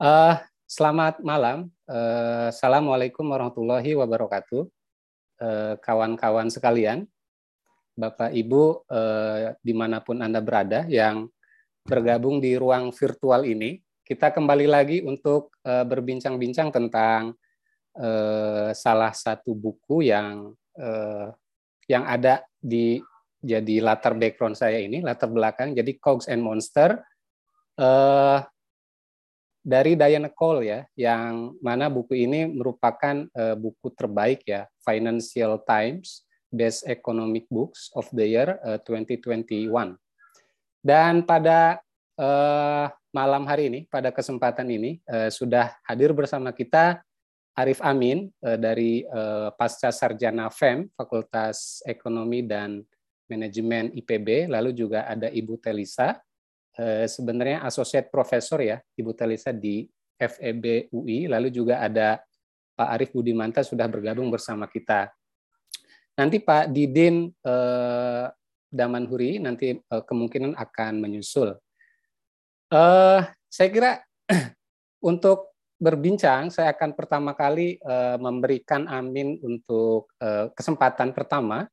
Uh, selamat malam. Uh, Assalamualaikum warahmatullahi wabarakatuh. Uh, kawan-kawan sekalian, Bapak Ibu uh, di mana pun Anda berada yang bergabung di ruang virtual ini, kita kembali lagi untuk uh, berbincang-bincang tentang uh, salah satu buku yang uh, yang ada di jadi latar background saya ini, latar belakang, jadi Cogs and Monster. Uh, dari Diana Cole ya, yang mana buku ini merupakan uh, buku terbaik ya, Financial Times Best Economic Books of the Year uh, 2021. Dan pada uh, malam hari ini, pada kesempatan ini uh, sudah hadir bersama kita Arif Amin uh, dari uh, Pasca Sarjana FEM, Fakultas Ekonomi dan Manajemen IPB, lalu juga ada Ibu Telisa Eh, sebenarnya associate professor ya Ibu Telisa di FEB UI, lalu juga ada Pak Arief Budimanta sudah bergabung bersama kita. Nanti Pak Didin eh, Damanhuri nanti eh, kemungkinan akan menyusul. Eh, saya kira untuk berbincang, saya akan pertama kali eh, memberikan Amin untuk eh, kesempatan pertama.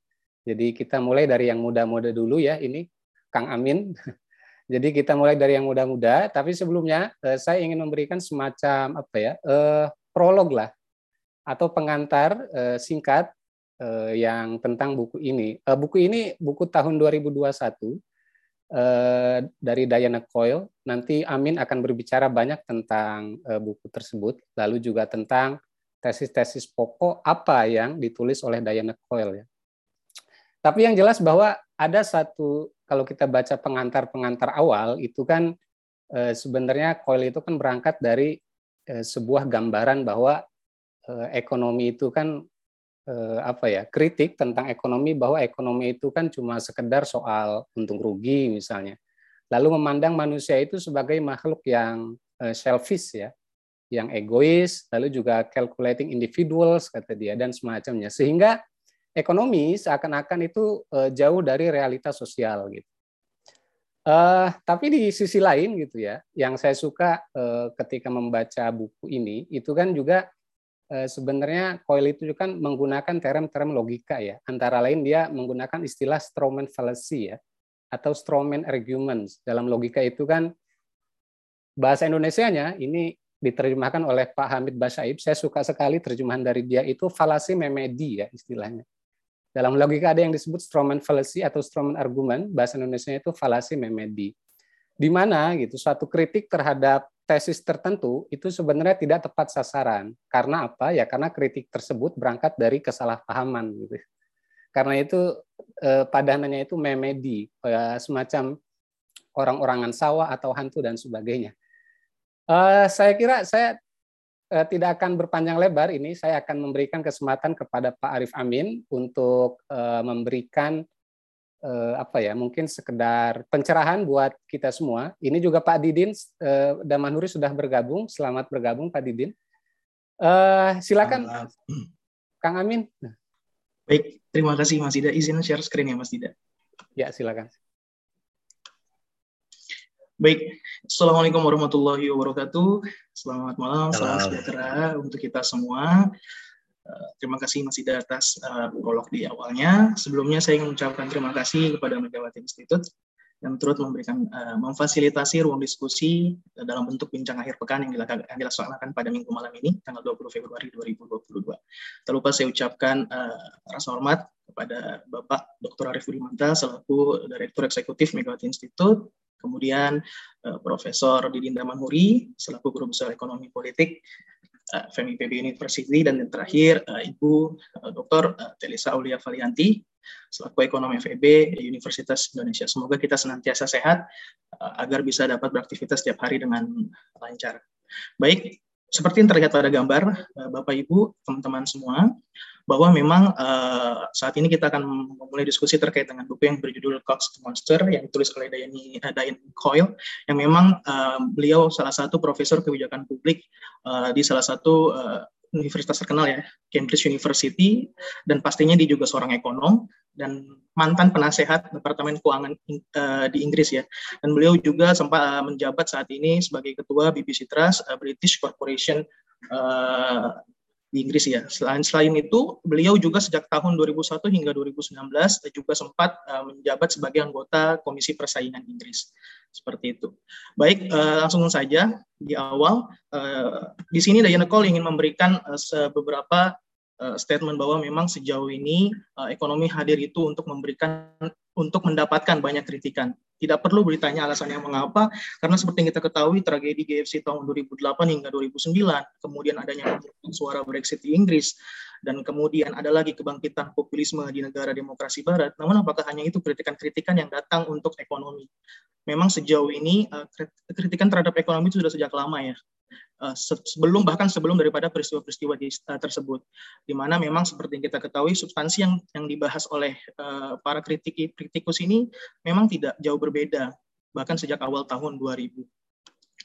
Jadi kita mulai dari yang muda-muda dulu ya, ini Kang Amin. Jadi kita mulai dari yang muda-muda, tapi sebelumnya eh, saya ingin memberikan semacam apa ya eh, prolog lah atau pengantar eh, singkat eh, yang tentang buku ini. Eh, buku ini buku tahun 2021 eh, dari Diana Coyle. Nanti Amin akan berbicara banyak tentang eh, buku tersebut, lalu juga tentang tesis-tesis pokok apa yang ditulis oleh Diana Coyle ya. Tapi yang jelas bahwa ada satu kalau kita baca pengantar-pengantar awal itu kan e, sebenarnya Coil itu kan berangkat dari e, sebuah gambaran bahwa e, ekonomi itu kan e, apa ya kritik tentang ekonomi bahwa ekonomi itu kan cuma sekedar soal untung rugi misalnya. Lalu memandang manusia itu sebagai makhluk yang e, selfish ya yang egois lalu juga calculating individuals kata dia dan semacamnya. Sehingga ekonomi seakan-akan itu uh, jauh dari realitas sosial gitu. Uh, tapi di sisi lain gitu ya, yang saya suka uh, ketika membaca buku ini itu kan juga uh, sebenarnya Coyle itu kan menggunakan term-term logika ya. Antara lain dia menggunakan istilah strawman fallacy ya atau strawman arguments. Dalam logika itu kan bahasa Indonesianya ini diterjemahkan oleh Pak Hamid Basaib. Saya suka sekali terjemahan dari dia itu falasi memedi ya istilahnya. Dalam logika ada yang disebut Strawman fallacy atau Strawman argument, bahasa Indonesia itu falasi memedi. Di mana gitu suatu kritik terhadap tesis tertentu itu sebenarnya tidak tepat sasaran. Karena apa? Ya karena kritik tersebut berangkat dari kesalahpahaman gitu. Karena itu eh, padanannya itu memedi, eh, semacam orang-orangan sawah atau hantu dan sebagainya. Uh, saya kira saya tidak akan berpanjang lebar ini saya akan memberikan kesempatan kepada Pak Arif Amin untuk uh, memberikan uh, apa ya mungkin sekedar pencerahan buat kita semua. Ini juga Pak Didin uh, Damanuri sudah bergabung. Selamat bergabung Pak Didin. Uh, silakan Selamat. Kang Amin. Baik, terima kasih Mas Dida. Izin share screen ya Mas Dida. Ya, silakan. Baik, Assalamualaikum warahmatullahi wabarakatuh. Selamat malam, salam sejahtera untuk kita semua. Uh, terima kasih masih di atas uh, prolog di awalnya. Sebelumnya saya ingin mengucapkan terima kasih kepada Megawati Institute yang turut memberikan uh, memfasilitasi ruang diskusi dalam bentuk bincang akhir pekan yang, yang dilaksanakan pada minggu malam ini tanggal 20 Februari 2022. Tak lupa saya ucapkan uh, rasa hormat kepada Bapak Dr. Arif Budimanta selaku Direktur Eksekutif Megawati Institute kemudian uh, Profesor Didin Damanhuri selaku Guru Besar Ekonomi Politik uh, eh, FEMIPB University dan yang terakhir uh, Ibu uh, Dr. Uh, Telisa Aulia Valianti selaku Ekonomi FEB Universitas Indonesia. Semoga kita senantiasa sehat uh, agar bisa dapat beraktivitas setiap hari dengan lancar. Baik, seperti yang terlihat pada gambar, uh, Bapak Ibu, teman-teman semua, bahwa memang uh, saat ini kita akan memulai diskusi terkait dengan buku yang berjudul Cox Monster yang ditulis oleh Diane, uh, Diane Coyle yang memang uh, beliau salah satu profesor kebijakan publik uh, di salah satu uh, universitas terkenal ya, Cambridge University, dan pastinya dia juga seorang ekonom dan mantan penasehat Departemen Keuangan uh, di Inggris ya. Dan beliau juga sempat uh, menjabat saat ini sebagai ketua BBC Trust uh, British Corporation di Inggris ya. Selain selain itu, beliau juga sejak tahun 2001 hingga 2019 juga sempat uh, menjabat sebagai anggota Komisi Persaingan Inggris. Seperti itu. Baik, uh, langsung saja di awal. Uh, di sini Diana Cole ingin memberikan uh, beberapa uh, statement bahwa memang sejauh ini uh, ekonomi hadir itu untuk memberikan untuk mendapatkan banyak kritikan tidak perlu bertanya alasannya mengapa, karena seperti yang kita ketahui tragedi GFC tahun 2008 hingga 2009, kemudian adanya suara Brexit di Inggris, dan kemudian ada lagi kebangkitan populisme di negara demokrasi barat. Namun apakah hanya itu kritikan-kritikan yang datang untuk ekonomi? Memang sejauh ini eh, kritikan terhadap ekonomi itu sudah sejak lama ya. Eh, sebelum bahkan sebelum daripada peristiwa-peristiwa uh, tersebut, di mana memang seperti yang kita ketahui substansi yang yang dibahas oleh uh, para kritik kritikus ini memang tidak jauh berbeda bahkan sejak awal tahun 2000.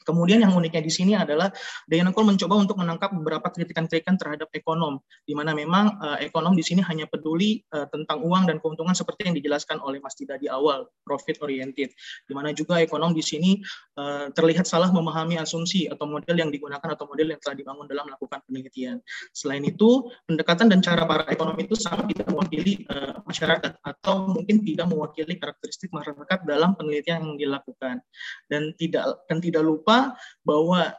Kemudian yang uniknya di sini adalah Diana Cole mencoba untuk menangkap beberapa kritikan-kritikan terhadap ekonom, di mana memang uh, ekonom di sini hanya peduli uh, tentang uang dan keuntungan seperti yang dijelaskan oleh Mas Tida di awal, profit oriented, di mana juga ekonom di sini uh, terlihat salah memahami asumsi atau model yang digunakan atau model yang telah dibangun dalam melakukan penelitian. Selain itu, pendekatan dan cara para ekonom itu sangat tidak mewakili uh, masyarakat atau mungkin tidak mewakili karakteristik masyarakat dalam penelitian yang dilakukan dan tidak dan tidak lupa lupa bahwa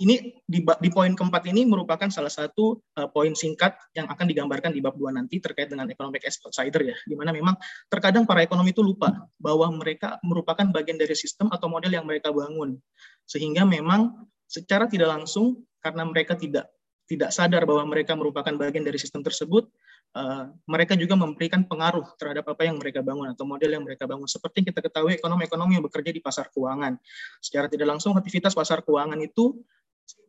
ini di, di poin keempat ini merupakan salah satu uh, poin singkat yang akan digambarkan di bab dua nanti terkait dengan economic outsider ya, di mana memang terkadang para ekonomi itu lupa bahwa mereka merupakan bagian dari sistem atau model yang mereka bangun, sehingga memang secara tidak langsung karena mereka tidak tidak sadar bahwa mereka merupakan bagian dari sistem tersebut, uh, mereka juga memberikan pengaruh terhadap apa yang mereka bangun atau model yang mereka bangun. Seperti kita ketahui ekonomi-ekonomi yang bekerja di pasar keuangan. Secara tidak langsung aktivitas pasar keuangan itu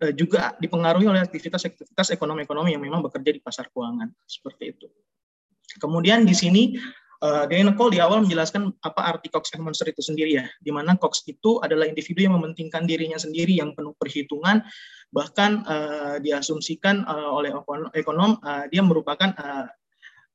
uh, juga dipengaruhi oleh aktivitas-aktivitas ekonomi-ekonomi yang memang bekerja di pasar keuangan. Seperti itu. Kemudian di sini uh, Diana Cole di awal menjelaskan apa arti Cox and Monster itu sendiri ya, di mana Cox itu adalah individu yang mementingkan dirinya sendiri yang penuh perhitungan, bahkan uh, diasumsikan uh, oleh ekonom uh, dia merupakan uh,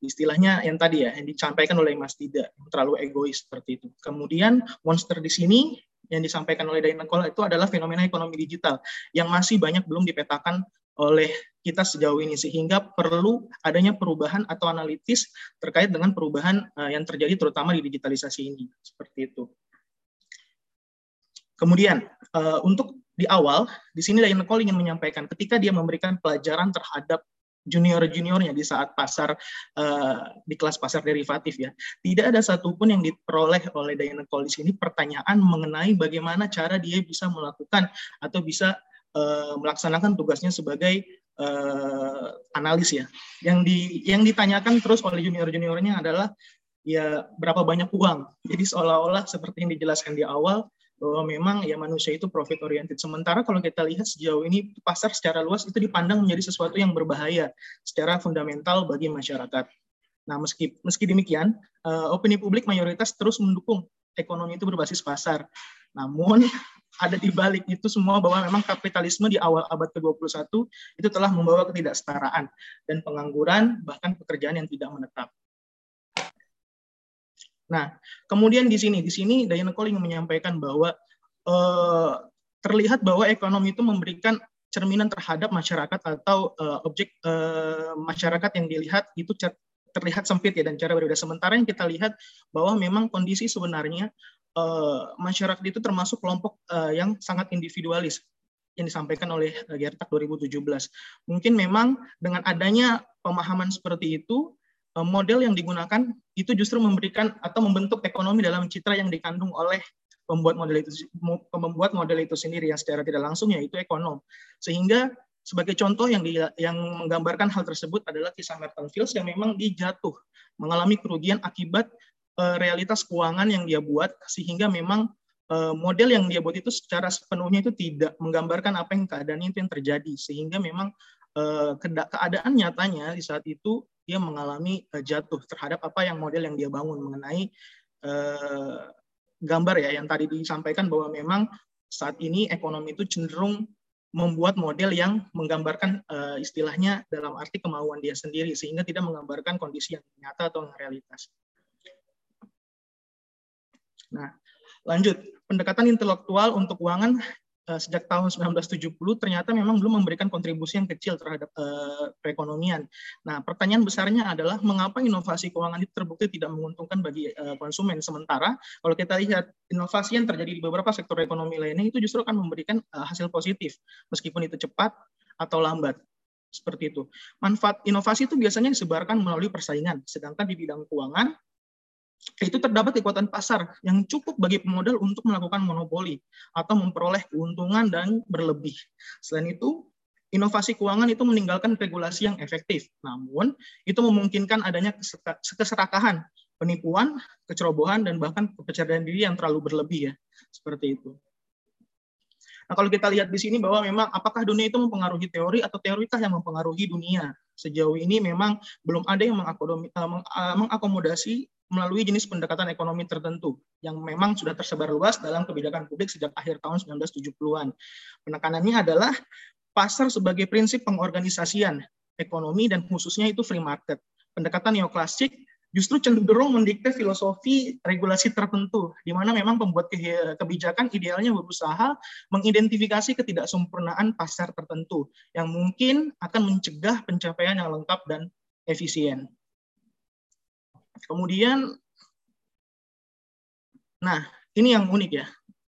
istilahnya yang tadi ya yang disampaikan oleh Mas Dida terlalu egois seperti itu. Kemudian monster di sini yang disampaikan oleh Diana Cole itu adalah fenomena ekonomi digital yang masih banyak belum dipetakan oleh kita sejauh ini sehingga perlu adanya perubahan atau analitis terkait dengan perubahan uh, yang terjadi terutama di digitalisasi ini seperti itu. Kemudian uh, untuk di awal, di sini Diana Cole ingin menyampaikan ketika dia memberikan pelajaran terhadap junior-juniornya di saat pasar uh, di kelas pasar derivatif ya. Tidak ada satupun yang diperoleh oleh Diana Cole di sini pertanyaan mengenai bagaimana cara dia bisa melakukan atau bisa melaksanakan tugasnya sebagai uh, analis ya. Yang di yang ditanyakan terus oleh junior-juniornya adalah ya berapa banyak uang. Jadi seolah-olah seperti yang dijelaskan di awal bahwa memang ya manusia itu profit oriented. Sementara kalau kita lihat sejauh ini pasar secara luas itu dipandang menjadi sesuatu yang berbahaya secara fundamental bagi masyarakat. Nah, meski meski demikian, uh, opini publik mayoritas terus mendukung ekonomi itu berbasis pasar. Namun ada di balik itu semua bahwa memang kapitalisme di awal abad ke-21 itu telah membawa ketidaksetaraan dan pengangguran bahkan pekerjaan yang tidak menetap. Nah, kemudian di sini, di sini Diana Cole ingin menyampaikan bahwa uh, terlihat bahwa ekonomi itu memberikan cerminan terhadap masyarakat atau uh, objek uh, masyarakat yang dilihat itu terlihat sempit ya dan cara berbeda. Sementara yang kita lihat bahwa memang kondisi sebenarnya uh, masyarakat itu termasuk kelompok uh, yang sangat individualis yang disampaikan oleh Gertak 2017. Mungkin memang dengan adanya pemahaman seperti itu, Eh, model yang digunakan itu justru memberikan atau membentuk ekonomi dalam citra yang dikandung oleh pembuat model itu pembuat model itu sendiri yang secara tidak langsung yaitu ekonom sehingga sebagai contoh yang di, yang menggambarkan hal tersebut adalah kisah Merton Fields yang memang dijatuh mengalami kerugian akibat uh, realitas keuangan yang dia buat sehingga memang uh, model yang dia buat itu secara sepenuhnya itu tidak menggambarkan apa yang keadaannya itu yang terjadi. Sehingga memang uh, keadaan nyatanya di saat itu dia mengalami uh, jatuh terhadap apa yang model yang dia bangun mengenai uh, gambar ya yang tadi disampaikan bahwa memang saat ini ekonomi itu cenderung membuat model yang menggambarkan uh, istilahnya dalam arti kemauan dia sendiri sehingga tidak menggambarkan kondisi yang nyata atau yang realitas. Nah, lanjut pendekatan intelektual untuk keuangan sejak tahun 1970 ternyata memang belum memberikan kontribusi yang kecil terhadap uh, perekonomian. Nah, pertanyaan besarnya adalah mengapa inovasi keuangan itu terbukti tidak menguntungkan bagi uh, konsumen sementara kalau kita lihat inovasi yang terjadi di beberapa sektor ekonomi lainnya itu justru akan memberikan uh, hasil positif meskipun itu cepat atau lambat seperti itu. Manfaat inovasi itu biasanya disebarkan melalui persaingan, sedangkan di bidang keuangan itu terdapat kekuatan pasar yang cukup bagi pemodal untuk melakukan monopoli atau memperoleh keuntungan dan berlebih. Selain itu, inovasi keuangan itu meninggalkan regulasi yang efektif. Namun, itu memungkinkan adanya keserakahan, penipuan, kecerobohan, dan bahkan kepercayaan diri yang terlalu berlebih ya. Seperti itu. Nah, kalau kita lihat di sini bahwa memang apakah dunia itu mempengaruhi teori atau teorikah yang mempengaruhi dunia? Sejauh ini memang belum ada yang eh, eh, mengakomodasi melalui jenis pendekatan ekonomi tertentu yang memang sudah tersebar luas dalam kebijakan publik sejak akhir tahun 1970-an. Penekanannya adalah pasar sebagai prinsip pengorganisasian ekonomi dan khususnya itu free market. Pendekatan neoklasik justru cenderung mendikte filosofi regulasi tertentu, di mana memang pembuat kebijakan idealnya berusaha mengidentifikasi ketidaksempurnaan pasar tertentu yang mungkin akan mencegah pencapaian yang lengkap dan efisien. Kemudian, nah ini yang unik ya.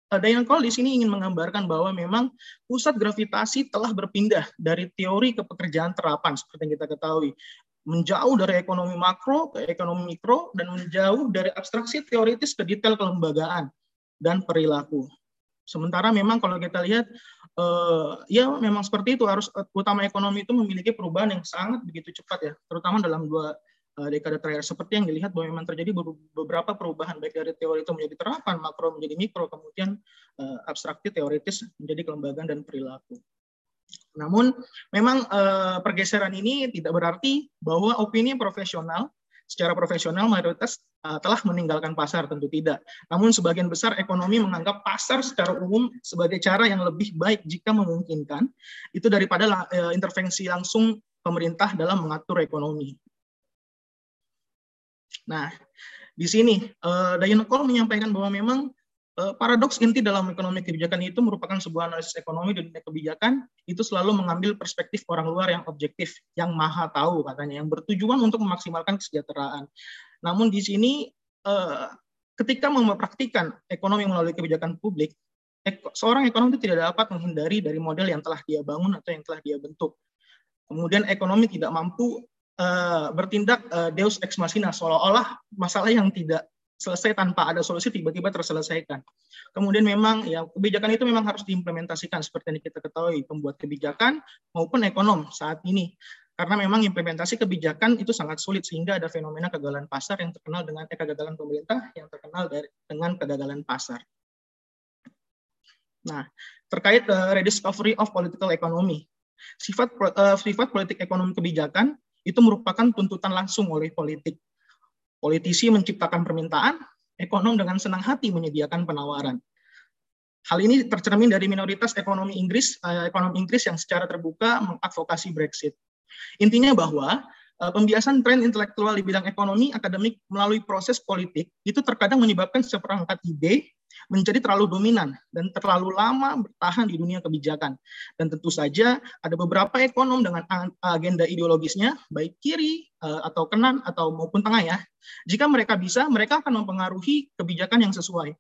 Eh, Diane Cole di sini ingin menggambarkan bahwa memang pusat gravitasi telah berpindah dari teori ke pekerjaan terapan seperti yang kita ketahui menjauh dari ekonomi makro ke ekonomi mikro dan menjauh dari abstraksi teoritis ke detail kelembagaan dan perilaku. Sementara memang kalau kita lihat eh, ya memang seperti itu harus utama ekonomi itu memiliki perubahan yang sangat begitu cepat ya, terutama dalam dua Eh, dekade terakhir seperti yang dilihat bahwa memang terjadi beberapa perubahan baik dari teori itu menjadi terapan makro menjadi mikro kemudian uh, abstraktif teoritis menjadi kelembagaan dan perilaku. Namun memang uh, pergeseran ini tidak berarti bahwa opini profesional secara profesional mayoritas uh, telah meninggalkan pasar tentu tidak. Namun sebagian besar ekonomi menganggap pasar secara umum sebagai cara yang lebih baik jika memungkinkan itu daripada uh, intervensi langsung pemerintah dalam mengatur ekonomi. Nah, di sini uh, Diana Cole menyampaikan bahwa memang paradoks inti dalam ekonomi kebijakan itu merupakan sebuah analisis ekonomi di dunia kebijakan itu selalu mengambil perspektif orang luar yang objektif, yang maha tahu katanya, yang bertujuan untuk memaksimalkan kesejahteraan. Namun di sini uh, ketika mempraktikkan ekonomi melalui kebijakan publik, seorang ekonom itu tidak dapat menghindari dari model yang telah dia bangun atau yang telah dia bentuk. Kemudian ekonomi tidak mampu uh, bertindak deus ex machina seolah-olah masalah yang tidak selesai tanpa ada solusi tiba-tiba terselesaikan. Kemudian memang ya kebijakan itu memang harus diimplementasikan seperti yang kita ketahui pembuat kebijakan maupun ekonom saat ini. Karena memang implementasi kebijakan itu sangat sulit sehingga ada fenomena kegagalan pasar yang terkenal dengan eh, kegagalan pemerintah yang terkenal dari, dengan kegagalan pasar. Nah, terkait uh, rediscovery of political economy. Sifat uh, sifat politik ekonomi kebijakan itu merupakan tuntutan langsung oleh politik. Politisi menciptakan permintaan, ekonom dengan senang hati menyediakan penawaran. Hal ini tercermin dari minoritas ekonomi Inggris, eh, ekonomi Inggris yang secara terbuka mengadvokasi Brexit. Intinya bahwa eh, pembiasan tren intelektual di bidang ekonomi akademik melalui proses politik itu terkadang menyebabkan seperangkat ide menjadi terlalu dominan dan terlalu lama bertahan di dunia kebijakan. Dan tentu saja ada beberapa ekonom dengan agenda ideologisnya, baik kiri eh, atau kanan atau maupun tengah ya. Jika mereka bisa, mereka akan mempengaruhi kebijakan yang sesuai.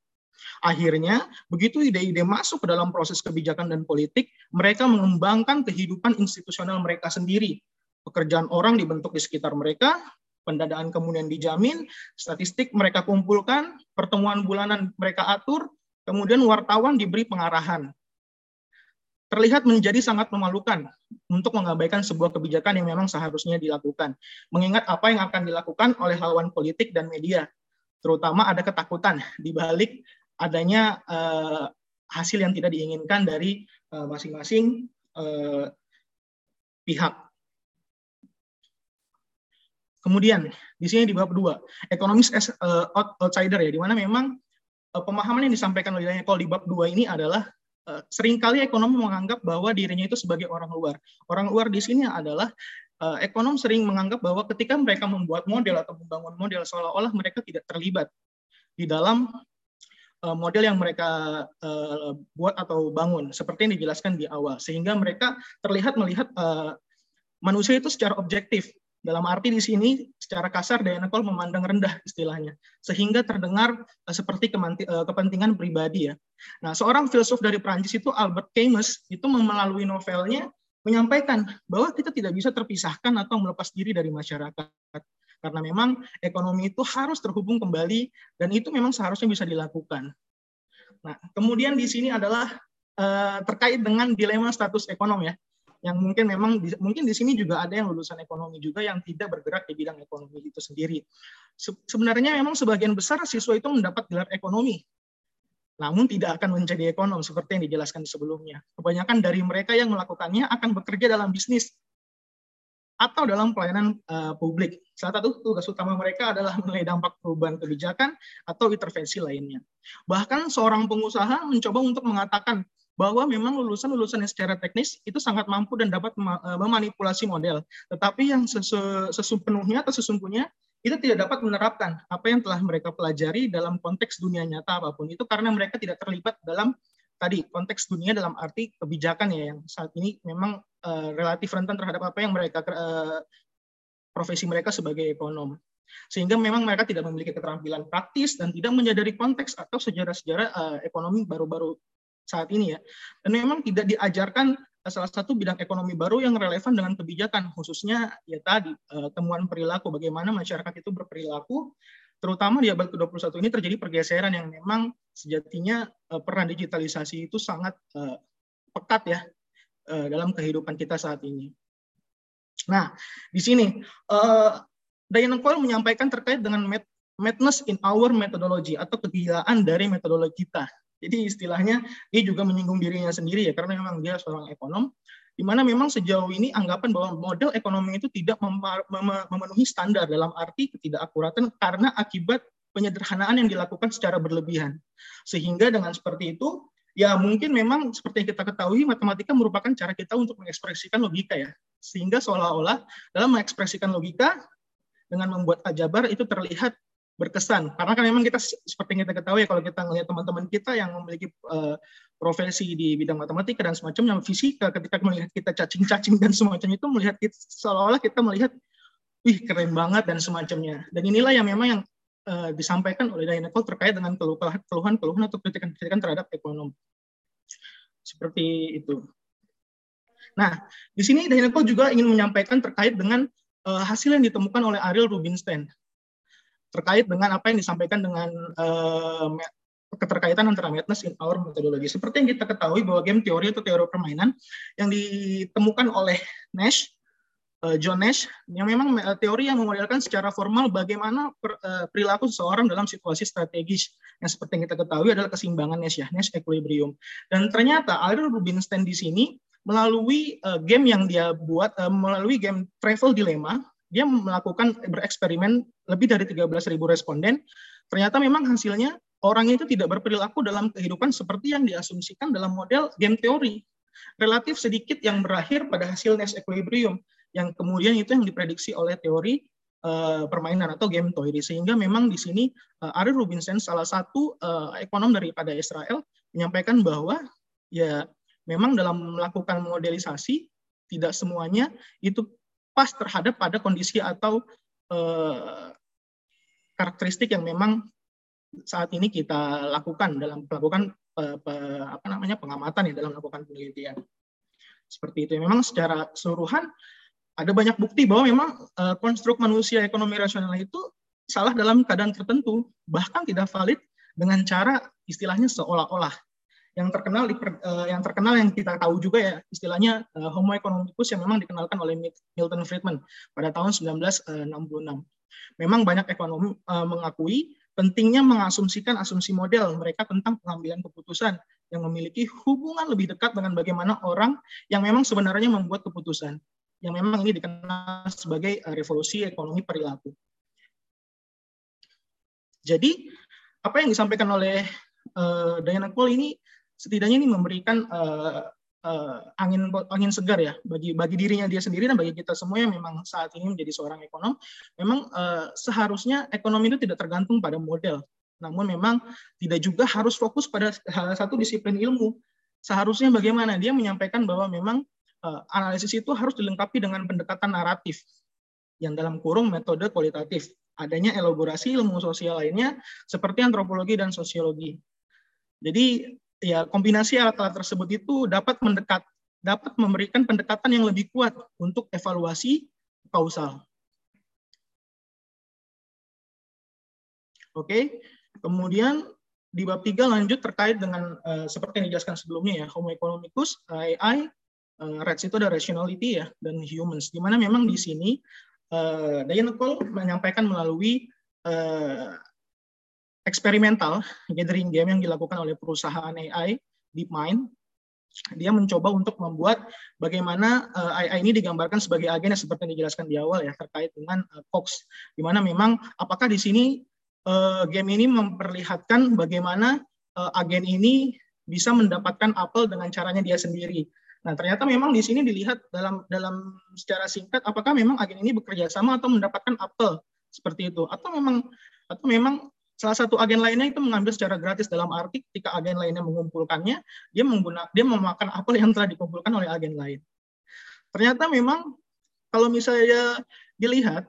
Akhirnya, begitu ide-ide masuk ke dalam proses kebijakan dan politik, mereka mengembangkan kehidupan institusional mereka sendiri. Pekerjaan orang dibentuk di sekitar mereka, pendadaan kemudian dijamin, statistik mereka kumpulkan, pertemuan bulanan mereka atur, kemudian wartawan diberi pengarahan. Terlihat menjadi sangat memalukan untuk mengabaikan sebuah kebijakan yang memang seharusnya dilakukan. Mengingat apa yang akan dilakukan oleh lawan politik dan media. Terutama ada ketakutan di balik adanya uh, hasil yang tidak diinginkan dari eh, masing-masing uh, uh, pihak. Kemudian di sini di bab dua, ekonomis as uh, outsider ya, di mana memang uh, pemahaman yang disampaikan oleh Daniel Cole di bab dua ini adalah uh, sering kali ekonom menganggap bahwa dirinya itu sebagai orang luar. Orang luar di sini adalah uh, ekonom sering menganggap bahwa ketika mereka membuat model atau membangun model seolah-olah mereka tidak terlibat di dalam model yang mereka buat atau bangun seperti yang dijelaskan di awal sehingga mereka terlihat melihat manusia itu secara objektif dalam arti di sini secara kasar Diana Cole memandang rendah istilahnya, sehingga terdengar uh, seperti uh, kepentingan pribadi ya. Nah, seorang filsuf dari Prancis itu Albert Camus itu melalui novelnya menyampaikan bahwa kita tidak bisa terpisahkan atau melepas diri dari masyarakat. Karena memang ekonomi itu harus terhubung kembali dan itu memang seharusnya bisa dilakukan. Nah, kemudian di sini adalah uh, terkait dengan dilema status ekonom ya yang mungkin memang mungkin di sini juga ada yang lulusan ekonomi juga yang tidak bergerak di bidang ekonomi itu sendiri. sebenarnya memang sebagian besar siswa itu mendapat gelar ekonomi, namun tidak akan menjadi ekonom seperti yang dijelaskan sebelumnya. Kebanyakan dari mereka yang melakukannya akan bekerja dalam bisnis atau dalam pelayanan uh, publik. Salah satu tugas utama mereka adalah menilai dampak perubahan kebijakan atau intervensi lainnya. Bahkan seorang pengusaha mencoba untuk mengatakan bahwa memang lulusan-lulusan yang secara teknis itu sangat mampu dan dapat eh, memanipulasi model. Tetapi yang sepenuhnya atau sesungguhnya itu tidak dapat menerapkan apa yang telah mereka pelajari dalam konteks dunia nyata apa pun itu karena mereka tidak terlibat dalam tadi konteks dunia dalam arti kebijakan ya yang saat ini memang uh, relatif rentan terhadap apa yang mereka uh, profesi mereka sebagai ekonom sehingga memang mereka tidak memiliki keterampilan praktis dan tidak menyadari konteks atau sejarah-sejarah uh, ekonomi baru-baru saat ini ya. Dan memang tidak diajarkan eh, salah satu bidang ekonomi baru yang relevan dengan kebijakan, khususnya ya tadi eh, temuan perilaku, bagaimana masyarakat itu berperilaku, terutama di abad ke-21 ini terjadi pergeseran yang memang sejatinya eh, peran digitalisasi itu sangat pekat ya dalam kehidupan kita saat ini. Nah, di sini Diana Cole menyampaikan terkait dengan madness in our methodology atau kegilaan dari metodologi kita. Jadi istilahnya dia juga menyinggung dirinya sendiri ya karena memang dia seorang ekonom di mana memang sejauh ini anggapan bahwa model ekonomi itu tidak memenuhi standar dalam arti ketidakakuratan karena akibat penyederhanaan yang dilakukan secara berlebihan. Sehingga dengan seperti itu ya mungkin memang seperti yang kita ketahui matematika merupakan cara kita untuk mengekspresikan logika ya. Sehingga seolah-olah dalam mengekspresikan logika dengan membuat aljabar itu terlihat berkesan. Karena kan memang kita seperti yang kita ketahui ya kalau kita melihat teman-teman kita yang memiliki uh, profesi di bidang matematika dan semacamnya fisika ketika melihat kita cacing-cacing dan semacam itu melihat kita seolah-olah kita melihat wih keren banget dan semacamnya. Dan inilah yang memang yang uh, disampaikan oleh Cole terkait dengan keluhan-keluhan atau kritikan-kritikan terhadap ekonomi seperti itu. Nah, di sini Cole juga ingin menyampaikan terkait dengan uh, hasil yang ditemukan oleh Ariel Rubinstein terkait dengan apa yang disampaikan dengan uh, keterkaitan antara madness in our methodology. Seperti yang kita ketahui bahwa game teori atau teori permainan yang ditemukan oleh Nash, uh, John Nash, yang memang teori yang memodelkan secara formal bagaimana uh, perilaku seseorang dalam situasi strategis. Yang seperti yang kita ketahui adalah keseimbangan Nash ya, Nash equilibrium. Dan ternyata Aldous Rubinstein di sini melalui game yang dia buat, melalui game Travel Dilemma, dia melakukan bereksperimen lebih dari 13.000 responden. Ternyata memang hasilnya orang itu tidak berperilaku dalam kehidupan seperti yang diasumsikan dalam model game teori. Relatif sedikit yang berakhir pada hasil Nash equilibrium yang kemudian itu yang diprediksi oleh teori uh, permainan atau game teori. Sehingga memang di sini uh, Ari Rubinstein salah satu uh, ekonom daripada Israel menyampaikan bahwa ya memang dalam melakukan modelisasi tidak semuanya itu pas terhadap pada kondisi atau uh, karakteristik yang memang saat ini kita lakukan dalam melakukan apa namanya pengamatan ya dalam melakukan penelitian seperti itu. Memang secara keseluruhan ada banyak bukti bahwa memang uh, konstruk manusia ekonomi rasional itu salah dalam keadaan tertentu, bahkan tidak valid dengan cara istilahnya seolah-olah yang terkenal di, uh, yang terkenal yang kita tahu juga ya istilahnya uh, Homo economicus yang memang dikenalkan oleh Milton Friedman pada tahun 1966. Memang banyak ekonomi uh, mengakui pentingnya mengasumsikan asumsi model mereka tentang pengambilan keputusan yang memiliki hubungan lebih dekat dengan bagaimana orang yang memang sebenarnya membuat keputusan. Yang memang ini dikenal sebagai revolusi ekonomi perilaku. Jadi apa yang disampaikan oleh uh, Diana Cole ini setidaknya ini memberikan uh, uh, angin angin segar ya bagi bagi dirinya dia sendiri dan bagi kita semua yang memang saat ini menjadi seorang ekonom. Memang uh, seharusnya ekonomi itu tidak tergantung pada model. Namun memang tidak juga harus fokus pada salah satu disiplin ilmu. Seharusnya bagaimana? Dia menyampaikan bahwa memang uh, analisis itu harus dilengkapi dengan pendekatan naratif yang dalam kurung metode kualitatif. Adanya elaborasi ilmu sosial lainnya seperti antropologi dan sosiologi. Jadi ya kombinasi alat-alat tersebut itu dapat mendekat dapat memberikan pendekatan yang lebih kuat untuk evaluasi kausal. Oke, kemudian di bab 3 lanjut terkait dengan uh, seperti yang dijelaskan sebelumnya ya, Homo economicus, AI, uh, RETS itu ada rationality ya, dan humans. Di mana memang di sini uh, Diana Cole menyampaikan melalui eksperimental gathering game yang dilakukan oleh perusahaan AI DeepMind. Dia mencoba untuk membuat bagaimana eh, AI ini digambarkan sebagai agen yang seperti yang dijelaskan di awal ya terkait dengan uh, Cox. Di mana memang apakah di sini uh, game ini memperlihatkan bagaimana agen ini bisa mendapatkan apel dengan caranya dia sendiri. Nah, ternyata memang di sini dilihat dalam dalam secara singkat apakah memang agen ini bekerja sama atau mendapatkan apel? Seperti itu. Atau memang atau memang Salah satu agen lainnya itu mengambil secara gratis dalam arti ketika agen lainnya mengumpulkannya, dia menggunakan dia memakan apel yang telah dikumpulkan oleh agen lain. Ternyata memang kalau misalnya dilihat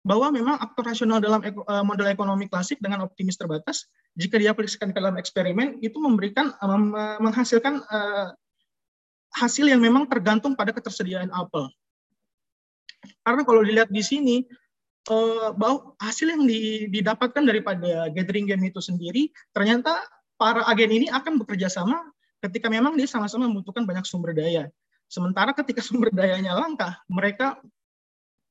bahwa memang aktor rasional dalam eh, model ekonomi klasik dengan optimis terbatas, jika diaplikasikan ke dalam eksperimen, itu memberikan eh, menghasilkan eh, hasil yang memang tergantung pada ketersediaan apel. Karena kalau dilihat di sini, uh, bahwa hasil yang didapatkan daripada gathering game itu sendiri ternyata para agen ini akan bekerja sama ketika memang dia sama-sama membutuhkan banyak sumber daya. Sementara ketika sumber dayanya langka, mereka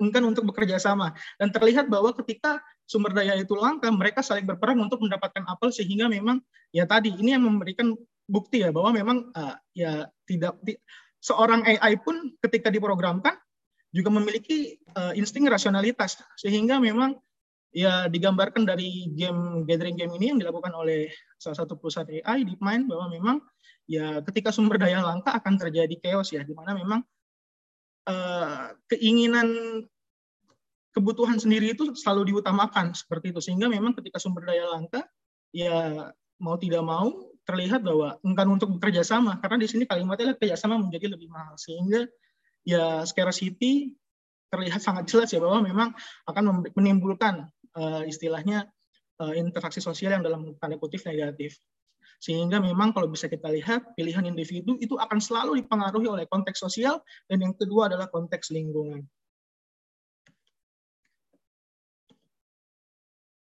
enggan untuk bekerja sama. Dan terlihat bahwa ketika sumber daya itu langka, mereka saling berperang untuk mendapatkan apel sehingga memang ya tadi ini yang memberikan bukti ya bahwa memang uh, ya tidak seorang AI pun ketika diprogramkan juga memiliki uh, insting rasionalitas. Sehingga memang ya digambarkan dari game gathering game ini yang dilakukan oleh salah satu perusahaan AI DeepMind bahwa memang ya ketika sumber daya langka akan terjadi chaos ya di mana memang uh, keinginan kebutuhan sendiri itu selalu diutamakan seperti itu. Sehingga memang ketika sumber daya langka ya mau tidak mau terlihat bahwa enggan untuk bekerja sama karena di sini kalimatnya kerjasama menjadi lebih mahal. Sehingga ya scarcity terlihat sangat jelas ya bahwa memang akan menimbulkan uh, istilahnya uh, interaksi sosial yang dalam tanda kutip negatif. Sehingga memang kalau bisa kita lihat pilihan individu itu akan selalu dipengaruhi oleh konteks sosial dan yang kedua adalah konteks lingkungan.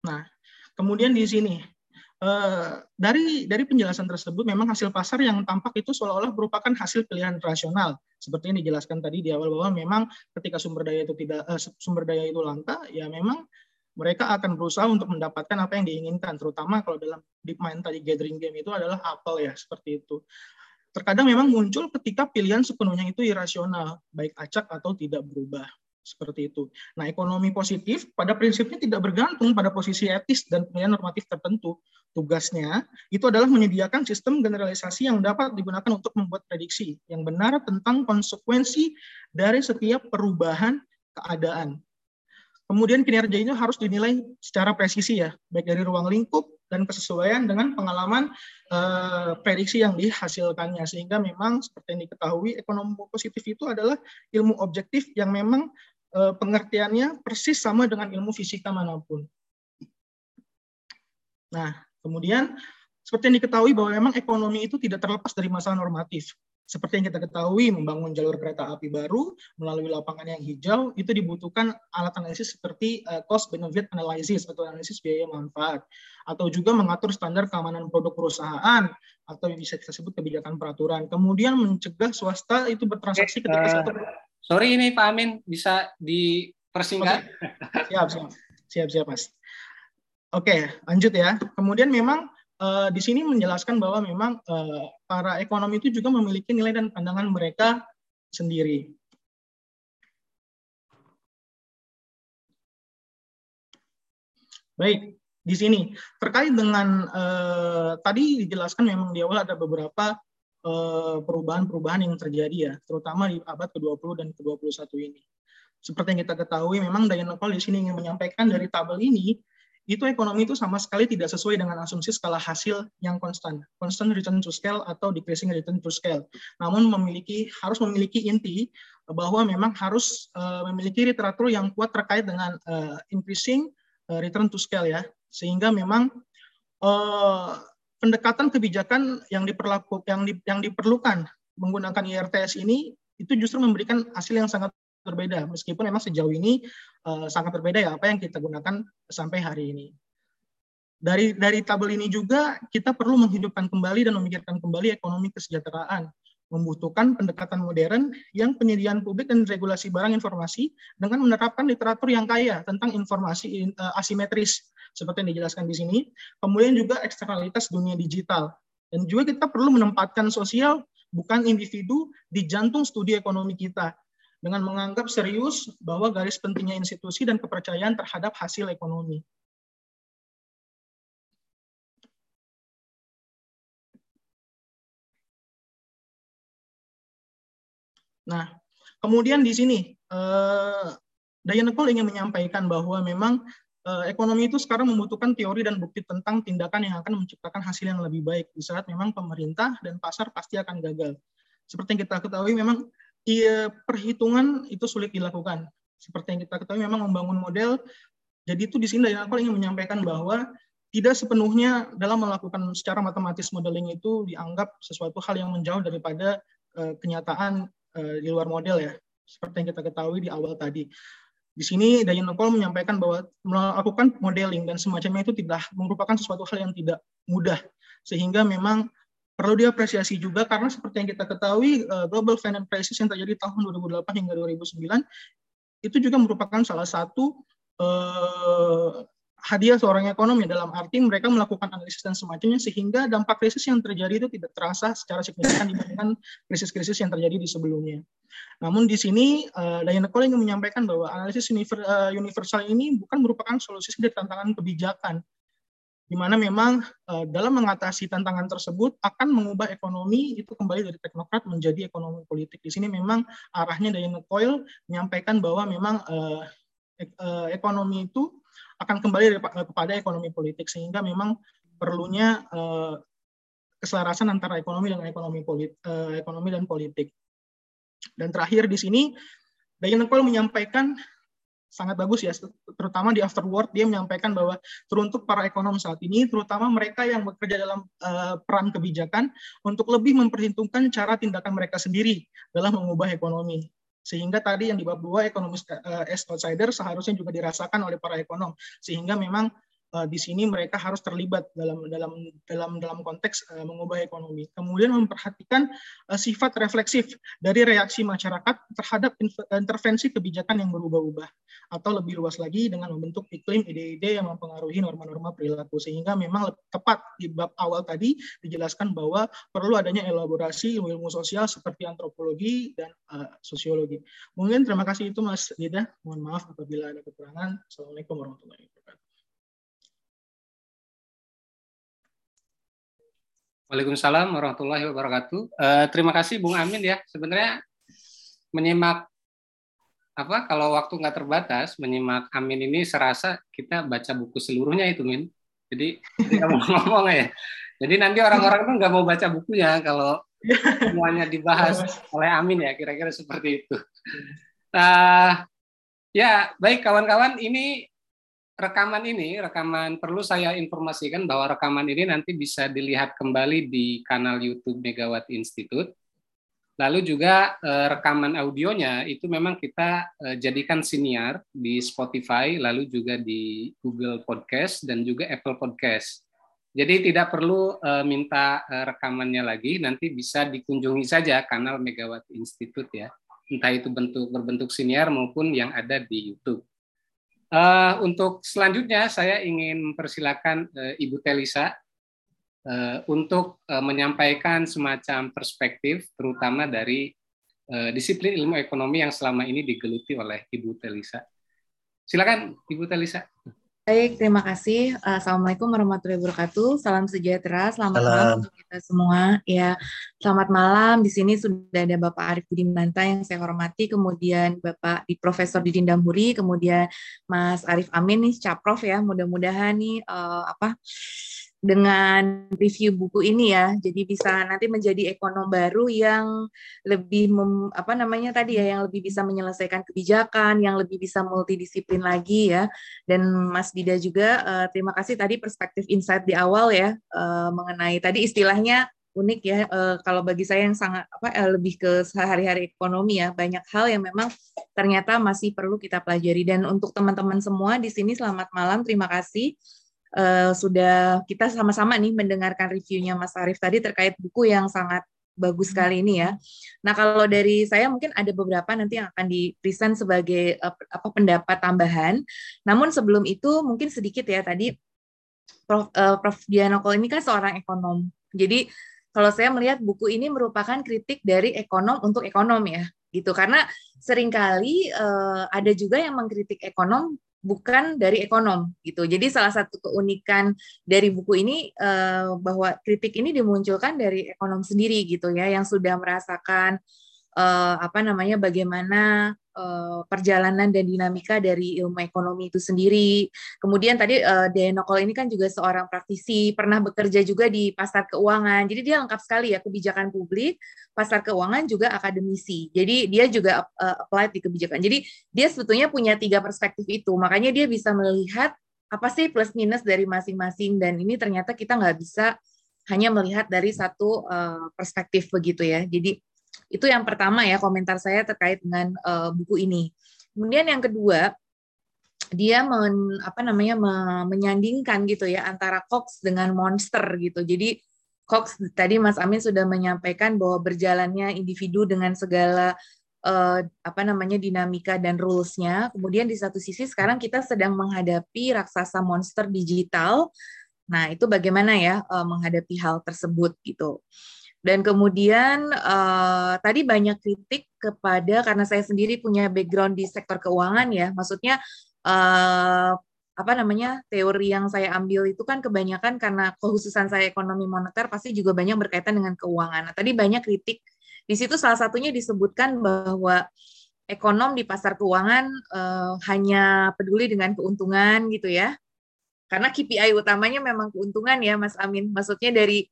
Nah, kemudian di sini dari dari penjelasan tersebut memang hasil pasar yang tampak itu seolah-olah merupakan hasil pilihan rasional. Seperti yang dijelaskan tadi di awal bahwa memang ketika sumber daya itu tidak uh, sumber daya itu langka ya memang mereka akan berusaha untuk mendapatkan apa yang diinginkan terutama kalau dalam deep mind tadi gathering game itu adalah apel ya seperti itu. Terkadang memang muncul ketika pilihan sepenuhnya itu irasional baik acak atau tidak berubah seperti itu. Nah, ekonomi positif pada prinsipnya tidak bergantung pada posisi etis dan pilihan normatif tertentu. Tugasnya itu adalah menyediakan sistem generalisasi yang dapat digunakan untuk membuat prediksi yang benar tentang konsekuensi dari setiap perubahan keadaan. Kemudian kinerja ini harus dinilai secara presisi ya, baik dari ruang lingkup dan kesesuaian dengan pengalaman eh, prediksi yang dihasilkannya. Sehingga memang seperti yang diketahui, ekonomi positif itu adalah ilmu objektif yang memang pengertiannya persis sama dengan ilmu fisika mana pun. Nah, kemudian seperti yang diketahui bahwa memang ekonomi itu tidak terlepas dari masalah normatif. Seperti yang kita ketahui, membangun jalur kereta api baru melalui lapangan yang hijau itu dibutuhkan alat analisis seperti eh, cost benefit analysis atau analisis biaya manfaat atau juga mengatur standar keamanan produk perusahaan atau yang bisa kita sebut kebijakan peraturan. Kemudian mencegah swasta itu bertransaksi ketika satu Sorry ini Pak Amin bisa dipersingkat. Okay. Siap, siap. Siap, siap, Mas. Oke, lanjut ya. Kemudian memang uh, di sini menjelaskan bahwa memang uh, para ekonomi itu juga memiliki nilai dan pandangan mereka sendiri. Baik, di sini terkait dengan uh, tadi dijelaskan memang di awal ada beberapa perubahan-perubahan yang terjadi ya, terutama di abad ke-20 dan ke-21 ini. Seperti yang kita ketahui, memang Diana Cole di sini ingin menyampaikan dari tabel ini itu ekonomi itu sama sekali tidak sesuai dengan asumsi skala hasil yang konstan, constant return to scale atau decreasing return to scale. Namun memiliki harus memiliki inti bahwa memang harus uh, memiliki literatur yang kuat terkait dengan uh, increasing return to scale ya, sehingga memang pendekatan kebijakan yang diperlaku yang di, yang diperlukan menggunakan IRTS ini itu justru memberikan hasil yang sangat berbeda. Meskipun memang sejauh ini uh, sangat berbeda ya apa yang kita gunakan sampai hari ini. Dari dari tabel ini juga kita perlu menghidupkan kembali dan memikirkan kembali ekonomi kesejahteraan, membutuhkan pendekatan modern yang penyediaan publik dan regulasi barang informasi dengan menerapkan literatur yang kaya tentang informasi uh, asimetris seperti yang dijelaskan di sini. Kemudian juga eksternalitas dunia digital. Dan juga kita perlu menempatkan sosial bukan individu di jantung studi ekonomi kita dengan menganggap serius bahwa garis pentingnya institusi dan kepercayaan terhadap hasil ekonomi. Nah, kemudian di sini eh, ingin menyampaikan bahwa memang ekonomi itu sekarang membutuhkan teori dan bukti tentang tindakan yang akan menciptakan hasil yang lebih baik di saat memang pemerintah dan pasar pasti akan gagal. Seperti yang kita ketahui memang Iya, perhitungan itu sulit dilakukan. Seperti yang kita ketahui memang membangun model. Jadi itu di sini dari aku ingin menyampaikan bahwa tidak sepenuhnya dalam melakukan secara matematis modeling itu dianggap sesuatu hal yang menjauh daripada uh, kenyataan uh, di luar model ya. Seperti yang kita ketahui di awal tadi. Di sini Diana Cole menyampaikan bahwa melakukan modeling dan semacamnya itu tidak merupakan sesuatu hal yang tidak mudah. Sehingga memang perlu diapresiasi juga karena seperti yang kita ketahui uh, global financial crisis yang terjadi tahun 2008 hingga 2009 itu juga merupakan salah satu uh, hadiah seorang ekonomi dalam arti mereka melakukan analisis dan semacamnya sehingga dampak krisis yang terjadi itu tidak terasa secara signifikan dibandingkan krisis-krisis yang terjadi di sebelumnya. Namun di sini uh, Diana Cole ingin menyampaikan bahwa analisis universal ini bukan merupakan solusi dari tantangan kebijakan, di mana memang uh, dalam mengatasi tantangan tersebut akan mengubah ekonomi itu kembali dari teknokrat menjadi ekonomi politik. Di sini memang arahnya Diana Coyle menyampaikan bahwa memang uh, ek, uh, ekonomi itu akan kembali kepada ekonomi politik sehingga memang perlunya uh, keselarasan antara ekonomi dan ekonomi politik, uh, ekonomi dan politik. Dan terakhir di sini Diana Coyle menyampaikan sangat bagus ya, terutama di afterword dia menyampaikan bahwa teruntuk para ekonom saat ini, terutama mereka yang bekerja dalam uh, peran kebijakan untuk lebih memperhitungkan cara tindakan mereka sendiri dalam mengubah ekonomi sehingga tadi yang di bab dua ekonomis as outsider seharusnya juga dirasakan oleh para ekonom. Sehingga memang uh, di sini mereka harus terlibat dalam dalam dalam dalam konteks uh, mengubah ekonomi. Kemudian memperhatikan uh, sifat refleksif dari reaksi masyarakat terhadap intervensi kebijakan yang berubah-ubah atau lebih luas lagi dengan membentuk iklim ide-ide yang mempengaruhi norma-norma perilaku sehingga memang tepat di bab awal tadi dijelaskan bahwa perlu adanya elaborasi ilmu-ilmu sosial seperti antropologi dan uh, sosiologi. Mungkin terima kasih itu Mas Dida. Mohon maaf apabila ada kekurangan. Assalamualaikum warahmatullahi wabarakatuh. Waalaikumsalam warahmatullahi wabarakatuh. Uh, terima kasih Bung Amin ya. Sebenarnya menyimak apa kalau waktu nggak terbatas menyimak Amin ini serasa kita baca buku seluruhnya itu Min. Jadi kita mau ngomong ya. Jadi nanti orang-orang tuh nggak mau baca bukunya kalau semuanya dibahas oleh Amin ya kira-kira seperti itu. Nah, ya baik kawan-kawan ini rekaman ini, rekaman perlu saya informasikan bahwa rekaman ini nanti bisa dilihat kembali di kanal YouTube Megawatt Institute. Lalu juga eh, rekaman audionya itu memang kita eh, jadikan siniar di Spotify, lalu juga di Google Podcast dan juga Apple Podcast. Jadi tidak perlu eh, minta rekamannya lagi, nanti bisa dikunjungi saja kanal Megawatt Institute ya. Entah itu bentuk berbentuk siniar maupun yang ada di YouTube. Uh, untuk selanjutnya saya ingin mempersilakan uh, Ibu Telisa uh, untuk uh, menyampaikan semacam perspektif terutama dari uh, disiplin ilmu ekonomi yang selama ini digeluti oleh Ibu Telisa. Silakan Ibu Telisa. Baik, terima kasih. Assalamualaikum warahmatullahi wabarakatuh. Salam sejahtera, selamat Salam. malam untuk kita semua. Ya, selamat malam. Di sini sudah ada Bapak Arif Manta yang saya hormati, kemudian Bapak di Profesor Didin Damhuri, kemudian Mas Arif Amin nih, Caprof ya. Mudah-mudahan nih uh, apa dengan review buku ini ya. Jadi bisa nanti menjadi ekonom baru yang lebih mem, apa namanya tadi ya yang lebih bisa menyelesaikan kebijakan, yang lebih bisa multidisiplin lagi ya. Dan Mas Dida juga uh, terima kasih tadi perspektif insight di awal ya uh, mengenai tadi istilahnya unik ya uh, kalau bagi saya yang sangat apa uh, lebih ke sehari-hari ekonomi ya banyak hal yang memang ternyata masih perlu kita pelajari dan untuk teman-teman semua di sini selamat malam terima kasih uh, sudah kita sama-sama nih mendengarkan reviewnya Mas Arief tadi terkait buku yang sangat bagus hmm. sekali ini ya. Nah kalau dari saya mungkin ada beberapa nanti yang akan di present sebagai uh, apa pendapat tambahan. Namun sebelum itu mungkin sedikit ya tadi Prof, uh, Prof Dianoko ini kan seorang ekonom. Jadi kalau saya melihat buku ini merupakan kritik dari ekonom untuk ekonom ya gitu karena sering kali uh, ada juga yang mengkritik ekonom bukan dari ekonom gitu. Jadi salah satu keunikan dari buku ini uh, bahwa kritik ini dimunculkan dari ekonom sendiri gitu ya yang sudah merasakan uh, apa namanya bagaimana uh, perjalanan dan dinamika dari ilmu ekonomi itu sendiri. Kemudian tadi uh, Denokol ini kan juga seorang praktisi, pernah bekerja juga di pasar keuangan. Jadi dia lengkap sekali ya kebijakan publik, pasar keuangan juga akademisi. Jadi dia juga uh, apply di kebijakan. Jadi dia sebetulnya punya tiga perspektif itu. Makanya dia bisa melihat apa sih plus minus dari masing-masing dan ini ternyata kita nggak bisa hanya melihat dari satu uh, perspektif begitu ya. Jadi itu yang pertama ya komentar saya terkait dengan uh, buku ini. Kemudian yang kedua, dia men, apa namanya me, menyandingkan gitu ya antara Cox dengan monster gitu. Jadi Cox tadi Mas Amin sudah menyampaikan bahwa berjalannya individu dengan segala uh, apa namanya dinamika dan rules-nya. Kemudian di satu sisi sekarang kita sedang menghadapi raksasa monster digital. Nah, itu bagaimana ya uh, menghadapi hal tersebut gitu. Dan kemudian uh, tadi banyak kritik kepada karena saya sendiri punya background di sektor keuangan ya, maksudnya uh, apa namanya teori yang saya ambil itu kan kebanyakan karena kekhususan saya ekonomi moneter pasti juga banyak berkaitan dengan keuangan. Nah, tadi banyak kritik di situ salah satunya disebutkan bahwa ekonom di pasar keuangan uh, hanya peduli dengan keuntungan gitu ya. Karena KPI utamanya memang keuntungan ya Mas Amin. Maksudnya dari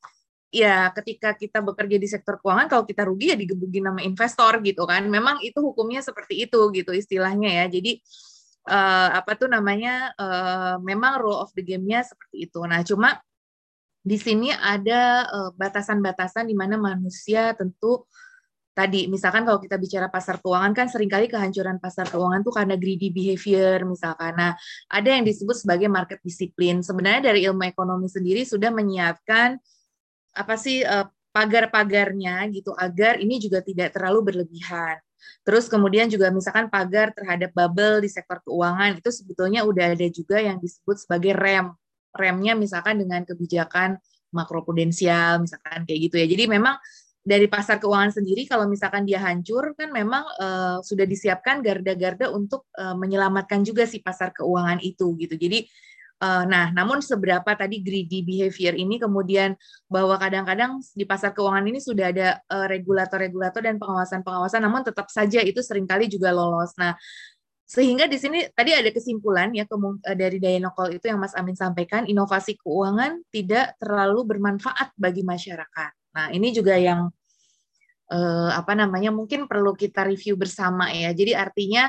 ya ketika kita bekerja di sektor keuangan kalau kita rugi ya digebukin nama investor gitu kan memang itu hukumnya seperti itu gitu istilahnya ya jadi uh, apa tuh namanya uh, memang rule of the game-nya seperti itu nah cuma di sini ada eh, batasan-batasan uh, di mana manusia tentu tadi misalkan kalau kita bicara pasar keuangan kan sering kali kehancuran pasar keuangan tuh karena greedy behavior misalkan. Nah, ada yang disebut sebagai market disiplin. Sebenarnya dari ilmu ekonomi sendiri sudah menyiapkan apa sih uh, pagar-pagarnya gitu agar ini juga tidak terlalu berlebihan. Terus kemudian juga misalkan pagar terhadap bubble di sektor keuangan itu sebetulnya udah ada juga yang disebut sebagai rem. Remnya misalkan dengan kebijakan makroprudensial misalkan kayak gitu ya. Jadi memang dari pasar keuangan sendiri kalau misalkan dia hancur kan memang uh, sudah disiapkan garda-garda untuk uh, menyelamatkan juga si pasar keuangan itu gitu. Jadi nah, namun seberapa tadi greedy behavior ini kemudian bahwa kadang-kadang di pasar keuangan ini sudah ada eh, regulator-regulator dan pengawasan-pengawasan, namun tetap saja itu sering kali juga lolos. Nah, sehingga di sini tadi ada kesimpulan ya eh, dari Dayanokol itu yang Mas Amin sampaikan, inovasi keuangan tidak terlalu bermanfaat bagi masyarakat. Nah, ini juga yang uh, apa namanya mungkin perlu kita review bersama ya. Jadi artinya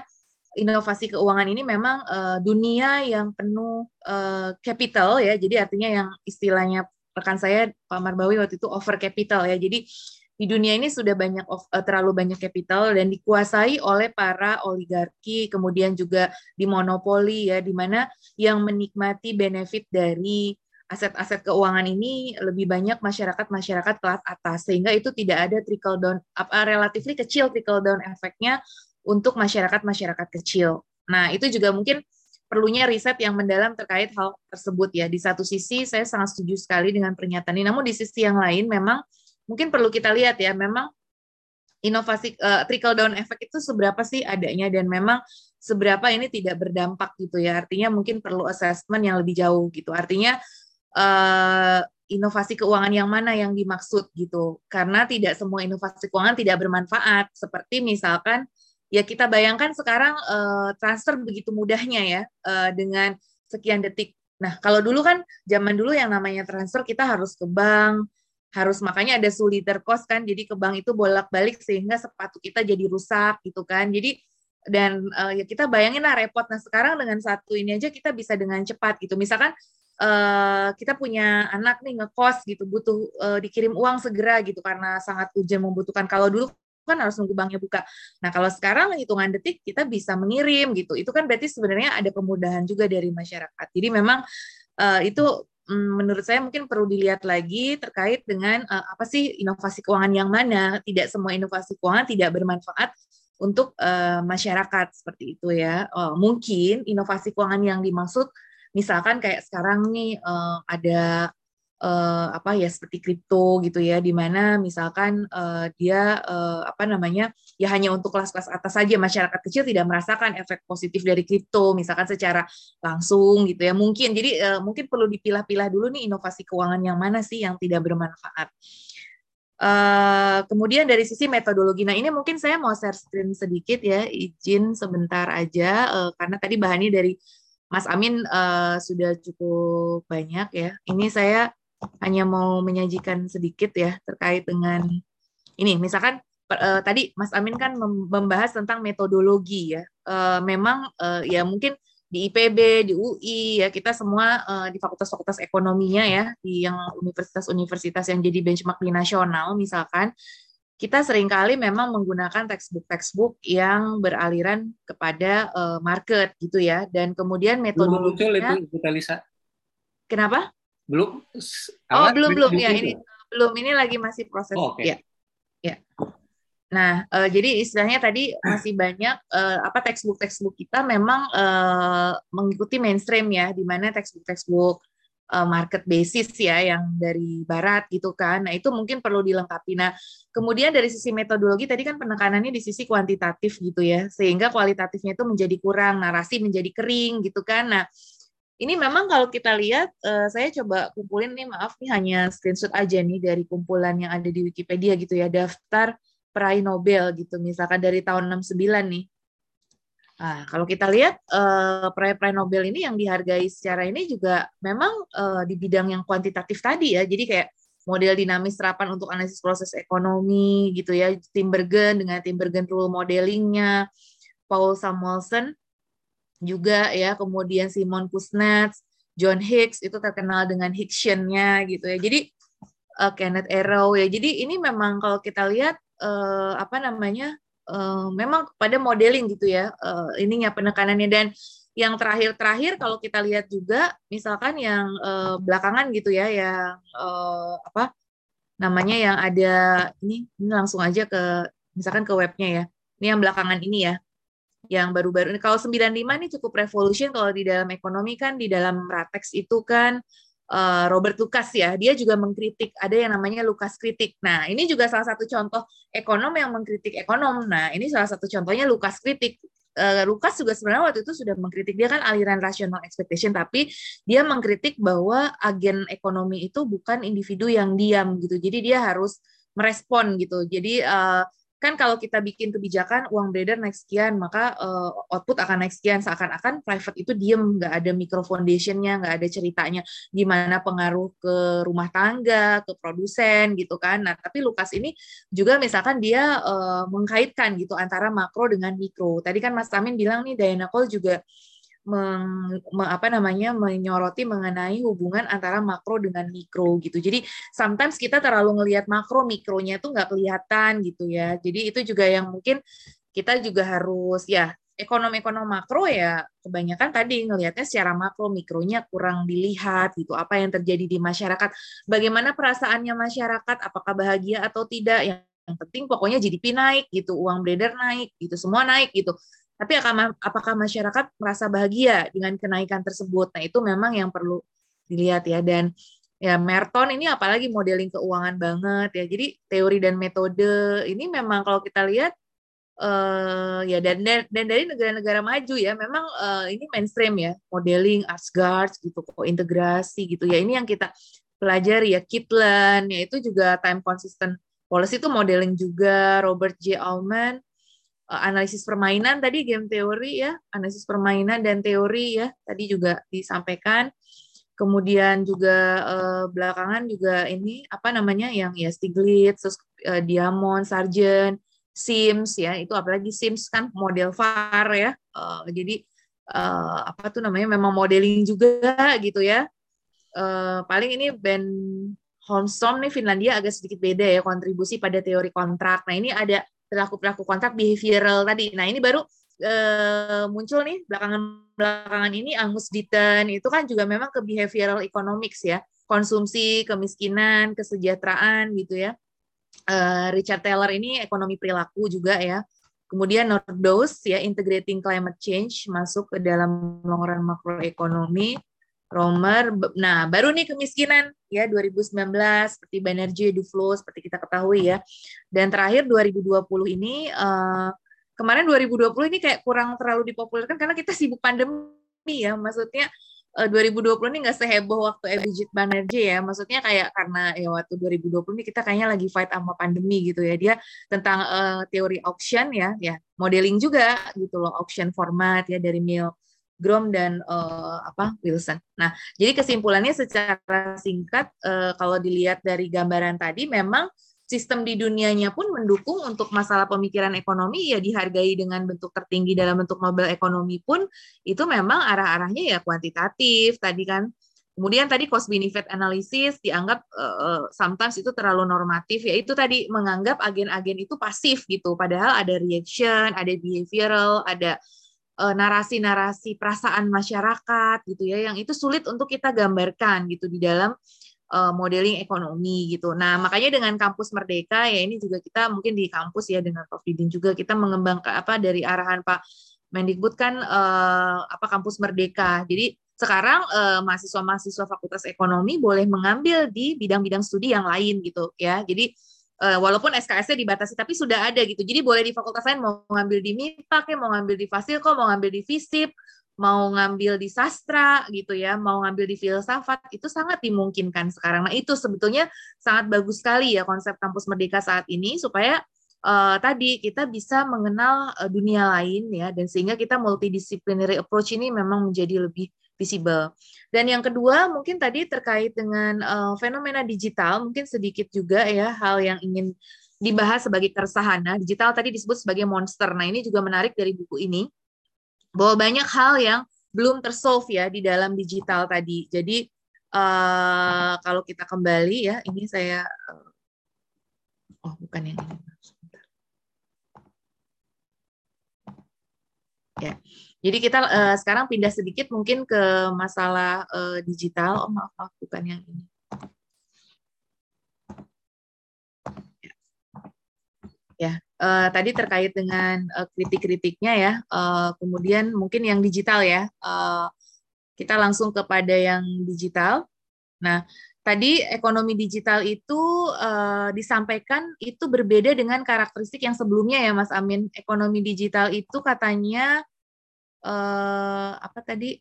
inovasi keuangan ini memang uh, dunia yang penuh uh, capital ya. Jadi artinya yang istilahnya rekan saya Pak Marbawi waktu itu over capital ya. Jadi di dunia ini sudah banyak uh, terlalu banyak capital dan dikuasai oleh para oligarki, kemudian juga dimonopoli ya di mana yang menikmati benefit dari aset-aset keuangan ini lebih banyak masyarakat-masyarakat kelas atas sehingga itu tidak ada trickle down apa relatifly kecil trickle down efeknya untuk masyarakat-masyarakat kecil. Nah, itu juga mungkin perlunya riset yang mendalam terkait hal tersebut ya. Di satu sisi saya sangat setuju sekali dengan pernyataan ini, namun di sisi yang lain memang mungkin perlu kita lihat ya, memang inovasi uh, trickle down effect itu seberapa sih adanya dan memang seberapa ini tidak berdampak gitu ya. Artinya mungkin perlu assessment yang lebih jauh gitu. Artinya uh, inovasi keuangan yang mana yang dimaksud gitu. Karena tidak semua inovasi keuangan tidak bermanfaat. Seperti misalkan ya kita bayangkan sekarang uh, transfer begitu mudahnya ya uh, dengan sekian detik. Nah, kalau dulu kan zaman dulu yang namanya transfer kita harus ke bank, harus makanya ada soliter cost kan. Jadi ke bank itu bolak-balik sehingga sepatu kita jadi rusak gitu kan. Jadi dan uh, ya kita bayangin lah repot. Nah sekarang dengan satu ini aja kita bisa dengan cepat gitu. Misalkan uh, kita punya anak nih ngekos gitu butuh uh, dikirim uang segera gitu karena sangat urgent membutuhkan. Kalau dulu kan harus nunggu banknya buka. Nah kalau sekarang hitungan detik kita bisa mengirim gitu. Itu kan berarti sebenarnya ada kemudahan juga dari masyarakat. Jadi memang uh, itu Hmm, menurut saya mungkin perlu dilihat lagi terkait dengan uh, apa sih inovasi keuangan yang mana. Tidak semua inovasi keuangan tidak bermanfaat untuk uh, masyarakat seperti itu ya. Uh, mungkin inovasi keuangan yang dimaksud misalkan kayak sekarang nih uh, ada uh, apa ya seperti kripto gitu ya di mana misalkan uh, dia uh, apa namanya ya hanya untuk kelas-kelas atas saja. Masyarakat kecil tidak merasakan efek positif dari kripto misalkan secara langsung gitu ya. Mungkin jadi uh, mungkin perlu dipilah-pilah dulu nih inovasi keuangan yang mana sih yang tidak bermanfaat. Uh, kemudian dari sisi metodologi, nah ini mungkin saya mau share screen sedikit ya, izin sebentar aja, uh, karena tadi bahannya dari Mas Amin uh, sudah cukup banyak ya. Ini saya hanya mau menyajikan sedikit ya terkait dengan ini. Misalkan uh, tadi Mas Amin kan membahas tentang metodologi ya. Uh, memang uh, ya mungkin di IPB, di UI ya kita semua uh, di fakultas-fakultas ekonominya ya di yang universitas-universitas yang jadi benchmark di nasional misalkan kita sering kali memang menggunakan textbook-textbook yang beraliran kepada uh, market gitu ya dan kemudian metodologinya muncul itu Lisa. Kenapa? Belum. Oh, belum belum ya ini belum ini lagi masih proses. Oh, okay. Ya. Ya. Nah, uh, jadi istilahnya tadi masih banyak uh, apa textbook textbook kita memang uh, mengikuti mainstream ya, di mana textbook textbook uh, market basis ya yang dari barat gitu kan. Nah, itu mungkin perlu dilengkapi. Nah, kemudian dari sisi metodologi tadi kan penekanannya di sisi kuantitatif gitu ya, sehingga kualitatifnya itu menjadi kurang, narasi menjadi kering gitu kan. Nah, ini memang kalau kita lihat, uh, saya coba kumpulin nih, maaf nih hanya screenshot aja nih dari kumpulan yang ada di Wikipedia gitu ya, daftar peraih Nobel gitu, misalkan dari tahun 69 nih. Nah, kalau kita lihat uh, peraih-peraih Nobel ini yang dihargai secara ini juga memang uh, di bidang yang kuantitatif tadi ya, jadi kayak model dinamis serapan untuk analisis proses ekonomi gitu ya, Tim Bergen dengan Tim Bergen rule modelingnya, Paul Samuelson juga ya, kemudian Simon Kuznets, John Hicks itu terkenal dengan Hicksion-nya gitu ya. Jadi uh, Kenneth Arrow ya. Jadi ini memang kalau kita lihat uh, apa namanya uh, memang pada modeling gitu ya uh, ininya penekanannya dan yang terakhir-terakhir kalau kita lihat juga misalkan yang uh, belakangan gitu ya yang uh, apa namanya yang ada ini ini langsung aja ke misalkan ke webnya ya. Ini yang belakangan ini ya yang baru-baru ini. Kalau 95 ini cukup revolution kalau di dalam ekonomi kan di dalam Ratex itu kan uh, Robert Lucas ya, dia juga mengkritik ada yang namanya Lucas kritik. Nah, ini juga salah satu contoh ekonom yang mengkritik ekonom. Nah, ini salah satu contohnya Lucas kritik. Uh, Lucas juga sebenarnya waktu itu sudah mengkritik dia kan aliran rational expectation tapi dia mengkritik bahwa agen ekonomi itu bukan individu yang diam gitu. Jadi dia harus merespon gitu. Jadi uh, kan kalau kita bikin kebijakan uang beredar naik sekian maka uh, output akan naik sekian. Seakan-akan private itu diem nggak ada micro foundationnya nggak ada ceritanya gimana pengaruh ke rumah tangga ke produsen gitu kan. Nah tapi Lukas ini juga misalkan dia uh, mengkaitkan gitu antara makro dengan mikro. Tadi kan Mas Tamin bilang nih Diana Cole juga meng, me, apa namanya menyoroti mengenai hubungan antara makro dengan mikro gitu. Jadi sometimes kita terlalu ngelihat makro mikronya tuh nggak kelihatan gitu ya. Jadi itu juga yang mungkin kita juga harus ya ekonom-ekonom makro ya kebanyakan tadi ngelihatnya secara makro mikronya kurang dilihat gitu apa yang terjadi di masyarakat bagaimana perasaannya masyarakat apakah bahagia atau tidak yang yang penting pokoknya GDP naik gitu uang beredar naik gitu semua naik gitu tapi apakah masyarakat merasa bahagia dengan kenaikan tersebut? Nah, itu memang yang perlu dilihat ya. Dan ya Merton ini apalagi modeling keuangan banget ya. Jadi teori dan metode ini memang kalau kita lihat uh, ya dan dan dari negara-negara maju ya memang uh, ini mainstream ya modeling Asgard gitu kok integrasi gitu ya ini yang kita pelajari ya Kitlan ya itu juga time consistent policy itu modeling juga Robert J. Allman analisis permainan tadi game teori ya analisis permainan dan teori ya tadi juga disampaikan. Kemudian juga uh, belakangan juga ini apa namanya yang ya Stiglitz terus uh, Diamond Sargent Sims ya itu apalagi Sims kan model VAR ya. Uh, jadi uh, apa tuh namanya memang modeling juga gitu ya. Uh, paling ini Ben Holmstrom nih Finlandia agak sedikit beda ya kontribusi pada teori kontrak. Nah ini ada perilaku perilaku kontrak behavioral tadi nah ini baru uh, muncul nih belakangan belakangan ini Angus Deaton itu kan juga memang ke behavioral economics ya konsumsi kemiskinan kesejahteraan gitu ya uh, Richard Taylor ini ekonomi perilaku juga ya. Kemudian Nordos ya integrating climate change masuk ke dalam long run makroekonomi. Romer, nah baru nih kemiskinan ya 2019 seperti Banerjee, Duflo seperti kita ketahui ya. Dan terakhir 2020 ini uh, kemarin 2020 ini kayak kurang terlalu dipopulerkan karena kita sibuk pandemi ya. Maksudnya 2020 eh, ini nggak seheboh waktu Abhijit Banerjee ya. Maksudnya kayak karena ya waktu 2020 ini kita kayaknya lagi fight sama pandemi gitu ya. Dia tentang uh, teori auction ya, ya modeling juga gitu loh, auction format ya dari Milgrom dan uh, apa Wilson. Nah, jadi kesimpulannya secara singkat uh, kalau dilihat dari gambaran tadi memang sistem di dunianya pun mendukung untuk masalah pemikiran ekonomi. Ya dihargai dengan bentuk tertinggi dalam bentuk Nobel ekonomi pun itu memang arah-arahnya ya kuantitatif tadi kan. Kemudian tadi cost benefit analysis dianggap uh, sometimes itu terlalu normatif. Ya itu tadi menganggap agen-agen itu pasif gitu. Padahal ada reaction, ada behavioral, ada narasi-narasi uh, perasaan masyarakat gitu ya yang itu sulit untuk kita gambarkan gitu di dalam uh, modeling ekonomi gitu. Nah, makanya dengan kampus Merdeka ya ini juga kita mungkin di kampus ya dengan Prof Didin juga kita mengembangkan apa dari arahan Pak Mendikbud kan uh, apa kampus Merdeka. Jadi sekarang uh, mahasiswa-mahasiswa Fakultas Ekonomi boleh mengambil di bidang-bidang studi yang lain gitu ya. Jadi uh, walaupun SKS-nya dibatasi tapi sudah ada gitu. Jadi boleh di fakultas lain mau ngambil di MIPAK ya, mau ngambil di Fasilko, mau ngambil di FISIP, mau ngambil di sastra gitu ya, mau ngambil di filsafat itu sangat dimungkinkan sekarang. Nah, itu sebetulnya sangat bagus sekali ya konsep kampus merdeka saat ini supaya uh, tadi kita bisa mengenal uh, dunia lain ya dan sehingga kita multidisciplinary approach ini memang menjadi lebih visible. Dan yang kedua mungkin tadi terkait dengan uh, fenomena digital mungkin sedikit juga ya hal yang ingin dibahas sebagai keresahan. Nah, digital tadi disebut sebagai monster. Nah, ini juga menarik dari buku ini bahwa banyak hal yang belum tersolve ya di dalam digital tadi. Jadi uh, kalau kita kembali ya, ini saya uh, oh bukan yang ini. Ya. Jadi kita uh, sekarang pindah sedikit mungkin ke masalah uh, digital. Oh maaf, maaf bukan yang ini. ya uh, tadi terkait dengan uh, kritik-kritiknya ya uh, kemudian mungkin yang digital ya uh, kita langsung kepada yang digital nah tadi ekonomi digital itu uh, disampaikan itu berbeda dengan karakteristik yang sebelumnya ya Mas Amin ekonomi digital itu katanya uh, apa tadi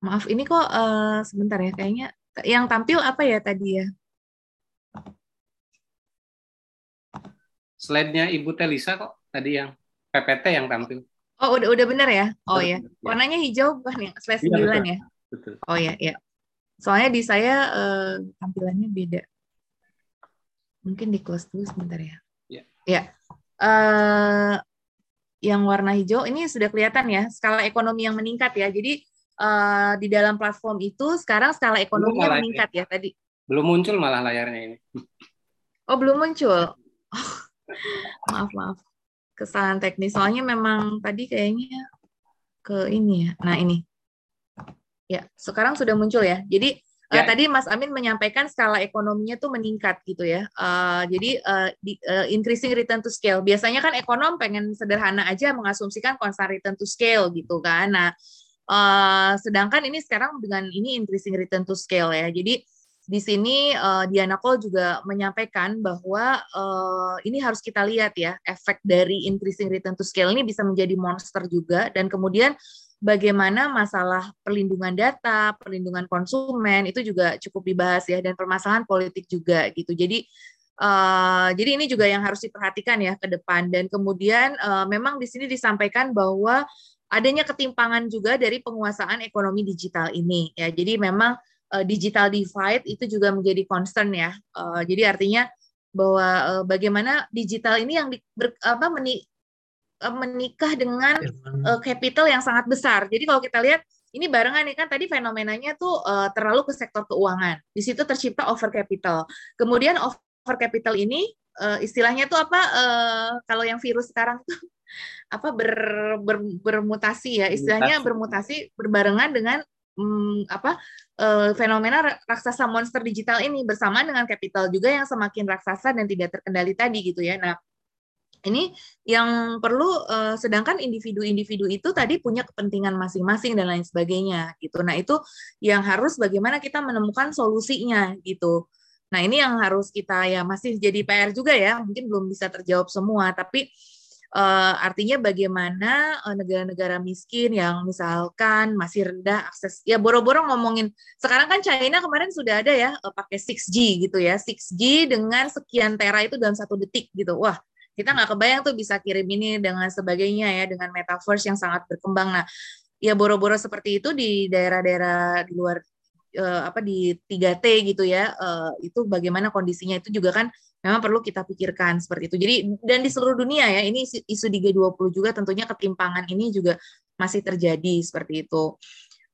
maaf ini kok uh, sebentar ya kayaknya yang tampil apa ya tadi ya slide-nya Ibu Telisa kok tadi yang PPT yang tampil. Oh, udah udah benar ya? Oh ya. Warnanya hijau bukan yang slide iya, 9 ya? ya? Betul. Oh ya, ya. Soalnya di saya uh, tampilannya beda. Mungkin di close dulu sebentar ya. Ya. ya. Uh, yang warna hijau ini sudah kelihatan ya skala ekonomi yang meningkat ya. Jadi uh, di dalam platform itu sekarang skala ekonomi yang meningkat ini. ya tadi. Belum muncul malah layarnya ini. Oh, belum muncul. Oh maaf maaf kesalahan teknis soalnya memang tadi kayaknya ke ini ya nah ini ya sekarang sudah muncul ya jadi eh, ya. tadi Mas Amin menyampaikan skala ekonominya tuh meningkat gitu ya. Uh, jadi uh, di, uh, increasing return to scale. Biasanya kan ekonom pengen sederhana aja mengasumsikan constant return to scale gitu kan. Nah uh, sedangkan ini sekarang dengan ini increasing return to scale ya. Jadi di sini uh, Diana Cole juga menyampaikan bahwa uh, ini harus kita lihat ya efek dari increasing return to scale ini bisa menjadi monster juga. Dan kemudian bagaimana masalah perlindungan data, perlindungan konsumen itu juga cukup dibahas ya dan permasalahan politik juga gitu. Jadi uh, jadi ini juga yang harus diperhatikan ya ke depan dan kemudian uh, memang di sini disampaikan bahwa adanya ketimpangan juga dari penguasaan ekonomi digital ini ya. Jadi memang uh, digital divide itu juga menjadi concern ya. Uh, jadi artinya bahwa uh, bagaimana digital ini yang di, ber, apa meni, menikah dengan uh, capital yang sangat besar. Jadi kalau kita lihat ini barengan nih kan tadi fenomenanya tuh uh, terlalu ke sektor keuangan. Di situ tercipta over capital. Kemudian over capital ini uh, istilahnya tuh apa uh, kalau yang virus sekarang tuh apa ber, ber, bermutasi ya istilahnya bermutasi berbarengan dengan hmm, apa uh, fenomena raksasa monster digital ini bersamaan dengan capital juga yang semakin raksasa dan tidak terkendali tadi gitu ya. Nah, ini yang perlu uh, sedangkan individu-individu itu tadi punya kepentingan masing-masing dan lain sebagainya gitu. Nah, itu yang harus bagaimana kita menemukan solusinya gitu. Nah, ini yang harus kita ya masih jadi PR juga ya, mungkin belum bisa terjawab semua, tapi Uh, artinya bagaimana uh, negara-negara miskin yang misalkan masih rendah akses ya boro-boro ngomongin sekarang kan China kemarin sudah ada ya uh, pakai 6G gitu ya 6G dengan sekian tera itu dalam satu detik gitu wah kita nggak kebayang tuh bisa kirim ini dengan sebagainya ya dengan metaverse yang sangat berkembang nah ya boro-boro seperti itu di daerah-daerah di luar uh, apa di 3T gitu ya uh, itu bagaimana kondisinya itu juga kan memang perlu kita pikirkan seperti itu. Jadi dan di seluruh dunia ya, ini isu di G20 juga tentunya ketimpangan ini juga masih terjadi seperti itu.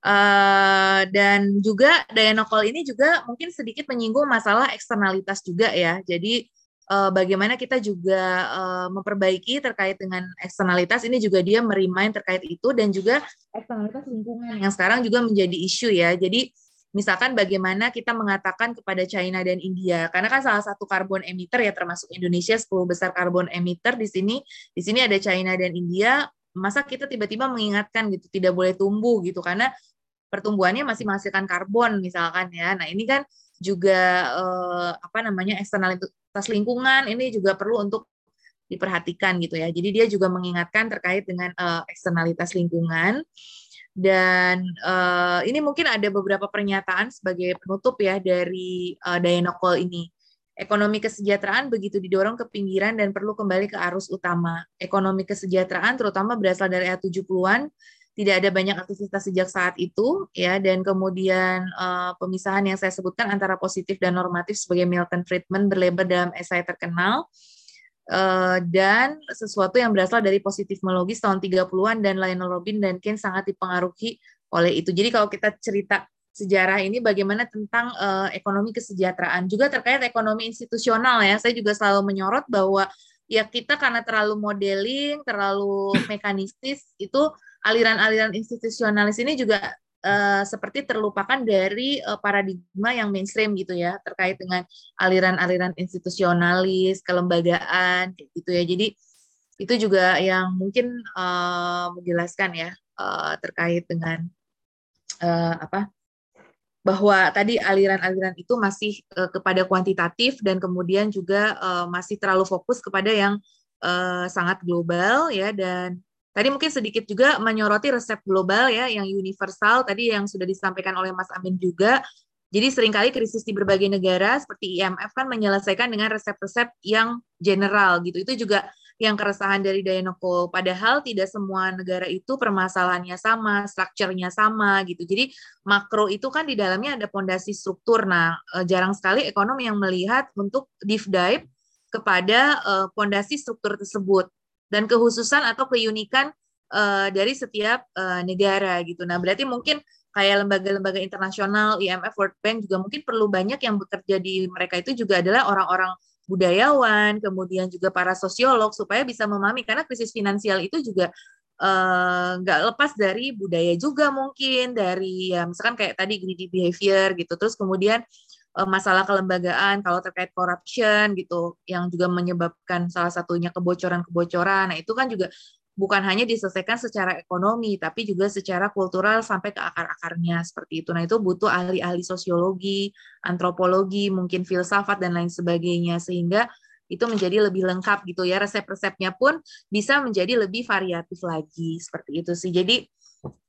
Uh, dan juga Diana Call ini juga mungkin sedikit menyinggung masalah eksternalitas juga ya. Jadi uh, bagaimana kita juga uh, memperbaiki terkait dengan eksternalitas. Ini juga dia merimain terkait itu dan juga eksternalitas lingkungan yang sekarang juga menjadi isu ya. Jadi misalkan bagaimana kita mengatakan kepada China dan India karena kan salah satu karbon emitter ya termasuk Indonesia 10 besar karbon emitter di sini. Di sini ada China dan India. Masa kita tiba-tiba mengingatkan gitu tidak boleh tumbuh gitu karena pertumbuhannya masih menghasilkan karbon misalkan ya. Nah ini kan juga eh, apa namanya eksternalitas lingkungan ini juga perlu untuk diperhatikan gitu ya jadi dia juga mengingatkan terkait dengan eh, eksternalitas lingkungan dan uh, ini mungkin ada beberapa pernyataan sebagai penutup ya dari uh, Diana ini. Ekonomi kesejahteraan begitu didorong ke pinggiran dan perlu kembali ke arus utama. Ekonomi kesejahteraan terutama berasal dari era 70-an, tidak ada banyak aktivitas sejak saat itu ya dan kemudian uh, pemisahan yang saya sebutkan antara positif dan normatif sebagai Milton Friedman berlebar dalam esai terkenal Uh, dan sesuatu yang berasal dari positifmologis tahun 30-an dan Lionel Robin dan Keynes sangat dipengaruhi oleh itu. Jadi kalau kita cerita sejarah ini bagaimana tentang uh, ekonomi kesejahteraan juga terkait ekonomi institusional ya. Saya juga selalu menyorot bahwa ya kita karena terlalu modeling, terlalu mekanistis itu aliran-aliran institusionalis ini juga uh, seperti terlupakan dari uh, paradigma yang mainstream gitu ya terkait dengan aliran-aliran institusionalis, kelembagaan gitu ya. Jadi itu juga yang mungkin uh, menjelaskan ya uh, terkait dengan uh, apa bahwa tadi aliran-aliran itu masih uh, kepada kuantitatif dan kemudian juga uh, masih terlalu fokus kepada yang uh, sangat global ya dan Tadi mungkin sedikit juga menyoroti resep global ya, yang universal tadi yang sudah disampaikan oleh Mas Amin juga. Jadi sering kali krisis di berbagai negara seperti IMF kan menyelesaikan dengan resep-resep yang general gitu. Itu juga yang keresahan dari Dayanoko. Padahal tidak semua negara itu permasalahannya sama, strukturnya sama gitu. Jadi makro itu kan di dalamnya ada pondasi struktur. Nah, eh, jarang sekali ekonom yang melihat untuk deep dive kepada pondasi eh, struktur tersebut dan kehususan atau keunikan uh, dari setiap uh, negara gitu. Nah, berarti mungkin kayak lembaga-lembaga internasional, IMF, World Bank juga mungkin perlu banyak yang bekerja di mereka itu juga adalah orang-orang budayawan, kemudian juga para sosiolog supaya bisa memahami karena krisis finansial itu juga nggak uh, lepas dari budaya juga mungkin dari ya misalkan kayak tadi greedy behavior gitu terus kemudian Eh, masalah kelembagaan kalau terkait corruption gitu yang juga menyebabkan salah satunya kebocoran-kebocoran. Nah, itu kan juga bukan hanya diselesaikan secara ekonomi, tapi juga secara kultural sampai ke akar-akarnya seperti itu. Nah, itu butuh ahli-ahli sosiologi, antropologi, mungkin filsafat dan lain sebagainya sehingga itu menjadi lebih lengkap gitu ya. Resep-resepnya pun bisa menjadi lebih variatif lagi seperti itu sih. Jadi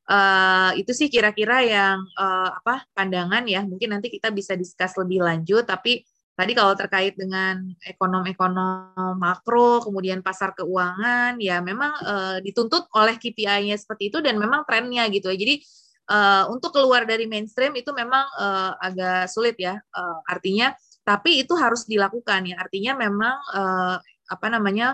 uh, itu sih kira-kira yang uh, apa pandangan ya. Mungkin nanti kita bisa diskus lebih lanjut tapi Tadi kalau terkait dengan ekonom-ekonom makro, kemudian pasar keuangan, ya memang uh, dituntut oleh KPI-nya seperti itu dan memang trennya gitu ya. Jadi uh, untuk keluar dari mainstream itu memang uh, agak sulit ya. Uh, artinya, tapi itu harus dilakukan ya. Artinya memang uh, apa namanya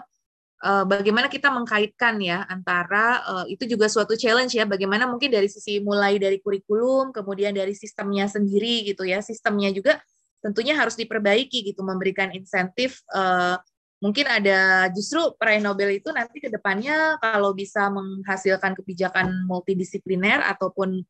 bagaimana kita mengkaitkan ya antara uh, itu juga suatu challenge ya bagaimana mungkin dari sisi mulai dari kurikulum kemudian dari sistemnya sendiri gitu ya sistemnya juga tentunya harus diperbaiki gitu memberikan insentif uh, mungkin ada justru peraih Nobel itu nanti ke depannya kalau bisa menghasilkan kebijakan multidisipliner ataupun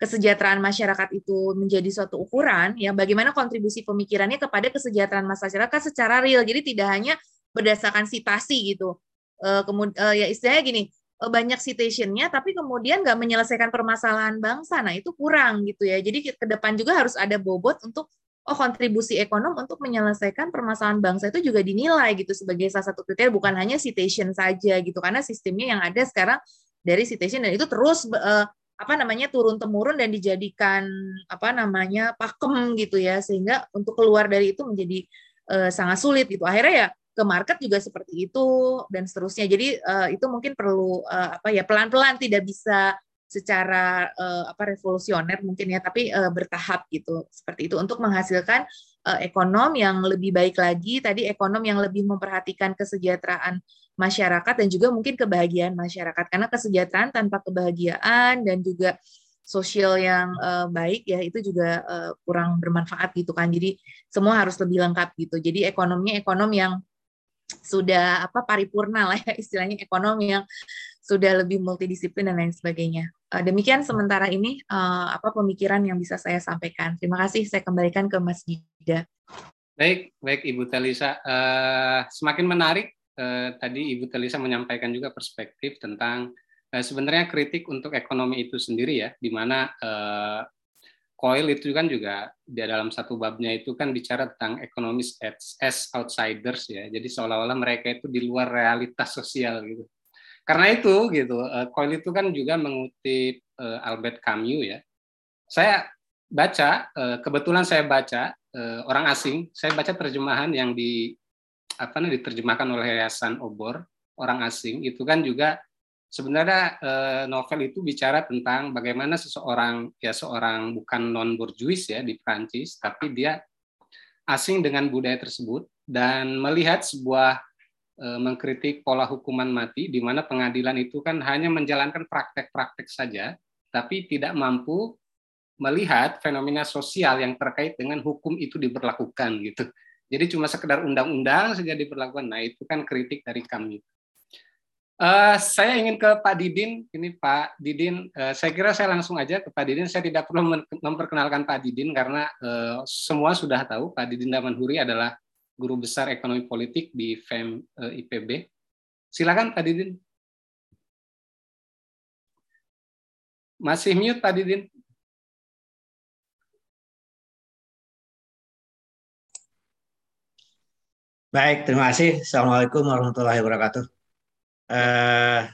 kesejahteraan masyarakat itu menjadi suatu ukuran ya bagaimana kontribusi pemikirannya kepada kesejahteraan masyarakat secara real. Jadi tidak hanya berdasarkan citasi gitu. Uh, kemudian uh, ya istilahnya gini banyak citationnya tapi kemudian nggak menyelesaikan permasalahan bangsa. Nah itu kurang gitu ya. Jadi ke depan juga harus ada bobot untuk oh kontribusi ekonom untuk menyelesaikan permasalahan bangsa itu juga dinilai gitu sebagai salah satu kriteria bukan hanya citation saja gitu. Karena sistemnya yang ada sekarang dari citation dan itu terus uh, apa namanya turun temurun dan dijadikan apa namanya pakem gitu ya. Sehingga untuk keluar dari itu menjadi uh, sangat sulit gitu. Akhirnya ya ke market juga seperti itu dan seterusnya. Jadi uh, itu mungkin perlu uh, apa ya pelan-pelan tidak bisa secara uh, apa revolusioner mungkin ya tapi uh, bertahap gitu seperti itu. Untuk menghasilkan uh, ekonom yang lebih baik lagi tadi ekonom yang lebih memperhatikan kesejahteraan masyarakat dan juga mungkin kebahagiaan masyarakat. Karena kesejahteraan tanpa kebahagiaan dan juga sosial yang uh, baik ya itu juga uh, kurang bermanfaat gitu kan. Jadi semua harus lebih lengkap gitu. Jadi ekonominya ekonom yang sudah apa paripurna lah ya istilahnya ekonom yang sudah lebih multidisiplin dan lain sebagainya. Uh, demikian sementara ini uh, apa pemikiran yang bisa saya sampaikan. Terima kasih. Saya kembalikan ke Mas Gida. Baik, baik Ibu Telisa. Uh, semakin menarik uh, tadi Ibu Telisa menyampaikan juga perspektif tentang uh, sebenarnya kritik untuk ekonomi itu sendiri ya, di mana uh, Coil itu kan juga di dalam satu babnya itu kan bicara tentang ekonomis as, as outsiders ya. Jadi seolah-olah mereka itu di luar realitas sosial gitu. Karena itu gitu, eh, itu kan juga mengutip uh, Albert Camus ya. Saya baca, uh, kebetulan saya baca orang asing, saya baca terjemahan yang di apa nih diterjemahkan oleh Yayasan Obor orang asing itu kan juga sebenarnya novel itu bicara tentang bagaimana seseorang ya seorang bukan non borjuis ya di Prancis tapi dia asing dengan budaya tersebut dan melihat sebuah Eh, mengkritik pola hukuman mati, di mana pengadilan itu kan hanya menjalankan praktek-praktek saja, tapi tidak mampu melihat fenomena sosial yang terkait dengan hukum itu diberlakukan gitu. Jadi cuma sekedar undang-undang saja diberlakukan. Nah itu kan kritik dari kami. Uh, saya ingin ke Pak Didin. Ini Pak Didin, uh, saya kira saya langsung aja ke Pak Didin. Saya tidak perlu memperkenalkan Pak Didin karena uh, semua sudah tahu Pak Didin Damanhuri adalah guru besar ekonomi politik di FEM uh, IPB. Silakan Pak Didin. Masih mute Pak Didin. Baik, terima kasih. Assalamualaikum warahmatullahi wabarakatuh. Uh,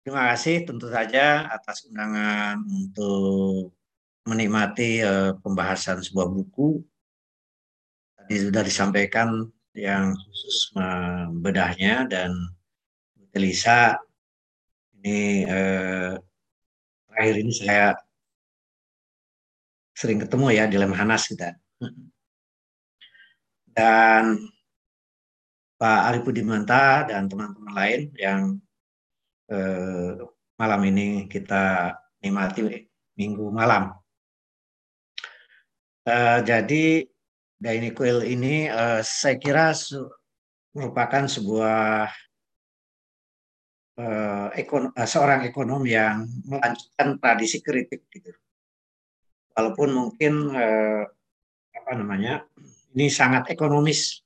terima kasih tentu saja atas undangan untuk menikmati uh, pembahasan sebuah buku. Sudah disampaikan yang khusus membedahnya dan Elisa ini eh, terakhir ini saya sering ketemu ya di Lemhanas kita dan Pak Arif Budimanta dan teman-teman lain yang eh, malam ini kita nikmati minggu malam. Eh, jadi Daini Kuil ini uh, saya kira merupakan sebuah uh, ekon uh, seorang ekonom yang melanjutkan tradisi kritik gitu. Walaupun mungkin uh, apa namanya ini sangat ekonomis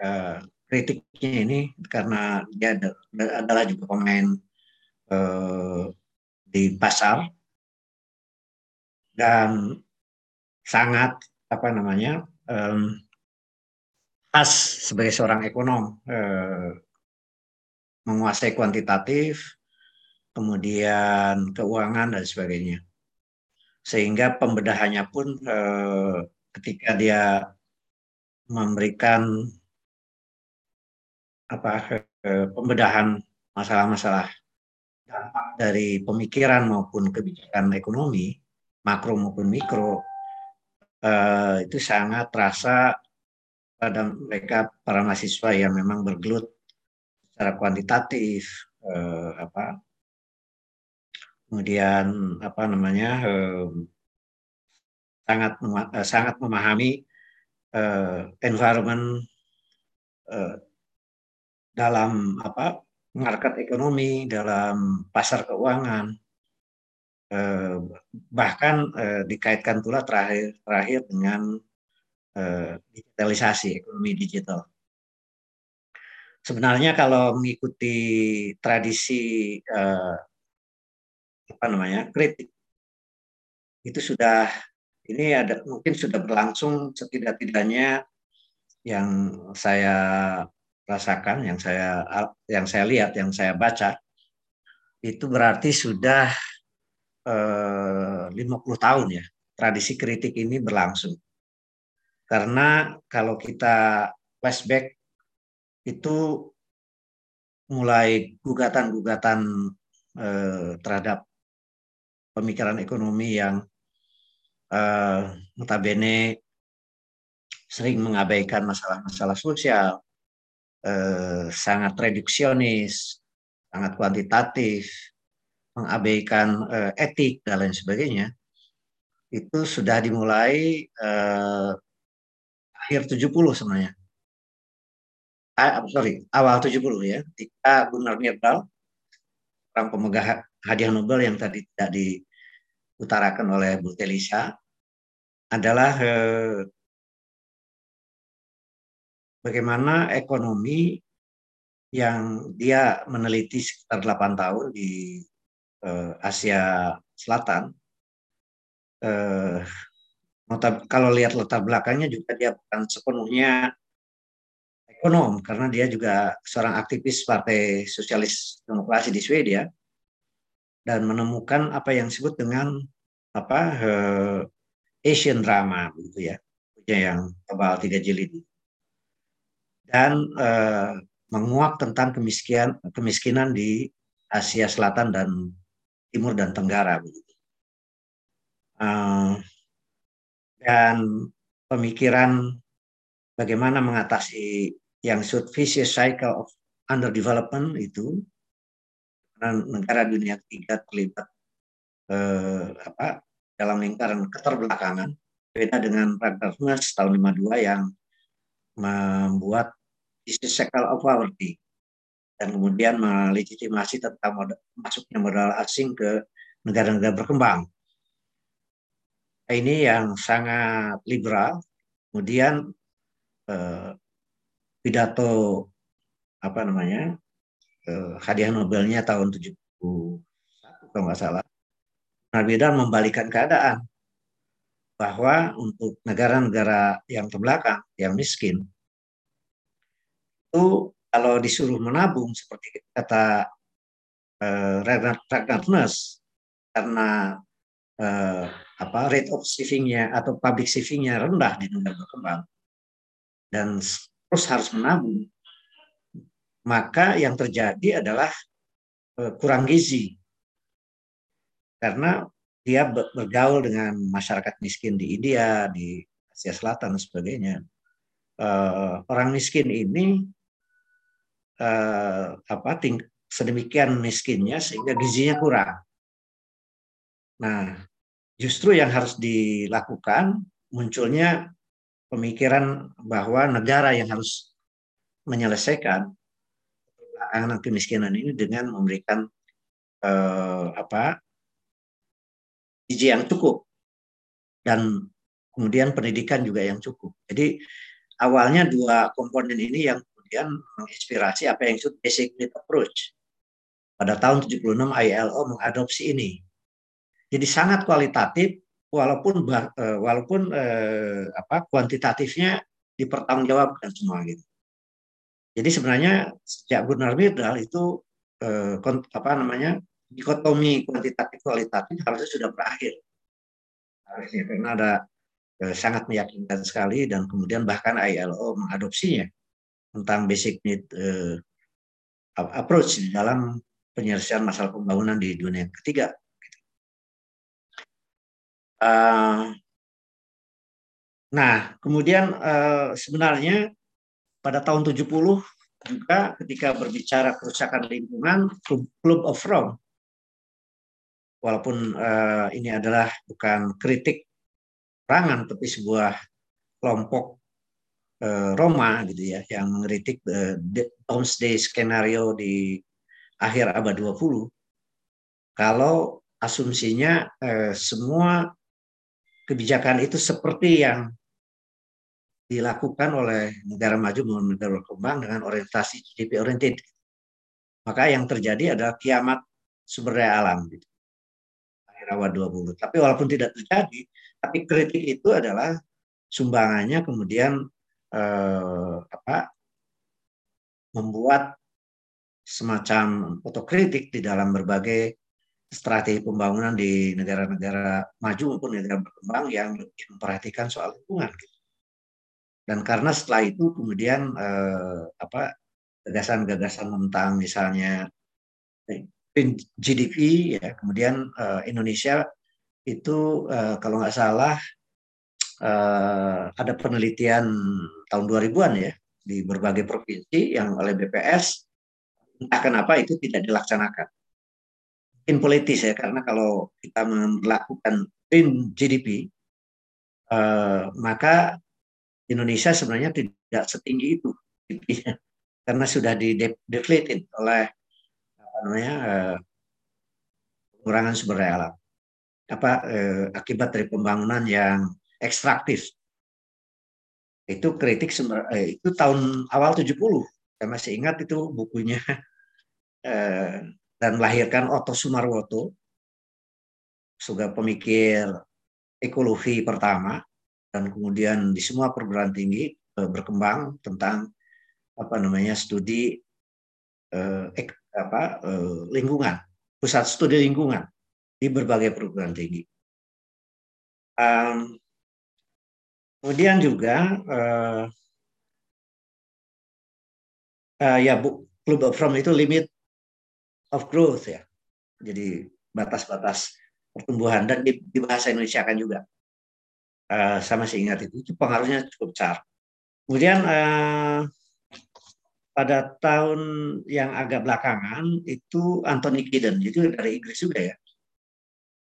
uh, kritiknya ini karena dia adalah juga pemain eh, di pasar. Dan sangat apa namanya um, khas sebagai seorang ekonom eh, menguasai kuantitatif kemudian keuangan dan sebagainya. Sehingga pembedahannya pun eh, ketika dia memberikan apa eh, pembedahan masalah-masalah dampak dari pemikiran maupun kebijakan ekonomi makro maupun mikro eh, itu sangat terasa pada mereka para mahasiswa yang memang bergelut secara kuantitatif eh, apa kemudian apa namanya sangat sangat memahami environment dalam apa market ekonomi dalam pasar keuangan eh, bahkan eh, dikaitkan pula terakhir terakhir dengan eh, digitalisasi ekonomi digital. Sebenarnya kalau mengikuti tradisi apa namanya kritik itu sudah ini ada mungkin sudah berlangsung setidak-tidaknya yang saya rasakan, yang saya yang saya lihat, yang saya baca itu berarti sudah eh, 50 tahun ya tradisi kritik ini berlangsung. Karena kalau kita flashback itu mulai gugatan-gugatan eh, terhadap pemikiran ekonomi yang uh, notabene sering mengabaikan masalah-masalah sosial, uh, sangat reduksionis, sangat kuantitatif, mengabaikan uh, etik dan lain sebagainya, itu sudah dimulai uh, akhir 70 sebenarnya. Ah, sorry, awal 70 ya, ketika Gunnar Myrdal, orang pemegang hadiah Nobel yang tadi tidak di utarakan oleh Bu Telisa adalah eh, bagaimana ekonomi yang dia meneliti sekitar 8 tahun di eh, Asia Selatan. Eh, kalau lihat latar belakangnya juga dia bukan sepenuhnya ekonom karena dia juga seorang aktivis Partai Sosialis Demokrasi di Swedia dan menemukan apa yang disebut dengan apa uh, Asian drama begitu ya yang tebal tiga jilid dan uh, menguak tentang kemiskinan kemiskinan di Asia Selatan dan Timur dan Tenggara begitu. Uh, dan pemikiran bagaimana mengatasi yang disebut vicious cycle of underdevelopment itu negara dunia ketiga terlibat eh, apa dalam lingkaran keterbelakangan beda dengan Ragnar tahun 52 yang membuat isu cycle of poverty dan kemudian melegitimasi tentang modal, masuknya modal asing ke negara-negara berkembang. Ini yang sangat liberal. Kemudian eh, pidato apa namanya eh, hadiah Nobelnya tahun 71 kalau nggak salah. Narbida membalikan keadaan bahwa untuk negara-negara yang terbelakang, yang miskin, itu kalau disuruh menabung seperti kata eh, Ragnar Ness, karena eh, apa rate of savingnya atau public savingnya rendah di negara berkembang dan terus harus menabung maka yang terjadi adalah eh, kurang gizi. Karena dia bergaul dengan masyarakat miskin di India, di Asia Selatan dan sebagainya. Eh, orang miskin ini eh, apa ting sedemikian miskinnya sehingga gizinya kurang. Nah, justru yang harus dilakukan munculnya pemikiran bahwa negara yang harus menyelesaikan anak kemiskinan ini dengan memberikan eh, apa gizi yang cukup dan kemudian pendidikan juga yang cukup. Jadi awalnya dua komponen ini yang kemudian menginspirasi apa yang disebut basic need approach. Pada tahun 76 ILO mengadopsi ini. Jadi sangat kualitatif walaupun eh, walaupun eh, apa kuantitatifnya dipertanggungjawabkan semua gitu. Jadi sebenarnya sejak Gunnar Myrdal itu eh, apa namanya dikotomi kuantitatif kualitatif harusnya sudah berakhir. Harusnya karena ada eh, sangat meyakinkan sekali dan kemudian bahkan ILO mengadopsinya tentang basic need eh, approach di dalam penyelesaian masalah pembangunan di dunia yang ketiga. Uh, nah, kemudian uh, sebenarnya pada tahun 70 juga ketika berbicara kerusakan lingkungan, Club of Rome, walaupun uh, ini adalah bukan kritik perangan, tapi sebuah kelompok uh, Roma gitu ya, yang mengkritik uh, Domesday skenario di akhir abad 20, kalau asumsinya eh, semua kebijakan itu seperti yang dilakukan oleh negara maju maupun negara berkembang dengan orientasi GDP oriented. Maka yang terjadi adalah kiamat sumber daya alam gitu. Akhir awal 20. Tapi walaupun tidak terjadi, tapi kritik itu adalah sumbangannya kemudian eh, apa membuat semacam otokritik di dalam berbagai strategi pembangunan di negara-negara maju maupun negara berkembang yang memperhatikan soal lingkungan. Dan karena setelah itu kemudian eh, apa gagasan-gagasan tentang misalnya GDP ya kemudian eh, Indonesia itu eh, kalau nggak salah eh, ada penelitian tahun 2000-an ya di berbagai provinsi yang oleh BPS entah kenapa itu tidak dilaksanakan. Mungkin politis ya karena kalau kita melakukan green GDP uh, maka Indonesia sebenarnya tidak setinggi itu karena sudah di deflated oleh apa namanya uh, pengurangan sumber daya alam. Apa uh, akibat dari pembangunan yang ekstraktif. Itu kritik eh, itu tahun awal 70 saya masih ingat itu bukunya. Eh, dan melahirkan Otto Sumarwoto, juga pemikir ekologi pertama, dan kemudian di semua perguruan tinggi eh, berkembang tentang apa namanya studi eh, ek, apa, eh, lingkungan, pusat studi lingkungan di berbagai perguruan tinggi. Um, kemudian juga uh, uh, ya bu, Club of Rome itu limit of growth ya. Jadi batas-batas pertumbuhan dan di, di bahasa Indonesia kan juga. Uh, saya masih ingat itu, itu pengaruhnya cukup besar. Kemudian uh, pada tahun yang agak belakangan itu Anthony Giddens, itu dari Inggris juga ya,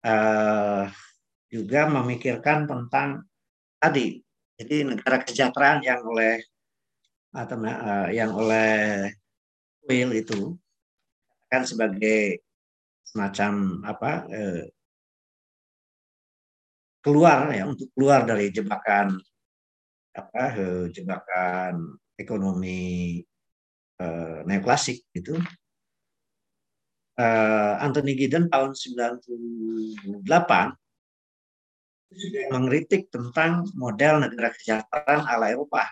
uh, juga memikirkan tentang tadi, jadi negara kesejahteraan yang oleh atau uh, yang oleh Will itu kan sebagai semacam apa eh, keluar ya untuk keluar dari jebakan apa eh, jebakan ekonomi eh, neoklasik gitu. Eh, Anthony Giddens tahun 98 mengkritik tentang model negara kesejahteraan ala Eropa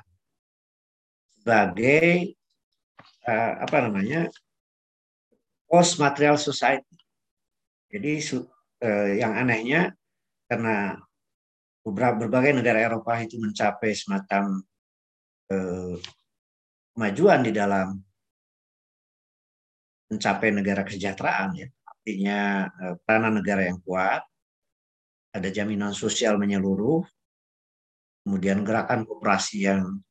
sebagai eh, apa namanya post material society. Jadi eh, yang anehnya karena beberapa berbagai negara Eropa itu mencapai semacam eh, kemajuan di dalam mencapai negara kesejahteraan ya artinya peranan negara yang kuat ada jaminan sosial menyeluruh kemudian gerakan kooperasi yang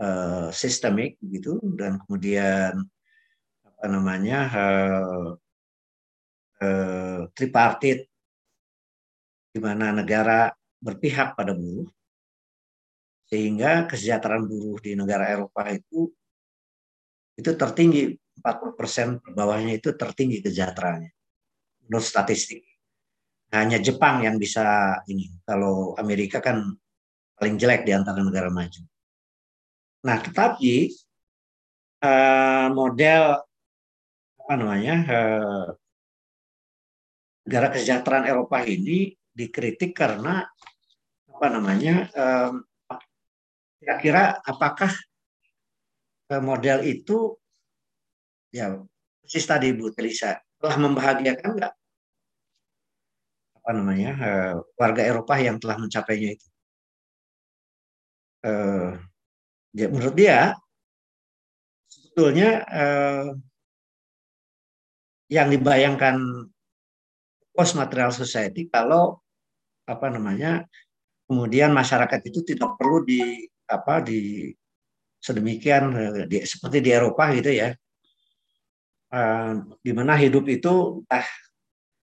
eh, sistemik gitu dan kemudian apa namanya uh, uh, tripartit di mana negara berpihak pada buruh sehingga kesejahteraan buruh di negara Eropa itu itu tertinggi 40 persen bawahnya itu tertinggi kesejahteraannya menurut statistik hanya Jepang yang bisa ini. Kalau Amerika kan paling jelek di antara negara maju. Nah tetapi uh, model apa namanya uh, negara kesejahteraan Eropa ini dikritik karena apa namanya kira-kira um, apakah model itu ya persis tadi Bu Telisa telah membahagiakan nggak apa namanya uh, warga Eropa yang telah mencapainya itu. Uh, ya, menurut dia sebetulnya uh, yang dibayangkan post material society kalau apa namanya kemudian masyarakat itu tidak perlu di apa di sedemikian di, seperti di Eropa gitu ya uh, di mana hidup itu ah,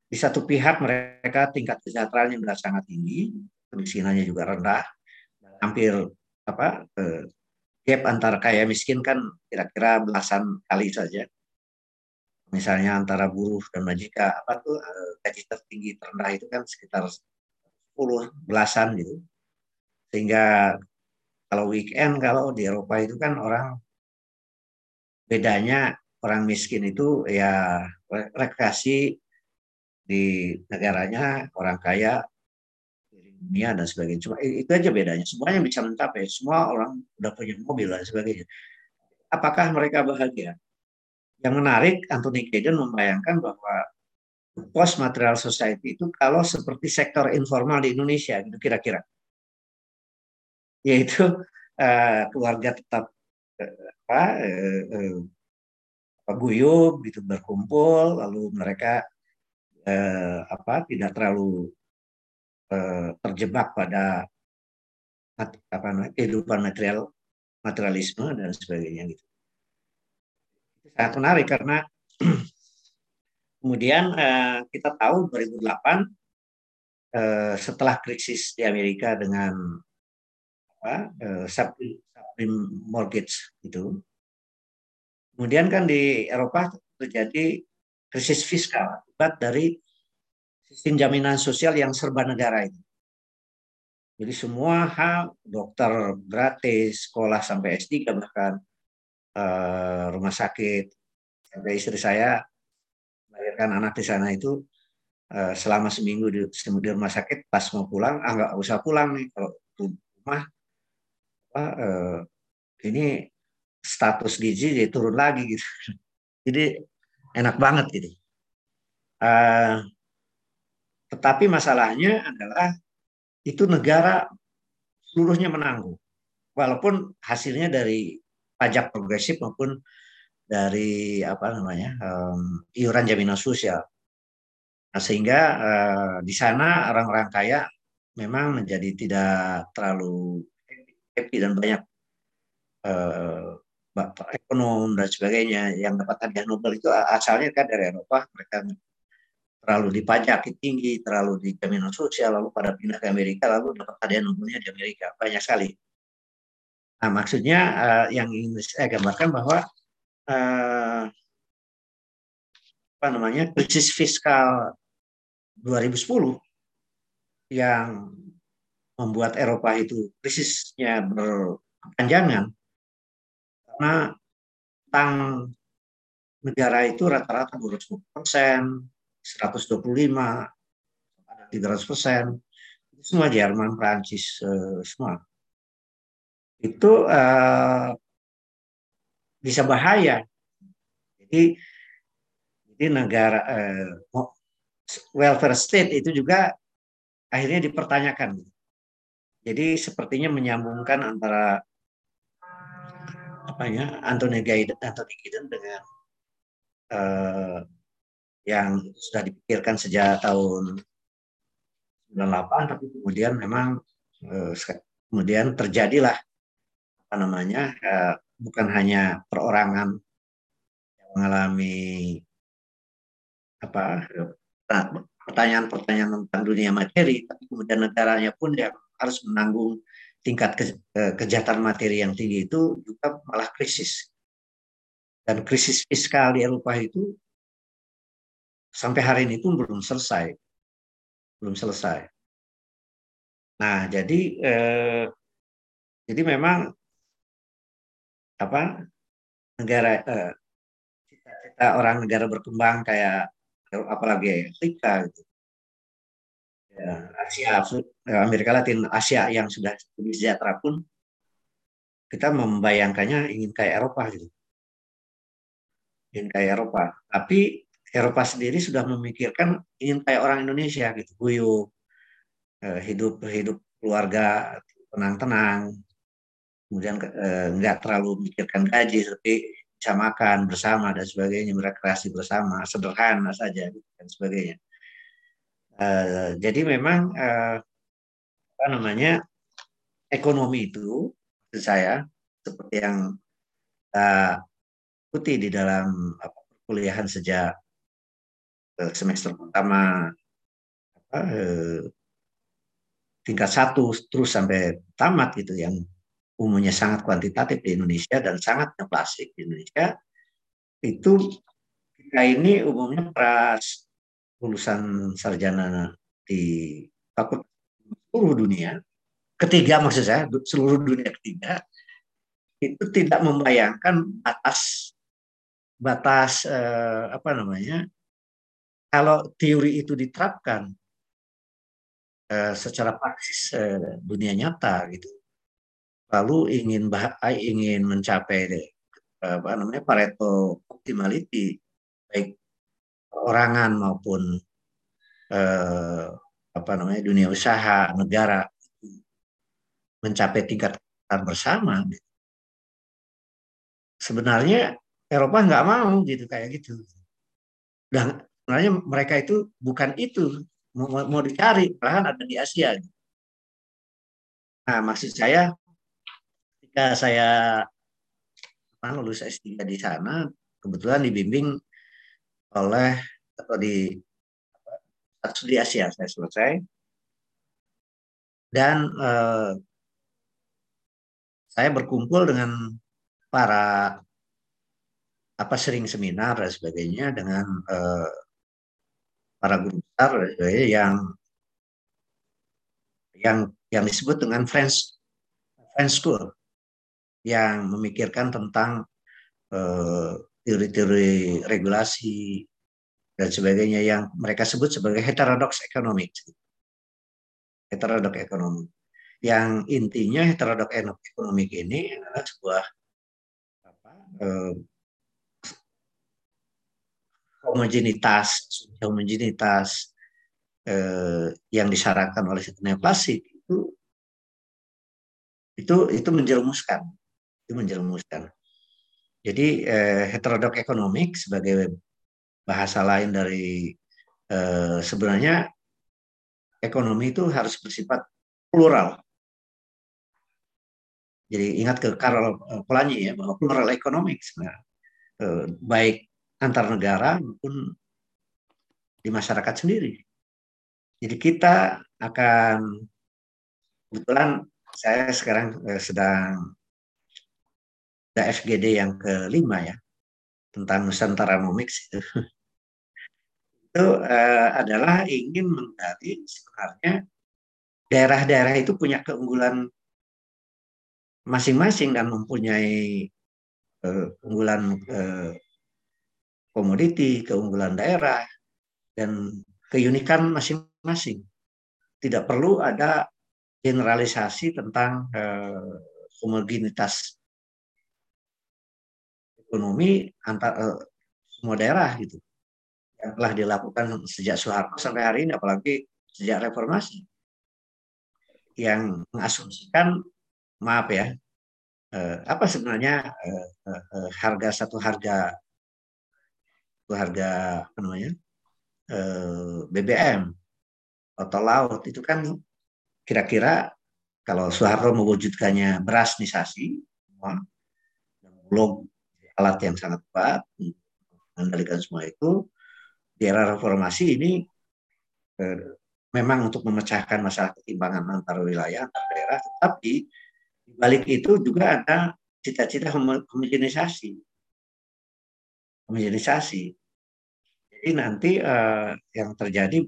di satu pihak mereka tingkat kesejahteraan yang sangat tinggi, kemiskinannya juga rendah, hampir apa uh, gap antara kaya miskin kan kira-kira belasan kali saja. Misalnya antara buruh dan majika apa tuh uh, gaji tertinggi terendah itu kan sekitar 10 belasan gitu. Sehingga kalau weekend kalau di Eropa itu kan orang bedanya orang miskin itu ya rekreasi di negaranya orang kaya dunia dan sebagainya. Cuma itu aja bedanya. Semuanya bisa mencapai. Semua orang udah punya mobil dan sebagainya. Apakah mereka bahagia? Yang menarik, Anthony Giddens membayangkan bahwa post material society itu kalau seperti sektor informal di Indonesia, gitu kira-kira, yaitu uh, keluarga tetap uh, apa, uh, uh, guyup gitu berkumpul lalu mereka eh, apa tidak terlalu eh, terjebak pada apa kehidupan material materialisme dan sebagainya gitu. Sangat menarik karena kemudian eh, kita tahu 2008 eh, setelah krisis di Amerika dengan apa eh, subprime mortgage itu Kemudian kan di Eropa terjadi krisis fiskal akibat dari sistem jaminan sosial yang serba negara itu. Jadi semua hal dokter gratis, sekolah sampai S3 bahkan uh, rumah sakit. Sampai istri saya melahirkan anak di sana itu uh, selama seminggu di, di rumah sakit pas mau pulang ah nggak usah pulang nih kalau rumah apa, uh, ini status gizi jadi turun lagi gitu. Jadi enak banget gitu. Uh, tetapi masalahnya adalah itu negara seluruhnya menanggung. Walaupun hasilnya dari pajak progresif maupun dari apa namanya um, iuran jaminan sosial. Nah, sehingga uh, di sana orang-orang kaya memang menjadi tidak terlalu happy dan banyak uh, ekonom dan sebagainya yang dapat hadiah Nobel itu asalnya kan dari Eropa mereka terlalu dipajaki tinggi terlalu di jaminan sosial lalu pada pindah ke Amerika lalu dapat hadiah Nobelnya di Amerika. Banyak sekali. Nah maksudnya uh, yang ingin saya gambarkan bahwa uh, apa namanya krisis fiskal 2010 yang membuat Eropa itu krisisnya berkepanjangan karena tang negara itu rata-rata 210 persen, 125, ada 300 persen, itu semua Jerman, Prancis, uh, semua. Itu uh, bisa bahaya. Jadi, jadi negara uh, welfare state itu juga akhirnya dipertanyakan. Jadi sepertinya menyambungkan antara apanya Anthony Giddens, Anthony Giddens dengan yang sudah dipikirkan sejak tahun 98 tapi kemudian memang uh, kemudian terjadilah apa namanya uh, bukan hanya perorangan yang mengalami apa pertanyaan-pertanyaan tentang dunia materi tapi kemudian negaranya pun yang harus menanggung tingkat ke, kejahatan materi yang tinggi itu juga malah krisis. Dan krisis fiskal di Eropa itu sampai hari ini pun belum selesai. Belum selesai. Nah, jadi eh, jadi memang apa negara uh, cita-cita orang negara berkembang kayak apalagi Afrika gitu. Ya, Asia, Amerika Latin, Asia yang sudah lebih sejahtera pun kita membayangkannya ingin kayak Eropa gitu. Ingin kayak Eropa. Tapi Eropa sendiri sudah memikirkan ingin kayak orang Indonesia gitu, guyup, eh, hidup hidup keluarga tenang-tenang, kemudian eh, nggak terlalu memikirkan gaji, tapi bisa makan bersama dan sebagainya, berekreasi bersama, sederhana saja gitu, dan sebagainya. Uh, jadi memang uh, apa namanya ekonomi itu maksud saya seperti yang kita ikuti di dalam apa, perkuliahan sejak semester pertama apa, uh, tingkat satu terus sampai tamat gitu yang umumnya sangat kuantitatif di Indonesia dan sangat klasik di Indonesia. Itu kita ini umumnya pras lulusan sarjana di fakultas seluruh dunia ketiga maksud saya seluruh dunia ketiga itu tidak membayangkan batas batas eh, apa namanya kalau teori itu diterapkan eh, secara praksis eh, dunia nyata gitu lalu ingin bah ingin mencapai apa namanya Pareto optimality baik orangan maupun eh, apa namanya dunia usaha negara mencapai tingkat bersama sebenarnya Eropa nggak mau gitu kayak gitu. Dan sebenarnya mereka itu bukan itu. Mau, mau dicari malahan ada di Asia. Nah maksud saya ketika saya lulus S3 di sana kebetulan dibimbing oleh atau di studi Asia saya selesai. Dan eh, saya berkumpul dengan para apa sering seminar dan sebagainya dengan eh, para guru besar sebagainya yang yang yang disebut dengan French French School yang memikirkan tentang eh, teori-teori regulasi dan sebagainya yang mereka sebut sebagai heterodox economic. Heterodox ekonomi. Yang intinya heterodox economic ini adalah sebuah apa, eh, homogenitas, homogenitas eh, yang disyaratkan oleh klasik itu itu itu menjerumuskan, itu menjerumuskan. Jadi eh, heterodok ekonomik sebagai bahasa lain dari eh, sebenarnya ekonomi itu harus bersifat plural. Jadi ingat ke Karl Polanyi ya bahwa plural ekonomik sebenarnya eh, baik antar negara maupun di masyarakat sendiri. Jadi kita akan kebetulan saya sekarang eh, sedang ada FGD yang kelima ya tentang Nusantara Nomics itu itu uh, adalah ingin menggali sebenarnya daerah-daerah itu punya keunggulan masing-masing dan mempunyai uh, keunggulan uh, komoditi, keunggulan daerah dan keunikan masing-masing. Tidak perlu ada generalisasi tentang uh, homogenitas ekonomi antar uh, semua daerah gitu yang telah dilakukan sejak Soeharto sampai hari ini apalagi sejak reformasi yang mengasumsikan maaf ya uh, apa sebenarnya uh, uh, uh, harga satu harga harga apa namanya uh, BBM atau laut itu kan kira-kira kalau Soeharto mewujudkannya berasnisasi belum alat yang sangat kuat mengendalikan semua itu di era reformasi ini eh, memang untuk memecahkan masalah ketimpangan antar wilayah antar daerah tetapi di balik itu juga ada cita-cita homogenisasi homogenisasi jadi nanti eh, yang terjadi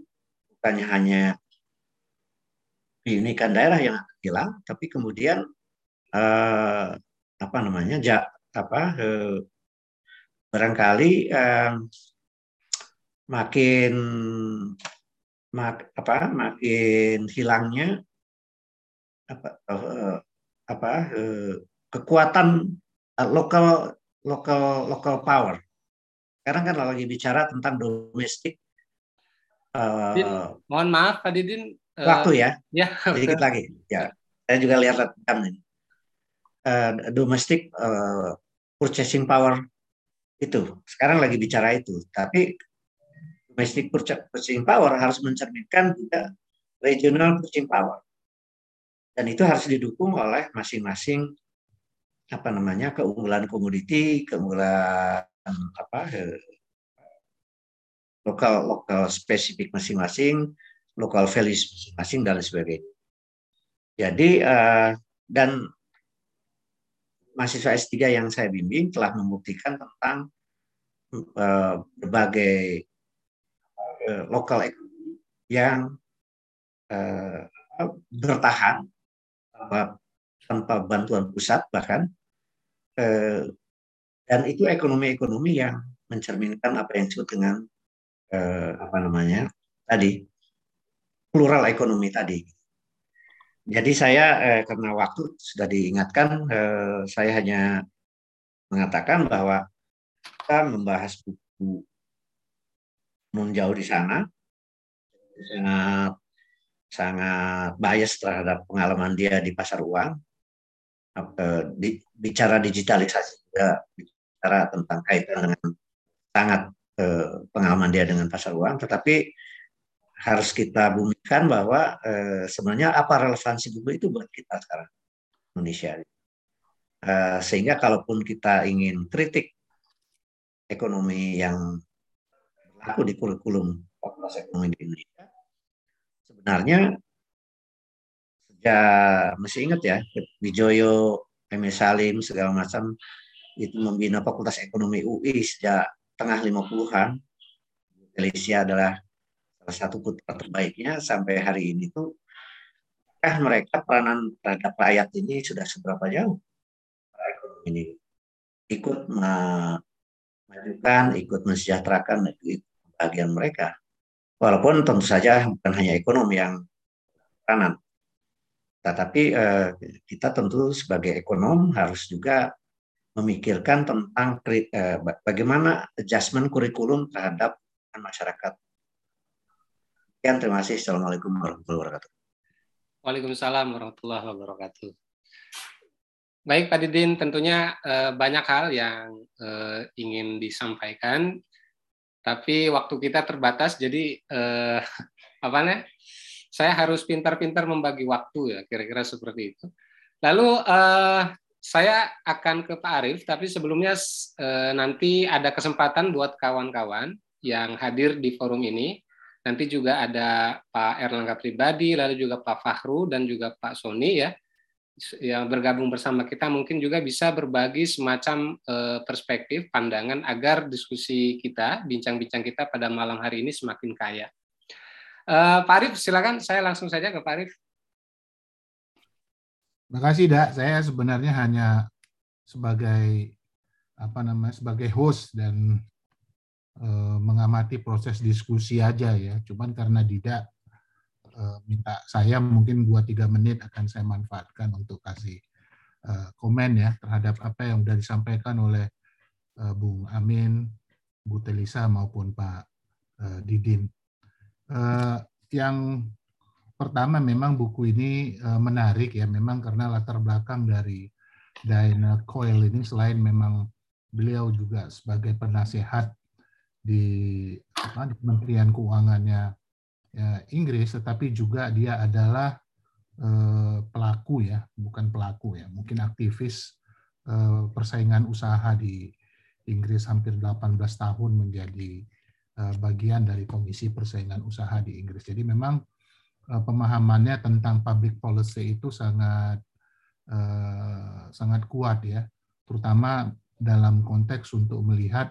bukannya hanya keunikan daerah yang hilang tapi kemudian eh, apa namanya ja, apa eh, barangkali eh, makin mak, apa makin hilangnya apa eh, apa eh, kekuatan eh, lokal lokal lokal power. Sekarang kan lagi bicara tentang domestik. Uh, mohon maaf Pak Didin. Uh, waktu ya. Ya. Sedikit lagi. Ya. Saya juga lihat rekam ini. Uh, domestik uh, purchasing power itu sekarang lagi bicara itu. Tapi domestic purchasing power harus mencerminkan juga regional purchasing power. Dan itu harus didukung oleh masing-masing apa namanya keunggulan komoditi, keunggulan apa eh, lokal lokal spesifik masing-masing, lokal values masing-masing dan sebagainya. Jadi uh, dan mahasiswa S3 yang saya bimbing telah membuktikan tentang uh, berbagai lokal yang bertahan tanpa, bantuan pusat bahkan Eh, dan itu ekonomi-ekonomi yang mencerminkan apa yang disebut dengan eh, apa namanya tadi plural ekonomi tadi. Jadi saya eh, karena waktu sudah diingatkan, eh, saya hanya mengatakan bahwa kita membahas buku Nun jauh di sana. Sangat sangat bias terhadap pengalaman dia di pasar uang. Bicara digitalisasi bicara tentang kaitan dengan sangat eh, pengalaman dia dengan pasar uang, tetapi harus kita bumikan bahwa eh, sebenarnya apa relevansi buku itu buat kita sekarang Indonesia. Eh, sehingga kalaupun kita ingin kritik ekonomi yang berlaku di kurikulum fakultas ekonomi di Indonesia, sebenarnya ya masih ingat ya Wijoyo, Emil Salim segala macam itu membina Fakultas Ekonomi UI sejak tengah 50-an. Malaysia adalah salah satu putra terbaiknya sampai hari ini tuh eh mereka peranan terhadap rakyat ini sudah seberapa jauh ekonomi ini ikut memajukan, ikut mensejahterakan bagian mereka. Walaupun tentu saja bukan hanya ekonomi yang peranan, tetapi eh, kita tentu sebagai ekonom harus juga memikirkan tentang eh, bagaimana adjustment kurikulum terhadap masyarakat. Sekian, terima kasih. Assalamualaikum warahmatullahi wabarakatuh. Waalaikumsalam warahmatullahi wabarakatuh. Baik Pak Didin, tentunya eh, banyak hal yang eh, ingin disampaikan, tapi waktu kita terbatas, jadi apa nih? saya harus pintar-pintar membagi waktu ya, kira-kira seperti itu. Lalu saya akan ke Pak Arief, tapi sebelumnya uh, nanti ada kesempatan buat kawan-kawan yang hadir di forum ini. Nanti juga ada Pak Erlangga pribadi, lalu juga Pak Fahru dan juga Pak Sony ya, yang bergabung bersama kita mungkin juga bisa berbagi semacam uh, perspektif, pandangan agar diskusi kita, bincang-bincang kita pada malam hari ini semakin kaya. Uh, Pak Arif, silakan. Saya langsung saja ke Pak Arif. Terima kasih, Dak. Saya sebenarnya hanya sebagai apa namanya sebagai host dan uh, mengamati proses diskusi aja ya. Cuman karena Dida uh, minta saya mungkin 2-3 menit akan saya manfaatkan untuk kasih uh, komen ya terhadap apa yang sudah disampaikan oleh uh, Bung Amin, Bu Telisa maupun Pak uh, Didin. Uh, yang pertama memang buku ini uh, menarik ya, memang karena latar belakang dari Diana Coyle ini selain memang beliau juga sebagai penasehat di, Kementerian Keuangannya ya, Inggris, tetapi juga dia adalah uh, pelaku ya, bukan pelaku ya, mungkin aktivis uh, persaingan usaha di Inggris hampir 18 tahun menjadi Eh, bagian dari Komisi Persaingan Usaha di Inggris. Jadi memang eh, pemahamannya tentang public policy itu sangat eh, sangat kuat ya, terutama dalam konteks untuk melihat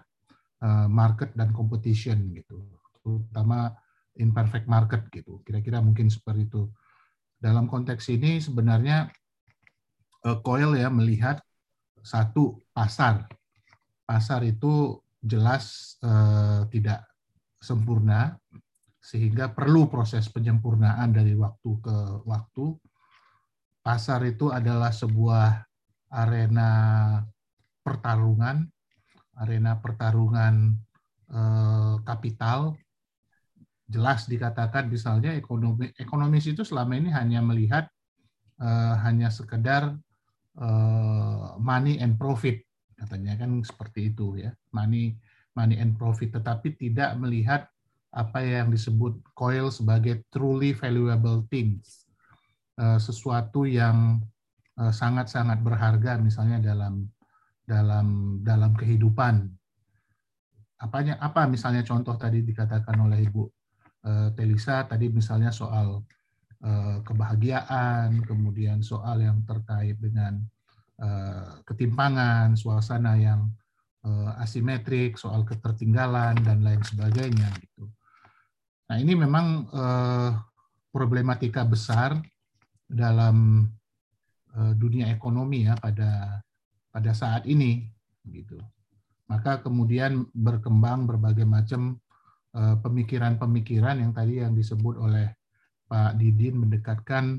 market dan competition gitu, terutama imperfect market gitu. Kira-kira mungkin seperti itu. Dalam konteks ini sebenarnya Coil ya melihat satu pasar. Pasar itu jelas uh, tidak sempurna sehingga perlu proses penyempurnaan dari waktu ke waktu. Pasar itu adalah sebuah arena pertarungan, arena pertarungan eh, kapital. Jelas dikatakan misalnya ekonomi ekonomis itu selama ini hanya melihat eh, hanya sekedar eh, money and profit katanya kan seperti itu ya money money and profit tetapi tidak melihat apa yang disebut coil sebagai truly valuable things sesuatu yang sangat-sangat berharga misalnya dalam dalam dalam kehidupan. Apanya apa misalnya contoh tadi dikatakan oleh Ibu uh, Telisa tadi misalnya soal kebahagiaan, kemudian soal yang terkait dengan ketimpangan, suasana yang asimetrik, soal ketertinggalan dan lain sebagainya gitu. Nah, ini memang uh, problematika besar dalam dunia ekonomi ya pada pada saat ini gitu. Maka kemudian berkembang berbagai macam eh, pemikiran-pemikiran yang tadi yang disebut oleh Pak Didin mendekatkan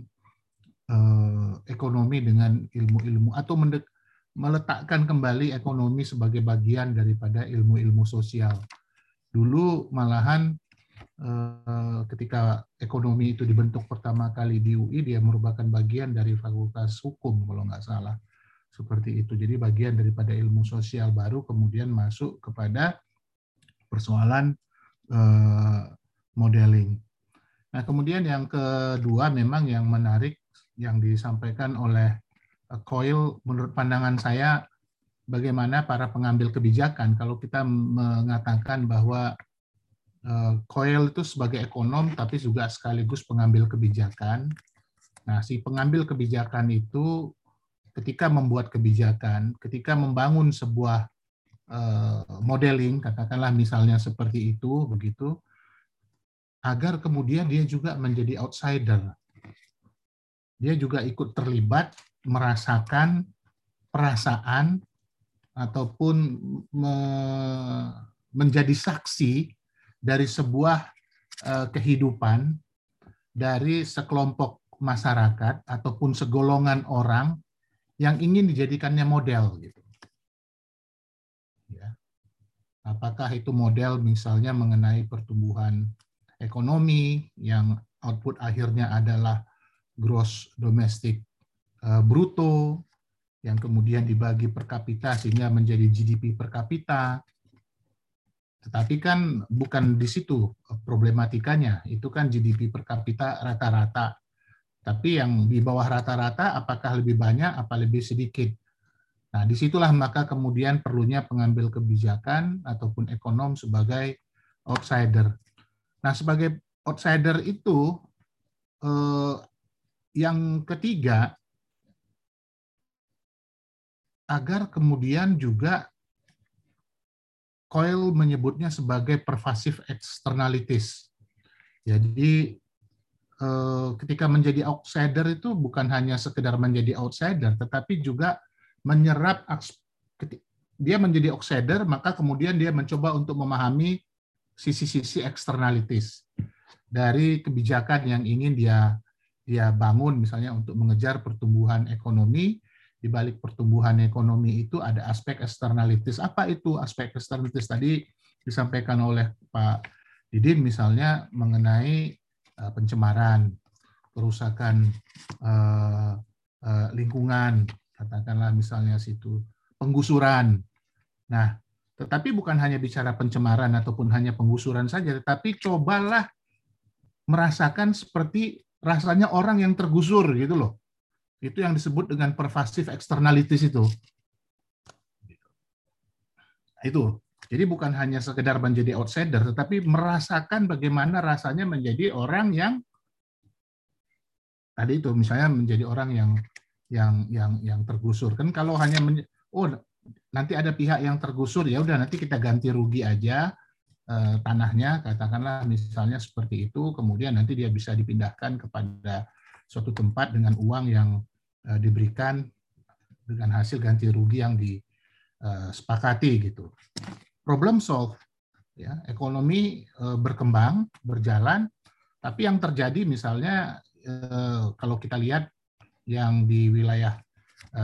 eh, ekonomi dengan ilmu-ilmu atau mendek, meletakkan kembali ekonomi sebagai bagian daripada ilmu-ilmu sosial. Dulu malahan eh, ketika ekonomi itu dibentuk pertama kali di UI, dia merupakan bagian dari Fakultas Hukum kalau nggak salah seperti itu. Jadi bagian daripada ilmu sosial baru kemudian masuk kepada persoalan uh, modeling. Nah, kemudian yang kedua memang yang menarik yang disampaikan oleh Coil menurut pandangan saya bagaimana para pengambil kebijakan kalau kita mengatakan bahwa Coil itu sebagai ekonom tapi juga sekaligus pengambil kebijakan. Nah, si pengambil kebijakan itu ketika membuat kebijakan, ketika membangun sebuah uh, modeling, katakanlah misalnya seperti itu, begitu, agar kemudian dia juga menjadi outsider. Dia juga ikut terlibat, merasakan perasaan ataupun me, menjadi saksi dari sebuah uh, kehidupan dari sekelompok masyarakat ataupun segolongan orang yang ingin dijadikannya model gitu. Ya. Apakah itu model misalnya mengenai pertumbuhan ekonomi yang output akhirnya adalah gross domestic eh, bruto yang kemudian dibagi per kapita sehingga menjadi GDP per kapita. Tetapi kan bukan di situ problematikanya. Itu kan GDP per kapita rata-rata tapi yang di bawah rata-rata apakah lebih banyak, apa lebih sedikit. Nah, di situlah maka kemudian perlunya pengambil kebijakan ataupun ekonom sebagai outsider. Nah, sebagai outsider itu eh, yang ketiga agar kemudian juga Coil menyebutnya sebagai pervasive externalities. Jadi Eh, ketika menjadi outsider itu bukan hanya sekedar menjadi outsider, tetapi juga menyerap dia menjadi outsider, maka kemudian dia mencoba untuk memahami sisi-sisi externalities dari kebijakan yang ingin dia dia bangun misalnya untuk mengejar pertumbuhan ekonomi di balik pertumbuhan ekonomi itu ada aspek externalities apa itu aspek externalities tadi disampaikan oleh Pak Didin misalnya mengenai Eh, pencemaran, kerusakan eh, eh, lingkungan, katakanlah misalnya situ, penggusuran. Nah, tetapi bukan hanya bicara pencemaran ataupun hanya penggusuran saja, tetapi cobalah merasakan seperti rasanya orang yang tergusur gitu loh. Itu yang disebut dengan pervasive externalities itu. Itu jadi bukan hanya sekedar menjadi outsider, tetapi merasakan bagaimana rasanya menjadi orang yang tadi itu misalnya menjadi orang yang yang yang yang tergusur. Kan kalau hanya men, oh nanti ada pihak yang tergusur ya udah nanti kita ganti rugi aja eh, tanahnya katakanlah misalnya seperti itu kemudian nanti dia bisa dipindahkan kepada suatu tempat dengan uang yang diberikan dengan hasil ganti rugi yang disepakati gitu. Problem solve ya. Ekonomi berkembang berjalan tapi yang terjadi misalnya kalau kita lihat yang di wilayah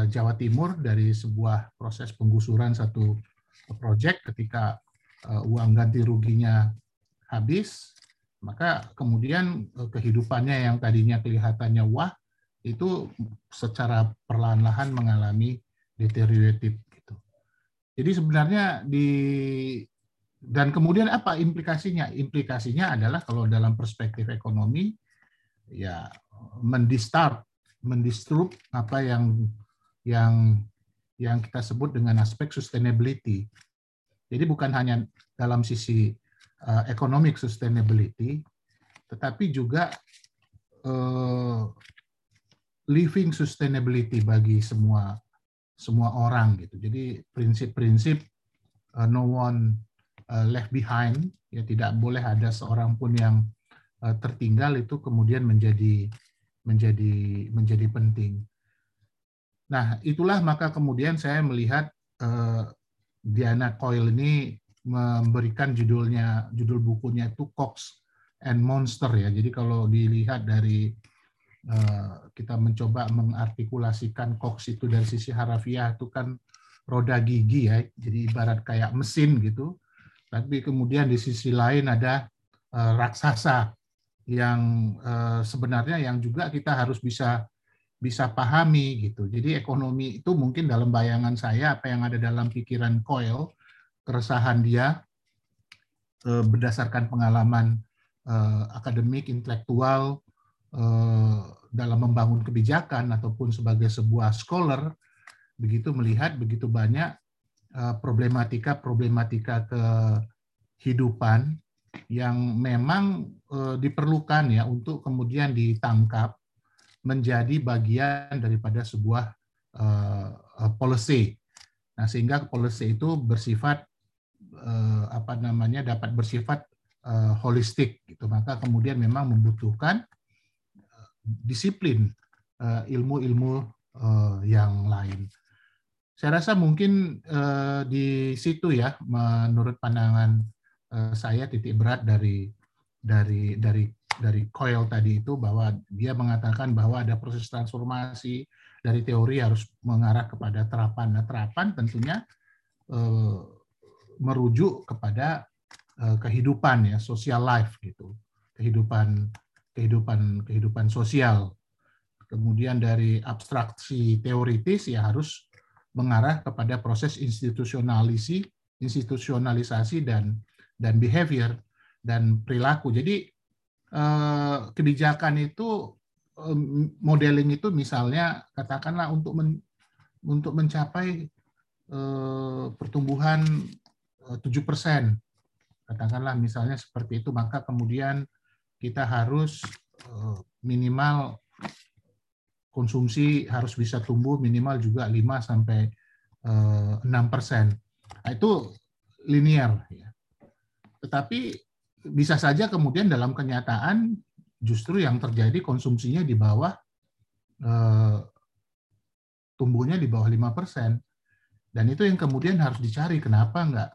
Jawa Timur dari sebuah proses penggusuran satu proyek ketika uang ganti ruginya habis maka kemudian kehidupannya yang tadinya kelihatannya wah itu secara perlahan-lahan mengalami deteriorated gitu. Jadi sebenarnya di dan kemudian apa implikasinya? Implikasinya adalah kalau dalam perspektif ekonomi ya mendistart, mendistrup apa yang yang yang kita sebut dengan aspek sustainability. Jadi bukan hanya dalam sisi uh, economic sustainability, tetapi juga uh, living sustainability bagi semua semua orang gitu. Jadi prinsip-prinsip uh, no one uh, left behind ya tidak boleh ada seorang pun yang uh, tertinggal itu kemudian menjadi menjadi menjadi penting. Nah, itulah maka kemudian saya melihat uh, Diana Coyle ini memberikan judulnya judul bukunya itu Cox and Monster ya. Jadi kalau dilihat dari kita mencoba mengartikulasikan Cox itu dari sisi harafiah itu kan roda gigi ya, jadi ibarat kayak mesin gitu. Tapi kemudian di sisi lain ada uh, raksasa yang uh, sebenarnya yang juga kita harus bisa bisa pahami gitu. Jadi ekonomi itu mungkin dalam bayangan saya apa yang ada dalam pikiran Coyle, keresahan dia berdasarkan pengalaman akademik, intelektual, Eh, dalam membangun kebijakan ataupun sebagai sebuah scholar begitu melihat begitu banyak eh, problematika-problematika kehidupan yang memang eh, diperlukan ya untuk kemudian ditangkap menjadi bagian daripada sebuah policy. Nah, sehingga policy itu bersifat apa namanya dapat bersifat holistik gitu. Maka kemudian memang membutuhkan disiplin eh, ilmu-ilmu uh, yang lain. Saya rasa mungkin uh, di situ ya, menurut pandangan saya titik berat dari dari dari dari Coyle tadi itu bahwa dia mengatakan bahwa ada proses transformasi dari teori harus mengarah kepada terapan. Nah, terapan tentunya merujuk kepada kehidupan ya, social life gitu, kehidupan kehidupan kehidupan sosial. Kemudian dari abstraksi teoritis ya harus mengarah kepada proses institusionalisasi, institusionalisasi dan dan behavior dan perilaku. Jadi eh, kebijakan itu eh, modeling itu misalnya katakanlah untuk men, untuk mencapai eh, pertumbuhan tujuh persen katakanlah misalnya seperti itu maka kemudian kita harus eh, minimal konsumsi harus bisa tumbuh minimal juga 5 sampai 6 eh, persen. Nah, itu linear. Ya. Tetapi bisa saja kemudian dalam kenyataan justru yang terjadi konsumsinya di bawah eh, tumbuhnya di bawah 5 persen. Dan itu yang kemudian harus dicari kenapa enggak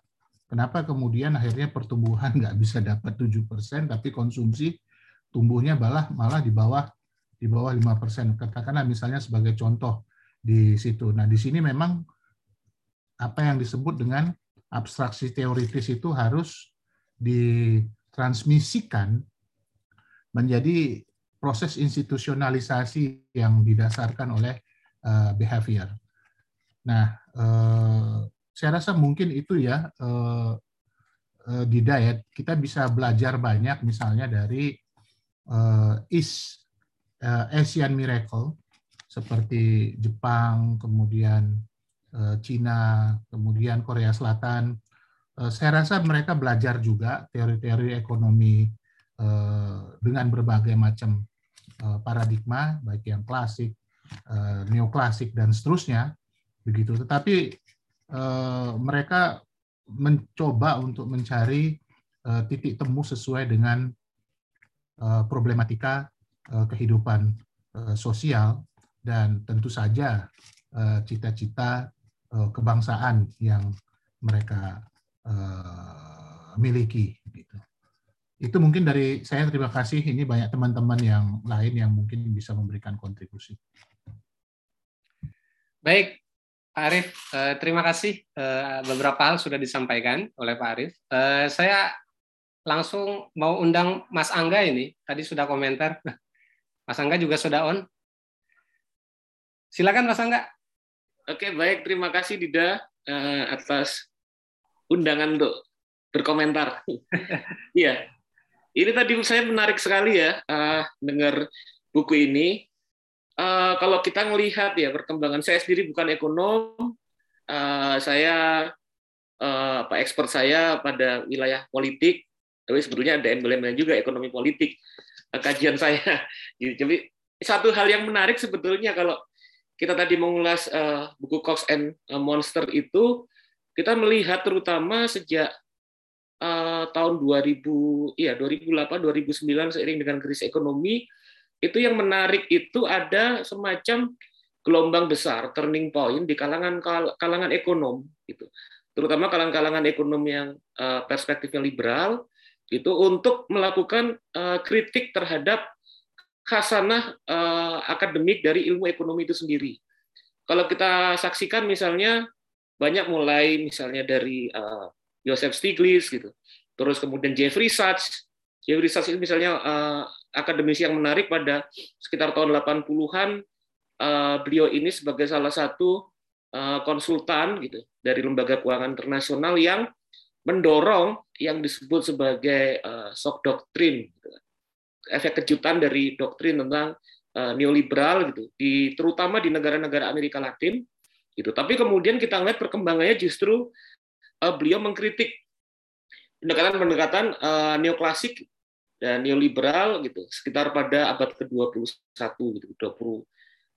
Kenapa kemudian akhirnya pertumbuhan nggak bisa dapat 7 persen, tapi konsumsi tumbuhnya malah malah di bawah di bawah 5 persen. Katakanlah misalnya sebagai contoh di situ. Nah di sini memang apa yang disebut dengan abstraksi teoritis itu harus ditransmisikan menjadi proses institusionalisasi yang didasarkan oleh uh, behavior. Nah, uh, saya rasa mungkin itu ya uh, uh, Dida ya. Kita bisa belajar banyak misalnya dari uh, East uh, Asian Miracle seperti Jepang kemudian uh, Cina kemudian Korea Selatan. Uh, saya rasa mereka belajar juga teori-teori ekonomi uh, dengan berbagai macam uh, paradigma baik yang klasik uh, neoklasik dan seterusnya. Begitu. Tetapi Eh, mereka mencoba untuk mencari eh, titik temu sesuai dengan eh, problematika kehidupan sosial dan tentu saja cita-cita kebangsaan yang mereka uh, miliki. Gitu. Itu mungkin dari saya terima kasih. Ini banyak teman-teman yang lain yang mungkin bisa memberikan kontribusi. Baik, Pak Arief, uh, terima kasih. Uh, beberapa hal sudah disampaikan oleh Pak Arief. Uh, saya langsung mau undang Mas Angga ini. Tadi sudah komentar. Mas Angga juga sudah on. Silakan Mas Angga. Oke, baik. Terima kasih Dida atas undangan untuk berkomentar. Iya. ini tadi saya menarik sekali ya dengar buku ini. Uh, kalau kita melihat ya perkembangan saya sendiri bukan ekonom, uh, saya uh, apa expert saya pada wilayah politik, tapi sebetulnya ada emblemnya juga ekonomi politik uh, kajian saya. Jadi satu hal yang menarik sebetulnya kalau kita tadi mengulas uh, buku Cox and Monster itu, kita melihat terutama sejak uh, tahun 2000, iya 2008, 2009 seiring dengan krisis ekonomi, itu yang menarik itu ada semacam gelombang besar, turning point di kalangan kalangan ekonom, gitu. Terutama kalangan-kalangan ekonom yang uh, perspektifnya liberal, itu untuk melakukan uh, kritik terhadap khasanah uh, akademik dari ilmu ekonomi itu sendiri. Kalau kita saksikan misalnya banyak mulai misalnya dari Joseph Stiglitz gitu, terus kemudian Jeffrey Sachs. Jeffrey Sachs itu misalnya akademisi yang menarik pada sekitar tahun 80-an uh, beliau ini sebagai salah satu uh, konsultan gitu dari lembaga keuangan internasional yang mendorong yang disebut sebagai uh, shock doctrine gitu efek kejutan dari doktrin tentang neoliberal gitu, di terutama di negara-negara Amerika Latin gitu. Tapi kemudian kita lihat perkembangannya justru beliau mengkritik pendekatan-pendekatan uh, neoklasik dan neoliberal gitu sekitar pada abad ke-21 gitu 20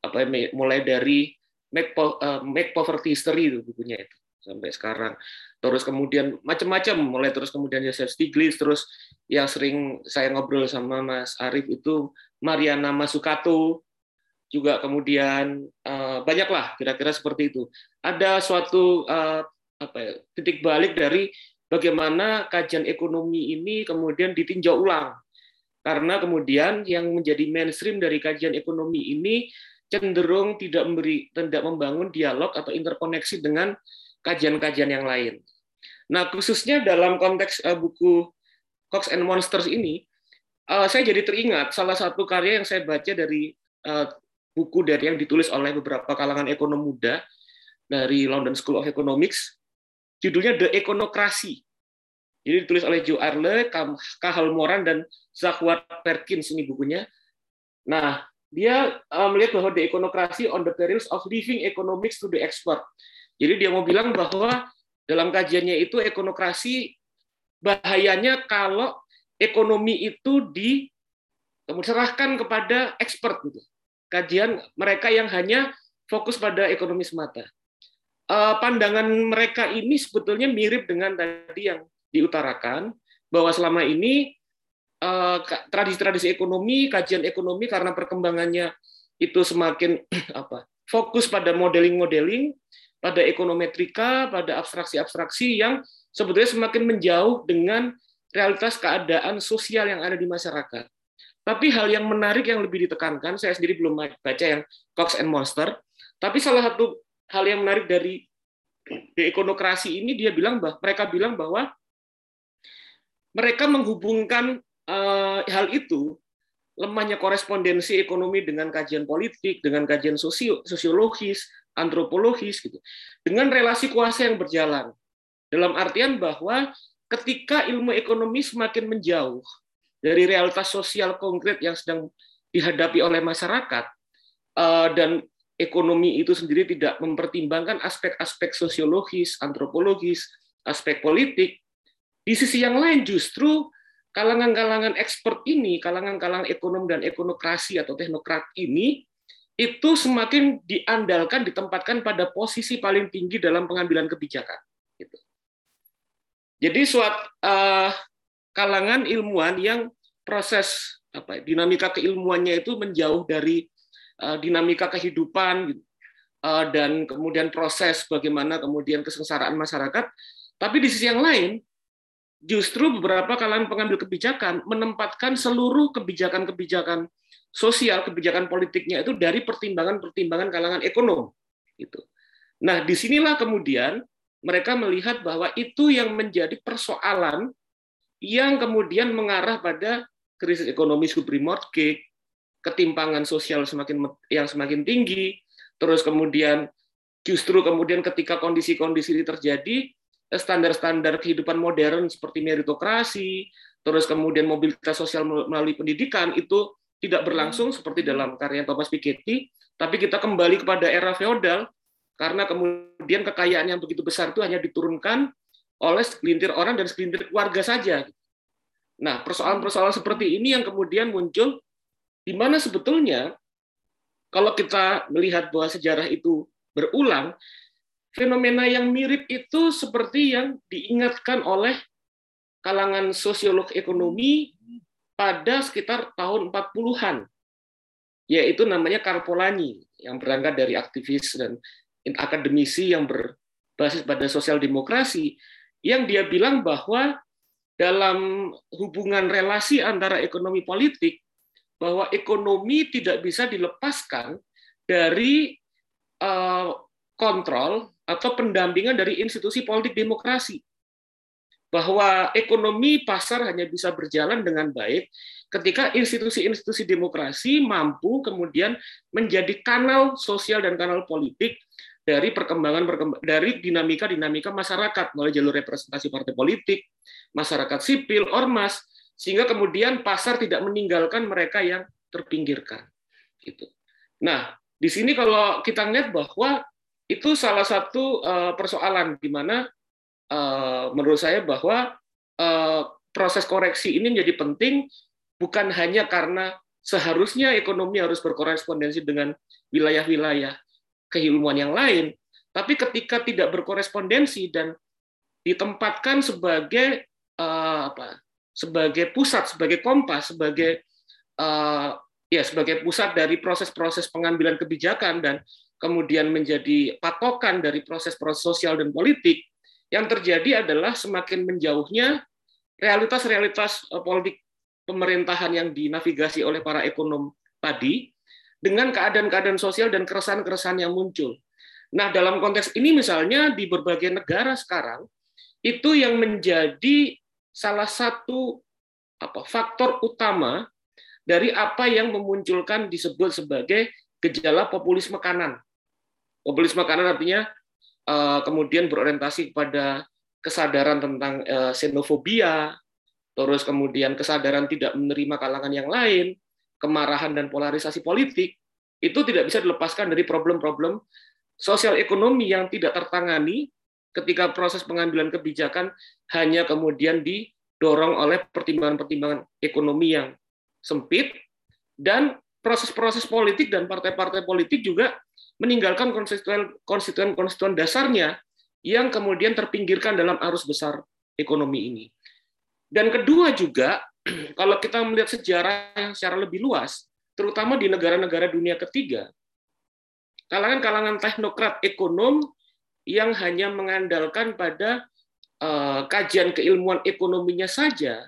apa ya, mulai dari make, uh, make poverty history itu bukunya itu sampai sekarang. Terus kemudian macam-macam, mulai terus kemudian Joseph Stiglitz, terus yang sering saya ngobrol sama Mas Arief itu Mariana Masukato, juga kemudian uh, banyaklah kira-kira seperti itu. Ada suatu uh, apa ya, titik balik dari bagaimana kajian ekonomi ini kemudian ditinjau ulang. Karena kemudian yang menjadi mainstream dari kajian ekonomi ini cenderung tidak memberi tidak membangun dialog atau interkoneksi dengan kajian-kajian yang lain. Nah, khususnya dalam konteks uh, buku Cox and Monsters ini, uh, saya jadi teringat salah satu karya yang saya baca dari uh, buku dari yang ditulis oleh beberapa kalangan ekonom muda dari London School of Economics, judulnya The Econocracy. Jadi ditulis oleh Joe Arle, Kahal Moran, dan Zachary Perkins ini bukunya. Nah, dia melihat bahwa the econocracy on the perils of leaving economics to the expert. Jadi dia mau bilang bahwa dalam kajiannya itu ekonokrasi bahayanya kalau ekonomi itu diserahkan kepada expert gitu. Kajian mereka yang hanya fokus pada ekonomi semata. Eh, pandangan mereka ini sebetulnya mirip dengan tadi yang diutarakan bahwa selama ini eh, tradisi-tradisi ekonomi, kajian ekonomi karena perkembangannya itu semakin apa fokus pada modeling-modeling pada ekonometrika, pada abstraksi-abstraksi yang sebetulnya semakin menjauh dengan realitas keadaan sosial yang ada di masyarakat. Tapi hal yang menarik yang lebih ditekankan, saya sendiri belum baca yang Cox and Monster, tapi salah satu hal yang menarik dari ekonokrasi ini dia bilang bahwa mereka bilang bahwa mereka menghubungkan uh, hal itu lemahnya korespondensi ekonomi dengan kajian politik, dengan kajian sosio, sosiologis, antropologis gitu. Dengan relasi kuasa yang berjalan. Dalam artian bahwa ketika ilmu ekonomi semakin menjauh dari realitas sosial konkret yang sedang dihadapi oleh masyarakat eh, dan ekonomi itu sendiri tidak mempertimbangkan aspek-aspek sosiologis, antropologis, aspek politik, di sisi yang lain justru kalangan-kalangan expert ini, kalangan-kalangan ekonom dan ekonokrasi atau teknokrat ini itu semakin diandalkan ditempatkan pada posisi paling tinggi dalam pengambilan kebijakan. Gitu. Jadi suatu uh, kalangan ilmuwan yang proses apa dinamika keilmuannya itu menjauh dari uh, dinamika kehidupan gitu. uh, dan kemudian proses bagaimana kemudian kesengsaraan masyarakat Tapi di sisi yang lain, justru beberapa kalangan pengambil kebijakan menempatkan seluruh kebijakan-kebijakan sosial, kebijakan politiknya itu dari pertimbangan-pertimbangan kalangan ekonom. Gitu. Nah, di sinilah kemudian mereka melihat bahwa itu yang menjadi persoalan yang kemudian mengarah pada krisis ekonomi subprimortgage, ketimpangan sosial semakin yang semakin tinggi, terus kemudian justru kemudian ketika kondisi-kondisi ini terjadi, standar-standar kehidupan modern seperti meritokrasi, terus kemudian mobilitas sosial melalui pendidikan itu tidak berlangsung seperti dalam karya Thomas Piketty, tapi kita kembali kepada era feodal karena kemudian kekayaan yang begitu besar itu hanya diturunkan oleh segelintir orang dan segelintir keluarga saja. Nah, persoalan-persoalan seperti ini yang kemudian muncul di mana sebetulnya kalau kita melihat bahwa sejarah itu berulang, fenomena yang mirip itu seperti yang diingatkan oleh kalangan sosiolog ekonomi pada sekitar tahun 40-an, yaitu namanya Karpolani, yang berangkat dari aktivis dan akademisi yang berbasis pada sosial demokrasi, yang dia bilang bahwa dalam hubungan relasi antara ekonomi politik bahwa ekonomi tidak bisa dilepaskan dari uh, kontrol atau pendampingan dari institusi politik demokrasi. Bahwa ekonomi pasar hanya bisa berjalan dengan baik ketika institusi-institusi demokrasi mampu kemudian menjadi kanal sosial dan kanal politik dari perkembangan dari dinamika-dinamika masyarakat melalui jalur representasi partai politik, masyarakat sipil, ormas, sehingga kemudian pasar tidak meninggalkan mereka yang terpinggirkan. Gitu. Nah, di sini kalau kita lihat bahwa itu salah satu uh, persoalan di mana uh, menurut saya bahwa uh, proses koreksi ini menjadi penting bukan hanya karena seharusnya ekonomi harus berkorespondensi dengan wilayah-wilayah keilmuan yang lain, tapi ketika tidak berkorespondensi dan ditempatkan sebagai uh, apa sebagai pusat sebagai kompas sebagai uh, ya sebagai pusat dari proses-proses pengambilan kebijakan dan kemudian menjadi patokan dari proses-proses sosial dan politik yang terjadi adalah semakin menjauhnya realitas-realitas eh, politik pemerintahan yang dinavigasi oleh para ekonom tadi dengan keadaan-keadaan sosial dan keresahan-keresahan yang muncul. Nah, dalam konteks ini misalnya di berbagai negara sekarang itu yang menjadi salah satu apa faktor utama dari apa yang memunculkan disebut sebagai gejala populisme kanan. Populisme kanan artinya uh, kemudian berorientasi kepada kesadaran tentang uh, xenofobia, terus kemudian kesadaran tidak menerima kalangan yang lain, kemarahan dan polarisasi politik, itu tidak bisa dilepaskan dari problem-problem sosial ekonomi yang tidak tertangani ketika proses pengambilan kebijakan hanya kemudian didorong oleh pertimbangan-pertimbangan ekonomi yang sempit dan proses-proses politik dan partai-partai politik juga meninggalkan konstituen-konstituen dasarnya yang kemudian terpinggirkan dalam arus besar ekonomi ini. Dan kedua juga, kalau kita melihat sejarah secara lebih luas, terutama di negara-negara dunia ketiga, kalangan-kalangan teknokrat ekonom yang hanya mengandalkan pada uh, kajian keilmuan ekonominya saja,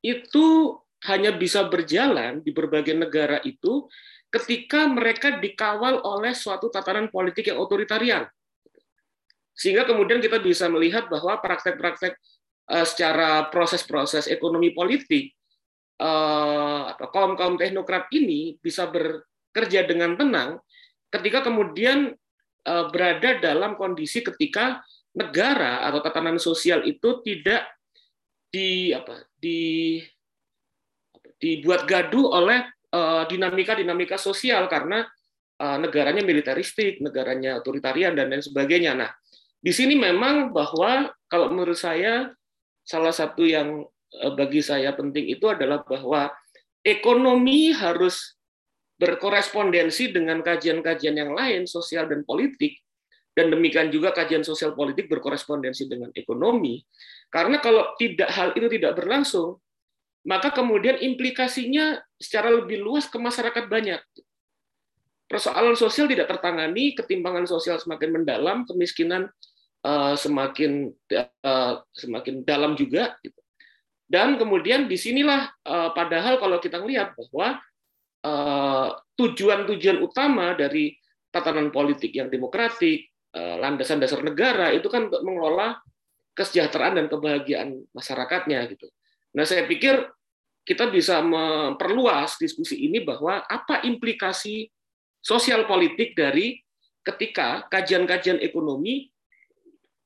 itu hanya bisa berjalan di berbagai negara itu ketika mereka dikawal oleh suatu tatanan politik yang otoritarian. Sehingga kemudian kita bisa melihat bahwa praktek-praktek uh, secara proses-proses ekonomi politik uh, kaum kaum teknokrat ini bisa bekerja dengan tenang ketika kemudian Eh, berada dalam kondisi ketika negara atau tatanan sosial itu tidak di apa di dibuat gaduh oleh eh, dinamika-dinamika sosial karena eh, negaranya militeristik, negaranya otoritarian dan lain sebagainya. Nah, di sini memang bahwa kalau menurut saya salah satu yang bagi saya penting itu adalah bahwa ekonomi harus berkorespondensi dengan kajian-kajian yang lain, sosial dan politik, dan demikian juga kajian sosial politik berkorespondensi dengan ekonomi. Karena kalau tidak hal itu tidak berlangsung, maka kemudian implikasinya secara lebih luas ke masyarakat banyak. Persoalan sosial tidak tertangani, ketimpangan sosial semakin mendalam, kemiskinan uh, semakin uh, semakin dalam juga. Gitu. Dan kemudian di sinilah uh, padahal kalau kita melihat bahwa tujuan-tujuan utama dari tatanan politik yang demokratik, landasan dasar negara itu kan untuk mengelola kesejahteraan dan kebahagiaan masyarakatnya gitu. Nah saya pikir kita bisa memperluas diskusi ini bahwa apa implikasi sosial politik dari ketika kajian-kajian ekonomi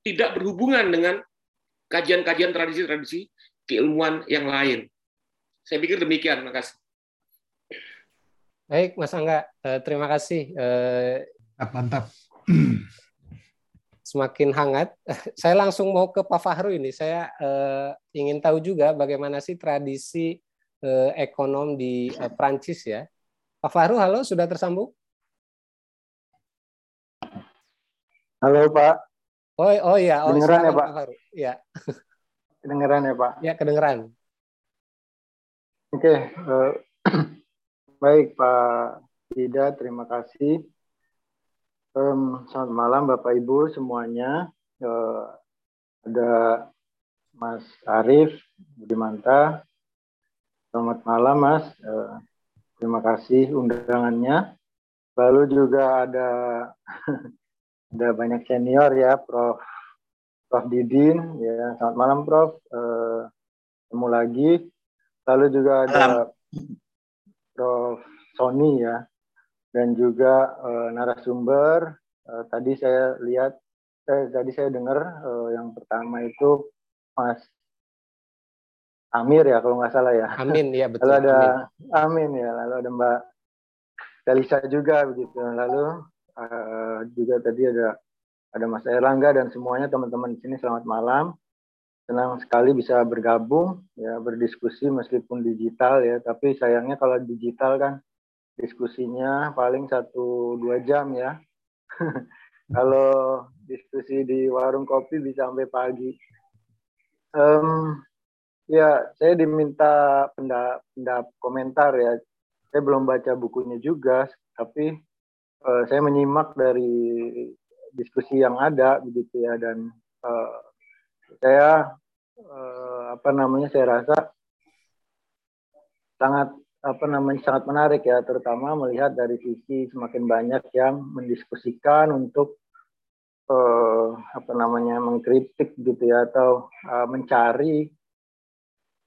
tidak berhubungan dengan kajian-kajian tradisi-tradisi keilmuan yang lain. Saya pikir demikian. Terima kasih. Baik, Mas Angga. Eh, terima kasih. Eh, mantap. Semakin hangat. Saya langsung mau ke Pak Fahru ini. Saya eh, ingin tahu juga bagaimana sih tradisi ekonom di Prancis ya. Pak Fahru, halo, sudah tersambung? Halo Pak. Oh, oh ya, oh, kedengeran ya Pak. Pak Ya. Kedengeran ya Pak. Ya kedengeran. Oke, uh, baik Pak Ida, terima kasih. Um, selamat malam Bapak Ibu semuanya. Uh, ada Mas Arief Budimanta. Selamat malam Mas. Uh, terima kasih undangannya. Lalu juga ada ada banyak senior ya, Prof. Prof. Didin, ya selamat malam Prof. Uh, ketemu lagi. Lalu juga ada. Prof. Sony ya, dan juga uh, narasumber. Uh, tadi saya lihat, eh, tadi saya dengar uh, yang pertama itu Mas Amir ya kalau nggak salah ya. Amin ya betul. Lalu ada Amin, Amin ya, lalu ada Mbak Kalisa juga begitu. Lalu uh, juga tadi ada ada Mas Erlangga dan semuanya teman-teman di sini selamat malam. Senang sekali bisa bergabung ya berdiskusi meskipun digital ya, tapi sayangnya kalau digital kan diskusinya paling satu dua jam ya. kalau diskusi di warung kopi bisa sampai pagi. Um, ya, saya diminta pendap, pendap komentar ya. Saya belum baca bukunya juga, tapi uh, saya menyimak dari diskusi yang ada begitu ya dan uh, saya uh, apa namanya saya rasa sangat apa namanya sangat menarik ya terutama melihat dari sisi semakin banyak yang mendiskusikan untuk uh, apa namanya mengkritik gitu ya atau uh, mencari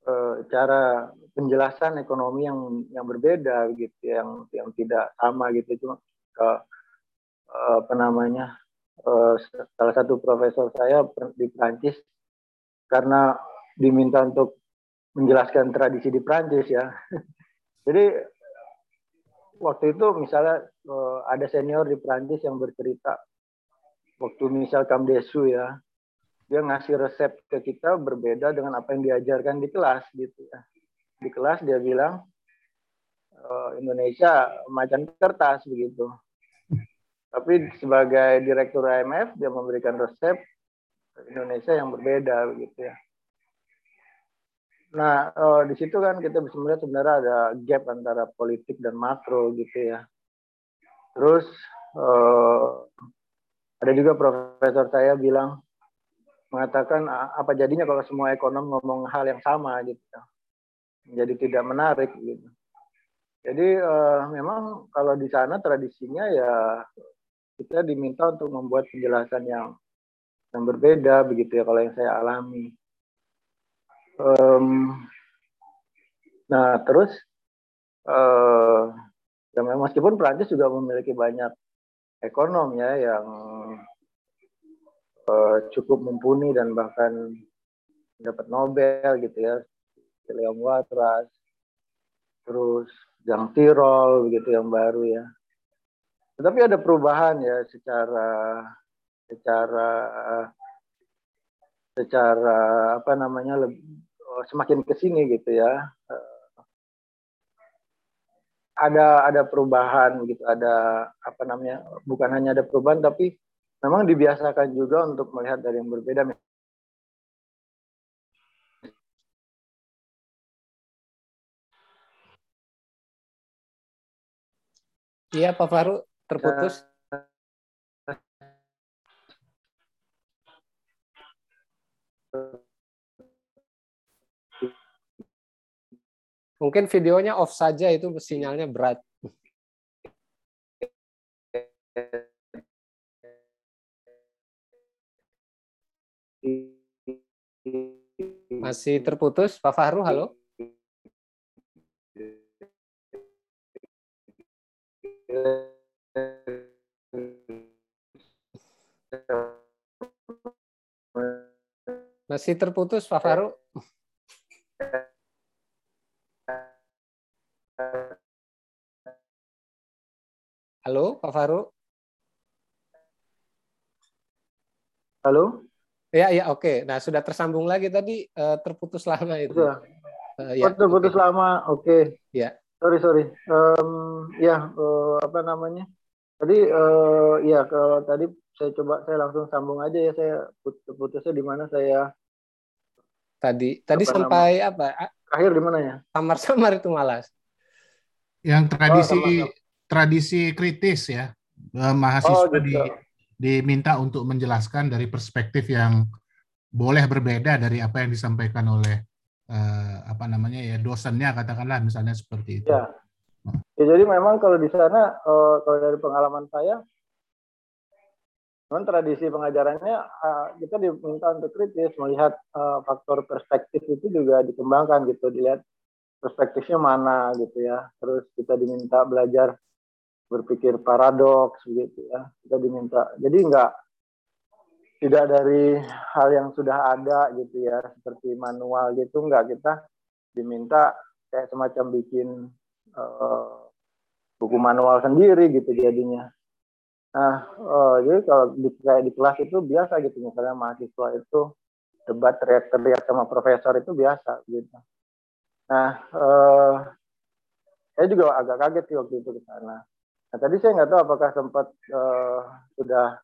uh, cara penjelasan ekonomi yang yang berbeda gitu yang yang tidak sama gitu cuma uh, apa namanya uh, salah satu profesor saya di Prancis karena diminta untuk menjelaskan tradisi di Prancis ya. Jadi waktu itu misalnya uh, ada senior di Prancis yang bercerita waktu misal Kamdesu ya, dia ngasih resep ke kita berbeda dengan apa yang diajarkan di kelas gitu ya. Di kelas dia bilang uh, Indonesia macan kertas begitu. Tapi sebagai direktur IMF dia memberikan resep Indonesia yang berbeda begitu ya. Nah, oh, di situ kan kita bisa melihat sebenarnya ada gap antara politik dan makro gitu ya. Terus oh, ada juga profesor saya bilang mengatakan apa jadinya kalau semua ekonom ngomong hal yang sama gitu. Jadi tidak menarik gitu. Jadi uh, memang kalau di sana tradisinya ya kita diminta untuk membuat penjelasan yang yang berbeda begitu ya kalau yang saya alami. Um, nah terus uh, ya meskipun Prancis juga memiliki banyak ekonom ya yang uh, cukup mumpuni dan bahkan dapat Nobel gitu ya, William Watras, terus Jang Tirol begitu yang baru ya. Tetapi ada perubahan ya secara secara secara apa namanya lebih, semakin ke sini gitu ya. Ada ada perubahan gitu, ada apa namanya? Bukan hanya ada perubahan tapi memang dibiasakan juga untuk melihat dari yang berbeda. Iya Pak Faru terputus. Mungkin videonya off saja itu sinyalnya berat. Masih terputus, Pak Fahru, halo? Masih terputus, Pak Fahru? Halo, Pak Faru. Halo? Ya, ya, oke. Nah, sudah tersambung lagi tadi uh, terputus lama itu. Sudah. Uh, ya, oh, terputus okay. lama. Oke. Okay. Ya. Sorry, sorry. Um, ya, uh, apa namanya? Tadi uh, ya kalau tadi saya coba saya langsung sambung aja ya saya putusnya di mana saya tadi tadi apa sampai nama? apa? Akhir di mana ya? Samar-samar itu malas. Yang tradisi oh, tradisi kritis ya eh, mahasiswa oh, gitu. di, diminta untuk menjelaskan dari perspektif yang boleh berbeda dari apa yang disampaikan oleh uh, apa namanya ya dosennya katakanlah misalnya seperti itu. Ya. ya jadi memang kalau di sana uh, kalau dari pengalaman saya memang tradisi pengajarannya uh, kita diminta untuk kritis melihat uh, faktor perspektif itu juga dikembangkan gitu dilihat perspektifnya mana gitu ya terus kita diminta belajar berpikir paradoks begitu ya. Kita diminta jadi enggak tidak dari hal yang sudah ada gitu ya seperti manual gitu enggak kita diminta kayak semacam bikin uh, buku manual sendiri gitu jadinya. Nah uh, jadi kalau di, kayak di kelas itu biasa gitu. Misalnya mahasiswa itu debat teriak-teriak sama profesor itu biasa gitu. Nah uh, saya juga agak kaget sih waktu itu ke sana Nah, tadi saya nggak tahu apakah sempat uh, sudah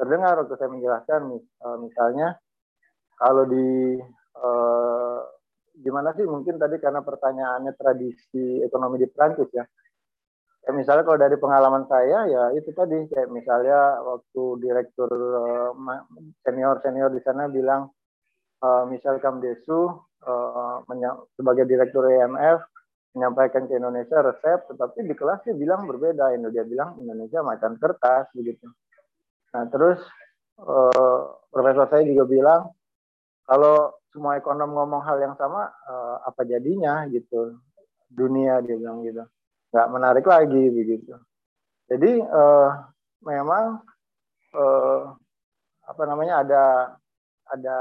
terdengar waktu saya menjelaskan, uh, misalnya kalau di uh, gimana sih mungkin tadi karena pertanyaannya tradisi ekonomi di Prancis ya. Kayak misalnya kalau dari pengalaman saya ya itu tadi kayak misalnya waktu direktur uh, senior senior di sana bilang uh, misal Kamdesu uh, sebagai direktur IMF menyampaikan ke Indonesia resep, tetapi di kelas dia bilang berbeda. Dia bilang Indonesia macan kertas begitu. Nah terus eh, profesor saya juga bilang kalau semua ekonom ngomong hal yang sama, eh, apa jadinya gitu? Dunia dia bilang gitu, nggak menarik lagi begitu. Jadi eh, memang eh, apa namanya ada ada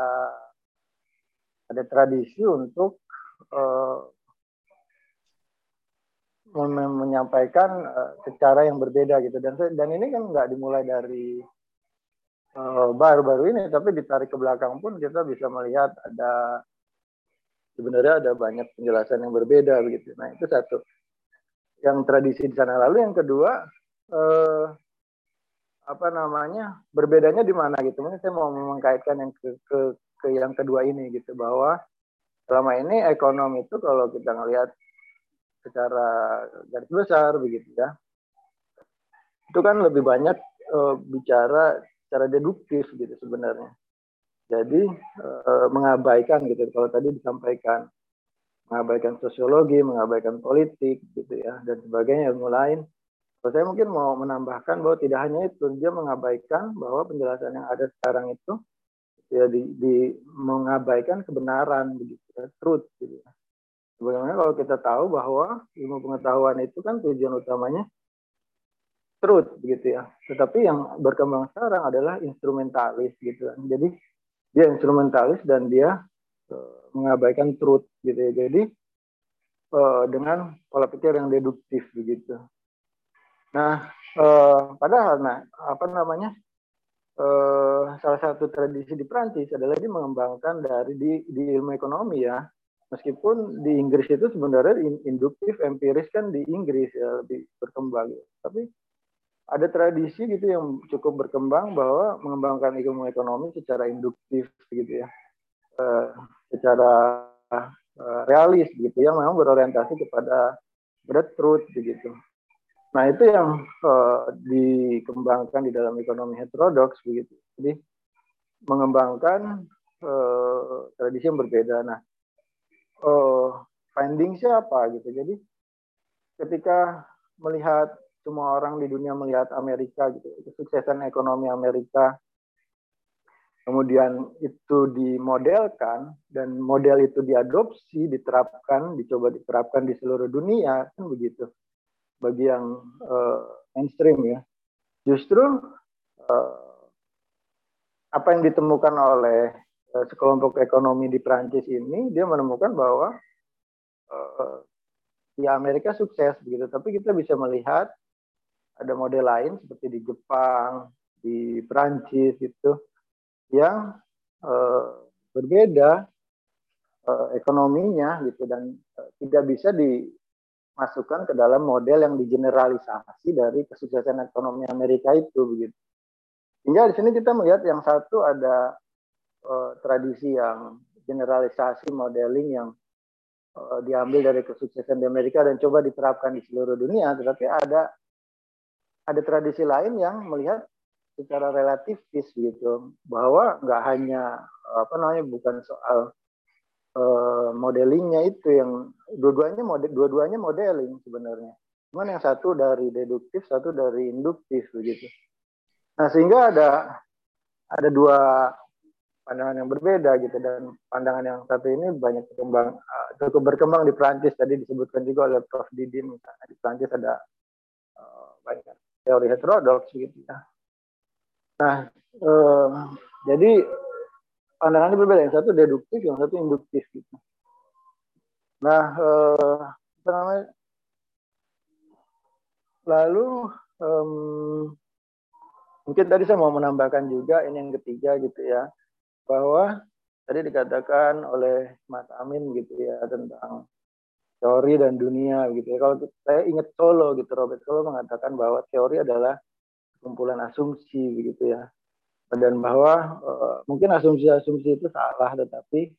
ada tradisi untuk eh, menyampaikan uh, secara yang berbeda gitu. Dan dan ini kan nggak dimulai dari eh, baru-baru uh, ini tapi ditarik ke belakang pun kita bisa melihat ada sebenarnya ada banyak penjelasan yang berbeda begitu. Nah itu satu. Yang tradisi di sana. Lalu yang kedua uh, apa namanya berbedanya di mana gitu. Mungkin saya mau mengkaitkan yang ke, ke ke yang kedua ini gitu bahwa selama ini ekonomi itu kalau kita ngelihat secara garis besar begitu ya. Itu kan lebih banyak e, bicara secara deduktif gitu sebenarnya. Jadi e, mengabaikan gitu kalau tadi disampaikan. Mengabaikan sosiologi mengabaikan politik gitu ya dan sebagainya ilmu lain. Kalau saya mungkin mau menambahkan bahwa tidak hanya itu dia mengabaikan bahwa penjelasan yang ada sekarang itu ya di, di mengabaikan kebenaran begitu ya, truth gitu ya Bagaimana kalau kita tahu bahwa ilmu pengetahuan itu kan tujuan utamanya truth gitu ya. Tetapi yang berkembang sekarang adalah instrumentalis gitu kan. Jadi dia instrumentalis dan dia uh, mengabaikan truth gitu ya. Jadi uh, dengan pola pikir yang deduktif begitu. Nah, uh, padahal nah apa namanya? Salah satu tradisi di Prancis adalah dia mengembangkan dari di, di ilmu ekonomi ya meskipun di Inggris itu sebenarnya induktif empiris kan di Inggris ya lebih berkembang tapi ada tradisi gitu yang cukup berkembang bahwa mengembangkan ilmu ekonomi secara induktif gitu ya. Uh, secara uh, realis gitu yang memang berorientasi kepada pada truth begitu. Nah itu yang uh, dikembangkan di dalam ekonomi heterodoks begitu. Jadi mengembangkan uh, tradisi yang berbeda. Nah uh, finding siapa gitu. Jadi ketika melihat semua orang di dunia melihat Amerika gitu, kesuksesan ekonomi Amerika, kemudian itu dimodelkan dan model itu diadopsi, diterapkan, dicoba diterapkan di seluruh dunia kan begitu. Bagi yang uh, mainstream ya, justru uh, apa yang ditemukan oleh sekelompok ekonomi di Prancis ini, dia menemukan bahwa uh, ya Amerika sukses begitu, tapi kita bisa melihat ada model lain seperti di Jepang, di Prancis itu yang uh, berbeda ekonominya gitu dan uh, tidak bisa dimasukkan ke dalam model yang digeneralisasi dari kesuksesan ekonomi Amerika itu begitu. Hingga di sini kita melihat yang satu ada uh, tradisi yang generalisasi modeling yang uh, diambil dari kesuksesan di Amerika dan coba diterapkan di seluruh dunia, tetapi ada ada tradisi lain yang melihat secara relativis gitu bahwa nggak hanya apa namanya bukan soal uh, modelingnya itu yang dua-duanya model dua-duanya modeling sebenarnya. Cuman yang satu dari deduktif satu dari induktif begitu. Nah sehingga ada ada dua pandangan yang berbeda gitu dan pandangan yang satu ini banyak berkembang uh, cukup berkembang di Prancis tadi disebutkan juga oleh Prof Didin di Prancis ada uh, banyak teori heterodoks gitu ya. Nah, eh, jadi pandangannya berbeda. Yang satu deduktif, yang satu induktif gitu. Nah, eh, apa namanya? Lalu um, mungkin tadi saya mau menambahkan juga ini yang ketiga gitu ya bahwa tadi dikatakan oleh Mas Amin gitu ya tentang teori dan dunia gitu ya. Kalau saya ingat Solo gitu, Robert Solo mengatakan bahwa teori adalah kumpulan asumsi begitu ya. Dan bahwa uh, mungkin asumsi-asumsi itu salah, tetapi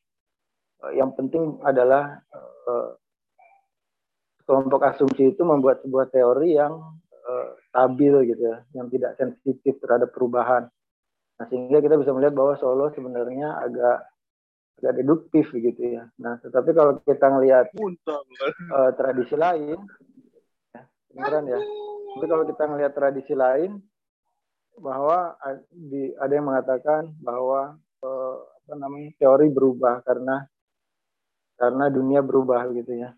uh, yang penting adalah uh, kelompok asumsi itu membuat sebuah teori yang uh, stabil gitu ya, yang tidak sensitif terhadap perubahan. Nah, sehingga kita bisa melihat bahwa Solo sebenarnya agak agak deduktif gitu ya. Nah, tetapi kalau kita ngelihat uh, tradisi lain, ya, beneran ya. Tapi kalau kita ngelihat tradisi lain, bahwa di, ada yang mengatakan bahwa uh, apa namanya teori berubah karena karena dunia berubah gitu ya.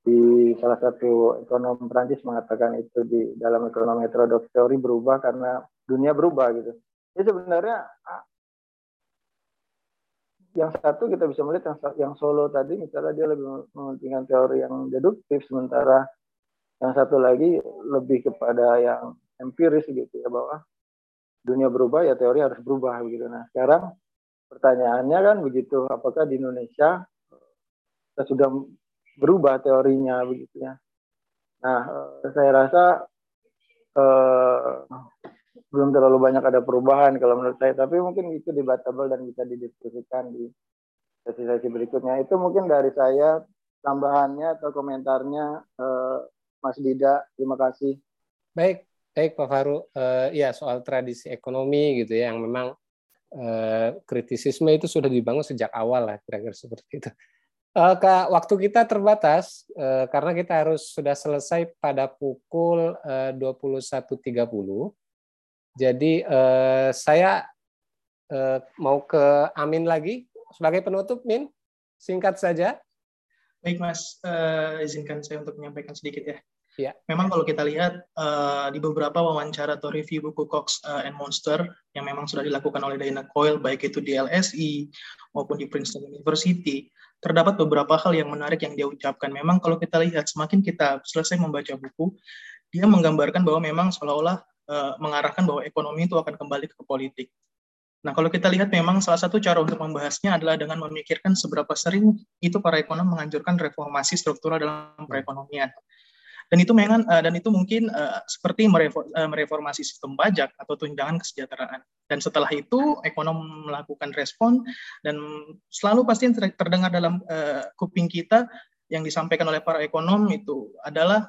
Di salah satu ekonom Prancis mengatakan itu di dalam ekonomi heterodoks teori berubah karena dunia berubah gitu. Jadi sebenarnya yang satu kita bisa melihat yang, yang solo tadi misalnya dia lebih mementingkan teori yang deduktif sementara yang satu lagi lebih kepada yang empiris gitu ya bahwa dunia berubah ya teori harus berubah begitu. Nah sekarang pertanyaannya kan begitu apakah di Indonesia kita sudah berubah teorinya begitu ya. Nah eh, saya rasa eh, belum terlalu banyak ada perubahan kalau menurut saya. Tapi mungkin itu debatable dan bisa didiskusikan di sesi-sesi berikutnya. Itu mungkin dari saya tambahannya atau komentarnya eh, Mas Dida. Terima kasih. Baik baik Pak Faru. Eh, ya soal tradisi ekonomi gitu ya yang memang eh, kritisisme itu sudah dibangun sejak awal lah kira-kira seperti itu. Eh, Kak, waktu kita terbatas eh, karena kita harus sudah selesai pada pukul eh, 21.30 jadi eh, saya eh, mau ke Amin lagi sebagai penutup, Min. Singkat saja. Baik, Mas. Uh, izinkan saya untuk menyampaikan sedikit ya. Ya. Memang kalau kita lihat uh, di beberapa wawancara atau review buku Cox uh, and Monster yang memang sudah dilakukan oleh Dana Coyle, baik itu di LSI maupun di Princeton University, terdapat beberapa hal yang menarik yang dia ucapkan. Memang kalau kita lihat semakin kita selesai membaca buku, dia menggambarkan bahwa memang seolah-olah uh, mengarahkan bahwa ekonomi itu akan kembali ke politik. Nah, kalau kita lihat memang salah satu cara untuk membahasnya adalah dengan memikirkan seberapa sering itu para ekonom menganjurkan reformasi struktural dalam perekonomian. Dan itu memang uh, dan itu mungkin uh, seperti mereformasi sistem pajak atau tunjangan kesejahteraan. Dan setelah itu ekonom melakukan respon dan selalu pasti terdengar dalam uh, kuping kita yang disampaikan oleh para ekonom itu adalah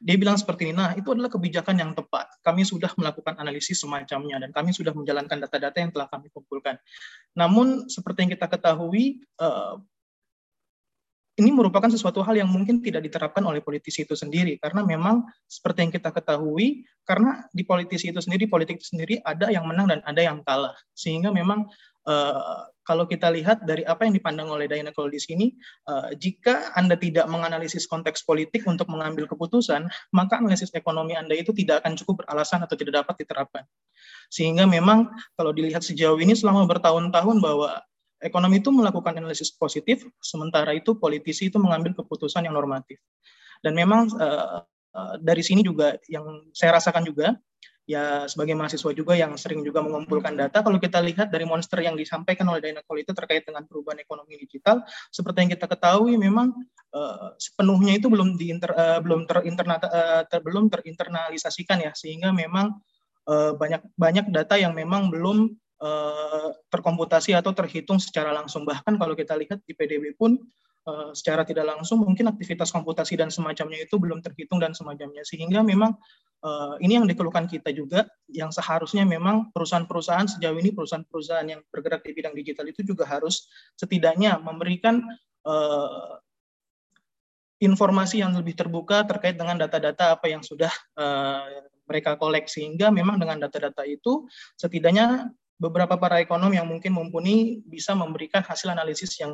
dia bilang seperti ini, nah itu adalah kebijakan yang tepat. Kami sudah melakukan analisis semacamnya dan kami sudah menjalankan data-data yang telah kami kumpulkan. Namun seperti yang kita ketahui, uh, ini merupakan sesuatu hal yang mungkin tidak diterapkan oleh politisi itu sendiri karena memang seperti yang kita ketahui karena di politisi itu sendiri politik itu sendiri ada yang menang dan ada yang kalah. Sehingga memang uh, kalau kita lihat dari apa yang dipandang oleh Diana Cole di sini uh, jika Anda tidak menganalisis konteks politik untuk mengambil keputusan maka analisis ekonomi Anda itu tidak akan cukup beralasan atau tidak dapat diterapkan. Sehingga memang kalau dilihat sejauh ini selama bertahun-tahun bahwa Ekonomi itu melakukan analisis positif, sementara itu politisi itu mengambil keputusan yang normatif. Dan memang uh, uh, dari sini juga yang saya rasakan juga, ya sebagai mahasiswa juga yang sering juga mengumpulkan data, kalau kita lihat dari monster yang disampaikan oleh Dynacol itu terkait dengan perubahan ekonomi digital, seperti yang kita ketahui memang uh, sepenuhnya itu belum diinter, uh, belum terinterna, uh, ter, belum terinternalisasikan ya, sehingga memang banyak banyak data yang memang belum uh, terkomputasi atau terhitung secara langsung. Bahkan kalau kita lihat di PDB pun uh, secara tidak langsung mungkin aktivitas komputasi dan semacamnya itu belum terhitung dan semacamnya. Sehingga memang uh, ini yang dikeluhkan kita juga yang seharusnya memang perusahaan-perusahaan sejauh ini perusahaan-perusahaan yang bergerak di bidang digital itu juga harus setidaknya memberikan informasi yang lebih terbuka terkait dengan data-data apa yang sudah mereka koleksi sehingga memang dengan data-data itu setidaknya beberapa para ekonom yang mungkin mumpuni bisa memberikan hasil analisis yang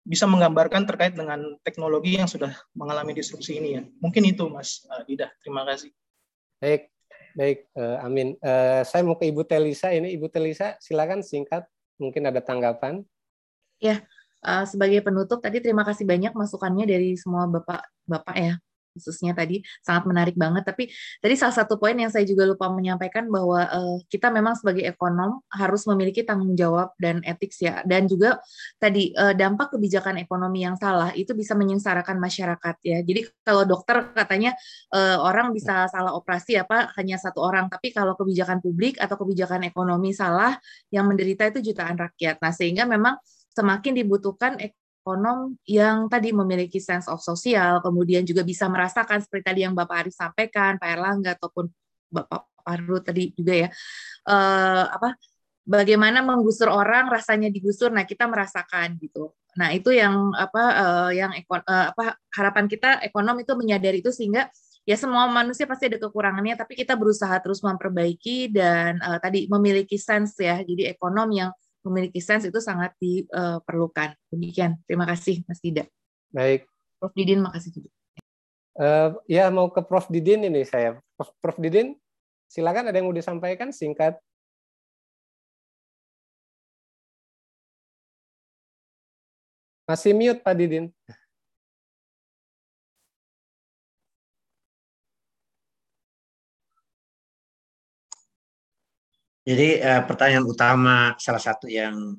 bisa menggambarkan terkait dengan teknologi yang sudah mengalami disrupsi ini ya. Mungkin itu Mas uh, Dida. Terima kasih. Baik, baik uh, Amin. Uh, saya mau ke Ibu Telisa ini. Ibu Telisa silakan singkat mungkin ada tanggapan. Ya, uh, sebagai penutup tadi terima kasih banyak masukannya dari semua Bapak-bapak ya khususnya tadi sangat menarik banget. Tapi tadi salah satu poin yang saya juga lupa menyampaikan bahwa uh, kita memang sebagai ekonom harus memiliki tanggung jawab dan etik ya. Dan juga tadi uh, dampak kebijakan ekonomi yang salah itu bisa menyengsarakan masyarakat ya. Jadi kalau dokter katanya uh, orang bisa salah operasi apa hanya satu orang, tapi kalau kebijakan publik atau kebijakan ekonomi salah yang menderita itu jutaan rakyat. Nah sehingga memang semakin dibutuhkan ekonom yang tadi memiliki sense of sosial, kemudian juga bisa merasakan seperti tadi yang Bapak Arif sampaikan, Pak Erlangga ataupun Bapak Parut tadi juga ya, uh, apa bagaimana menggusur orang rasanya digusur, nah kita merasakan gitu. Nah itu yang apa uh, yang uh, apa harapan kita ekonom itu menyadari itu sehingga ya semua manusia pasti ada kekurangannya, tapi kita berusaha terus memperbaiki dan uh, tadi memiliki sense ya, jadi ekonom yang memiliki sense itu sangat diperlukan. Demikian. Terima kasih Mas Dida. Baik. Prof Didin makasih juga. Uh, ya mau ke Prof Didin ini saya. Prof, Prof Didin, silakan ada yang mau disampaikan singkat. Masih mute Pak Didin. Jadi uh, pertanyaan utama salah satu yang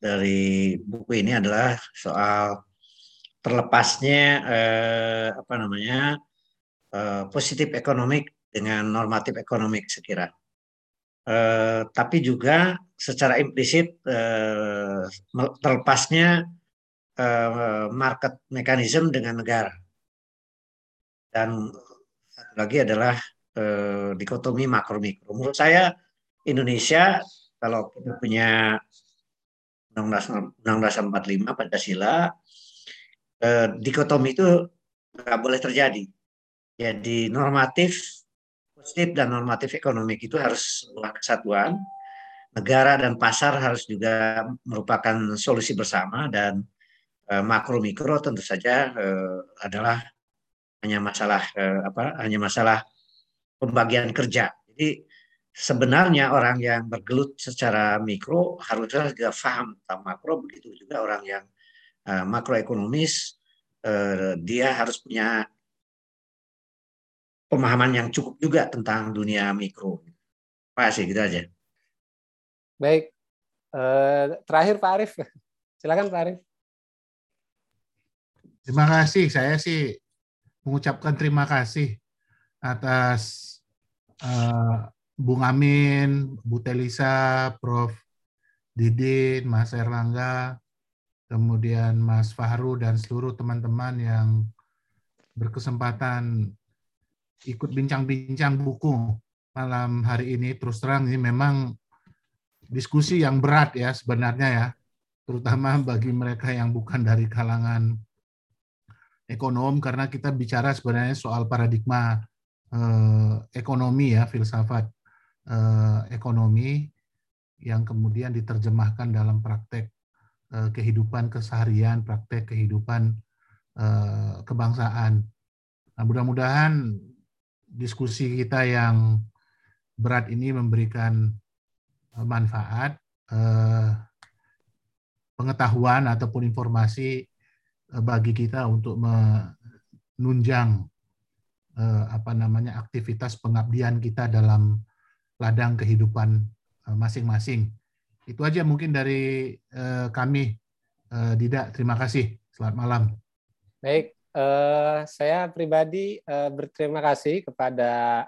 dari buku ini adalah soal terlepasnya uh, apa namanya uh, positif ekonomik dengan normatif ekonomik sekira. Uh, tapi juga secara implisit uh, terlepasnya uh, market mechanism dengan negara. Dan satu lagi adalah uh, dikotomi makro mikro. Menurut saya Indonesia kalau kita punya Undang-Undang 45 Pancasila eh, dikotomi itu nggak boleh terjadi. Jadi normatif positif dan normatif ekonomi itu harus sebuah kesatuan. Negara dan pasar harus juga merupakan solusi bersama dan eh, makro mikro tentu saja eh, adalah hanya masalah eh, apa hanya masalah pembagian kerja. Jadi sebenarnya orang yang bergelut secara mikro harusnya juga paham tentang makro begitu juga orang yang uh, makroekonomis uh, dia harus punya pemahaman yang cukup juga tentang dunia mikro. Terima kasih, gitu aja. Baik, uh, terakhir Pak Arif, silakan Pak Arif. Terima kasih, saya sih mengucapkan terima kasih atas uh, Bung Amin, Bu Telisa, Prof. Didin, Mas Erlangga, kemudian Mas Fahru dan seluruh teman-teman yang berkesempatan ikut bincang-bincang buku malam hari ini. Terus terang ini memang diskusi yang berat ya sebenarnya ya. terutama bagi mereka yang bukan dari kalangan ekonom karena kita bicara sebenarnya soal paradigma eh, ekonomi ya filsafat eh, ekonomi yang kemudian diterjemahkan dalam praktek eh, kehidupan keseharian praktek kehidupan eh, kebangsaan. Nah mudah-mudahan diskusi kita yang berat ini memberikan manfaat pengetahuan ataupun informasi bagi kita untuk menunjang apa namanya aktivitas pengabdian kita dalam ladang kehidupan eh, masing-masing. Itu aja mungkin dari kami. Dida, terima kasih. Selamat malam. Baik, saya pribadi berterima kasih kepada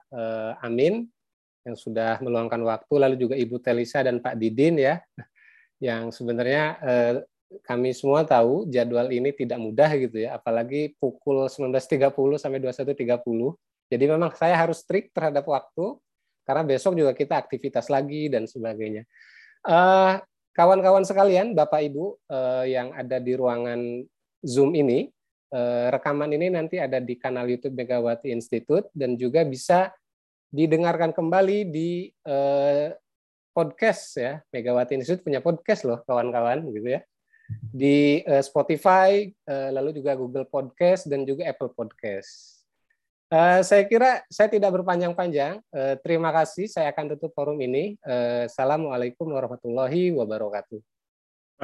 Amin yang sudah meluangkan waktu, lalu juga Ibu Telisa dan Pak Didin ya yang sebenarnya eh, kami semua tahu jadwal ini tidak mudah gitu ya, apalagi pukul 19.30 sampai 21.30. Jadi memang saya harus strict terhadap waktu karena besok juga kita aktivitas lagi dan sebagainya. eh, kawan-kawan sekalian, Bapak Ibu uh, yang ada di ruangan Zoom ini, uh, rekaman ini nanti ada di kanal YouTube Megawati Institute dan juga bisa didengarkan kembali di podcast ya. Megawati Institute punya podcast loh kawan-kawan gitu ya. Di Spotify, lalu juga Google Podcast dan juga Apple Podcast. Uh, saya kira saya tidak berpanjang-panjang. Uh, terima kasih. Saya akan tutup forum ini. Uh, Assalamualaikum warahmatullahi wabarakatuh.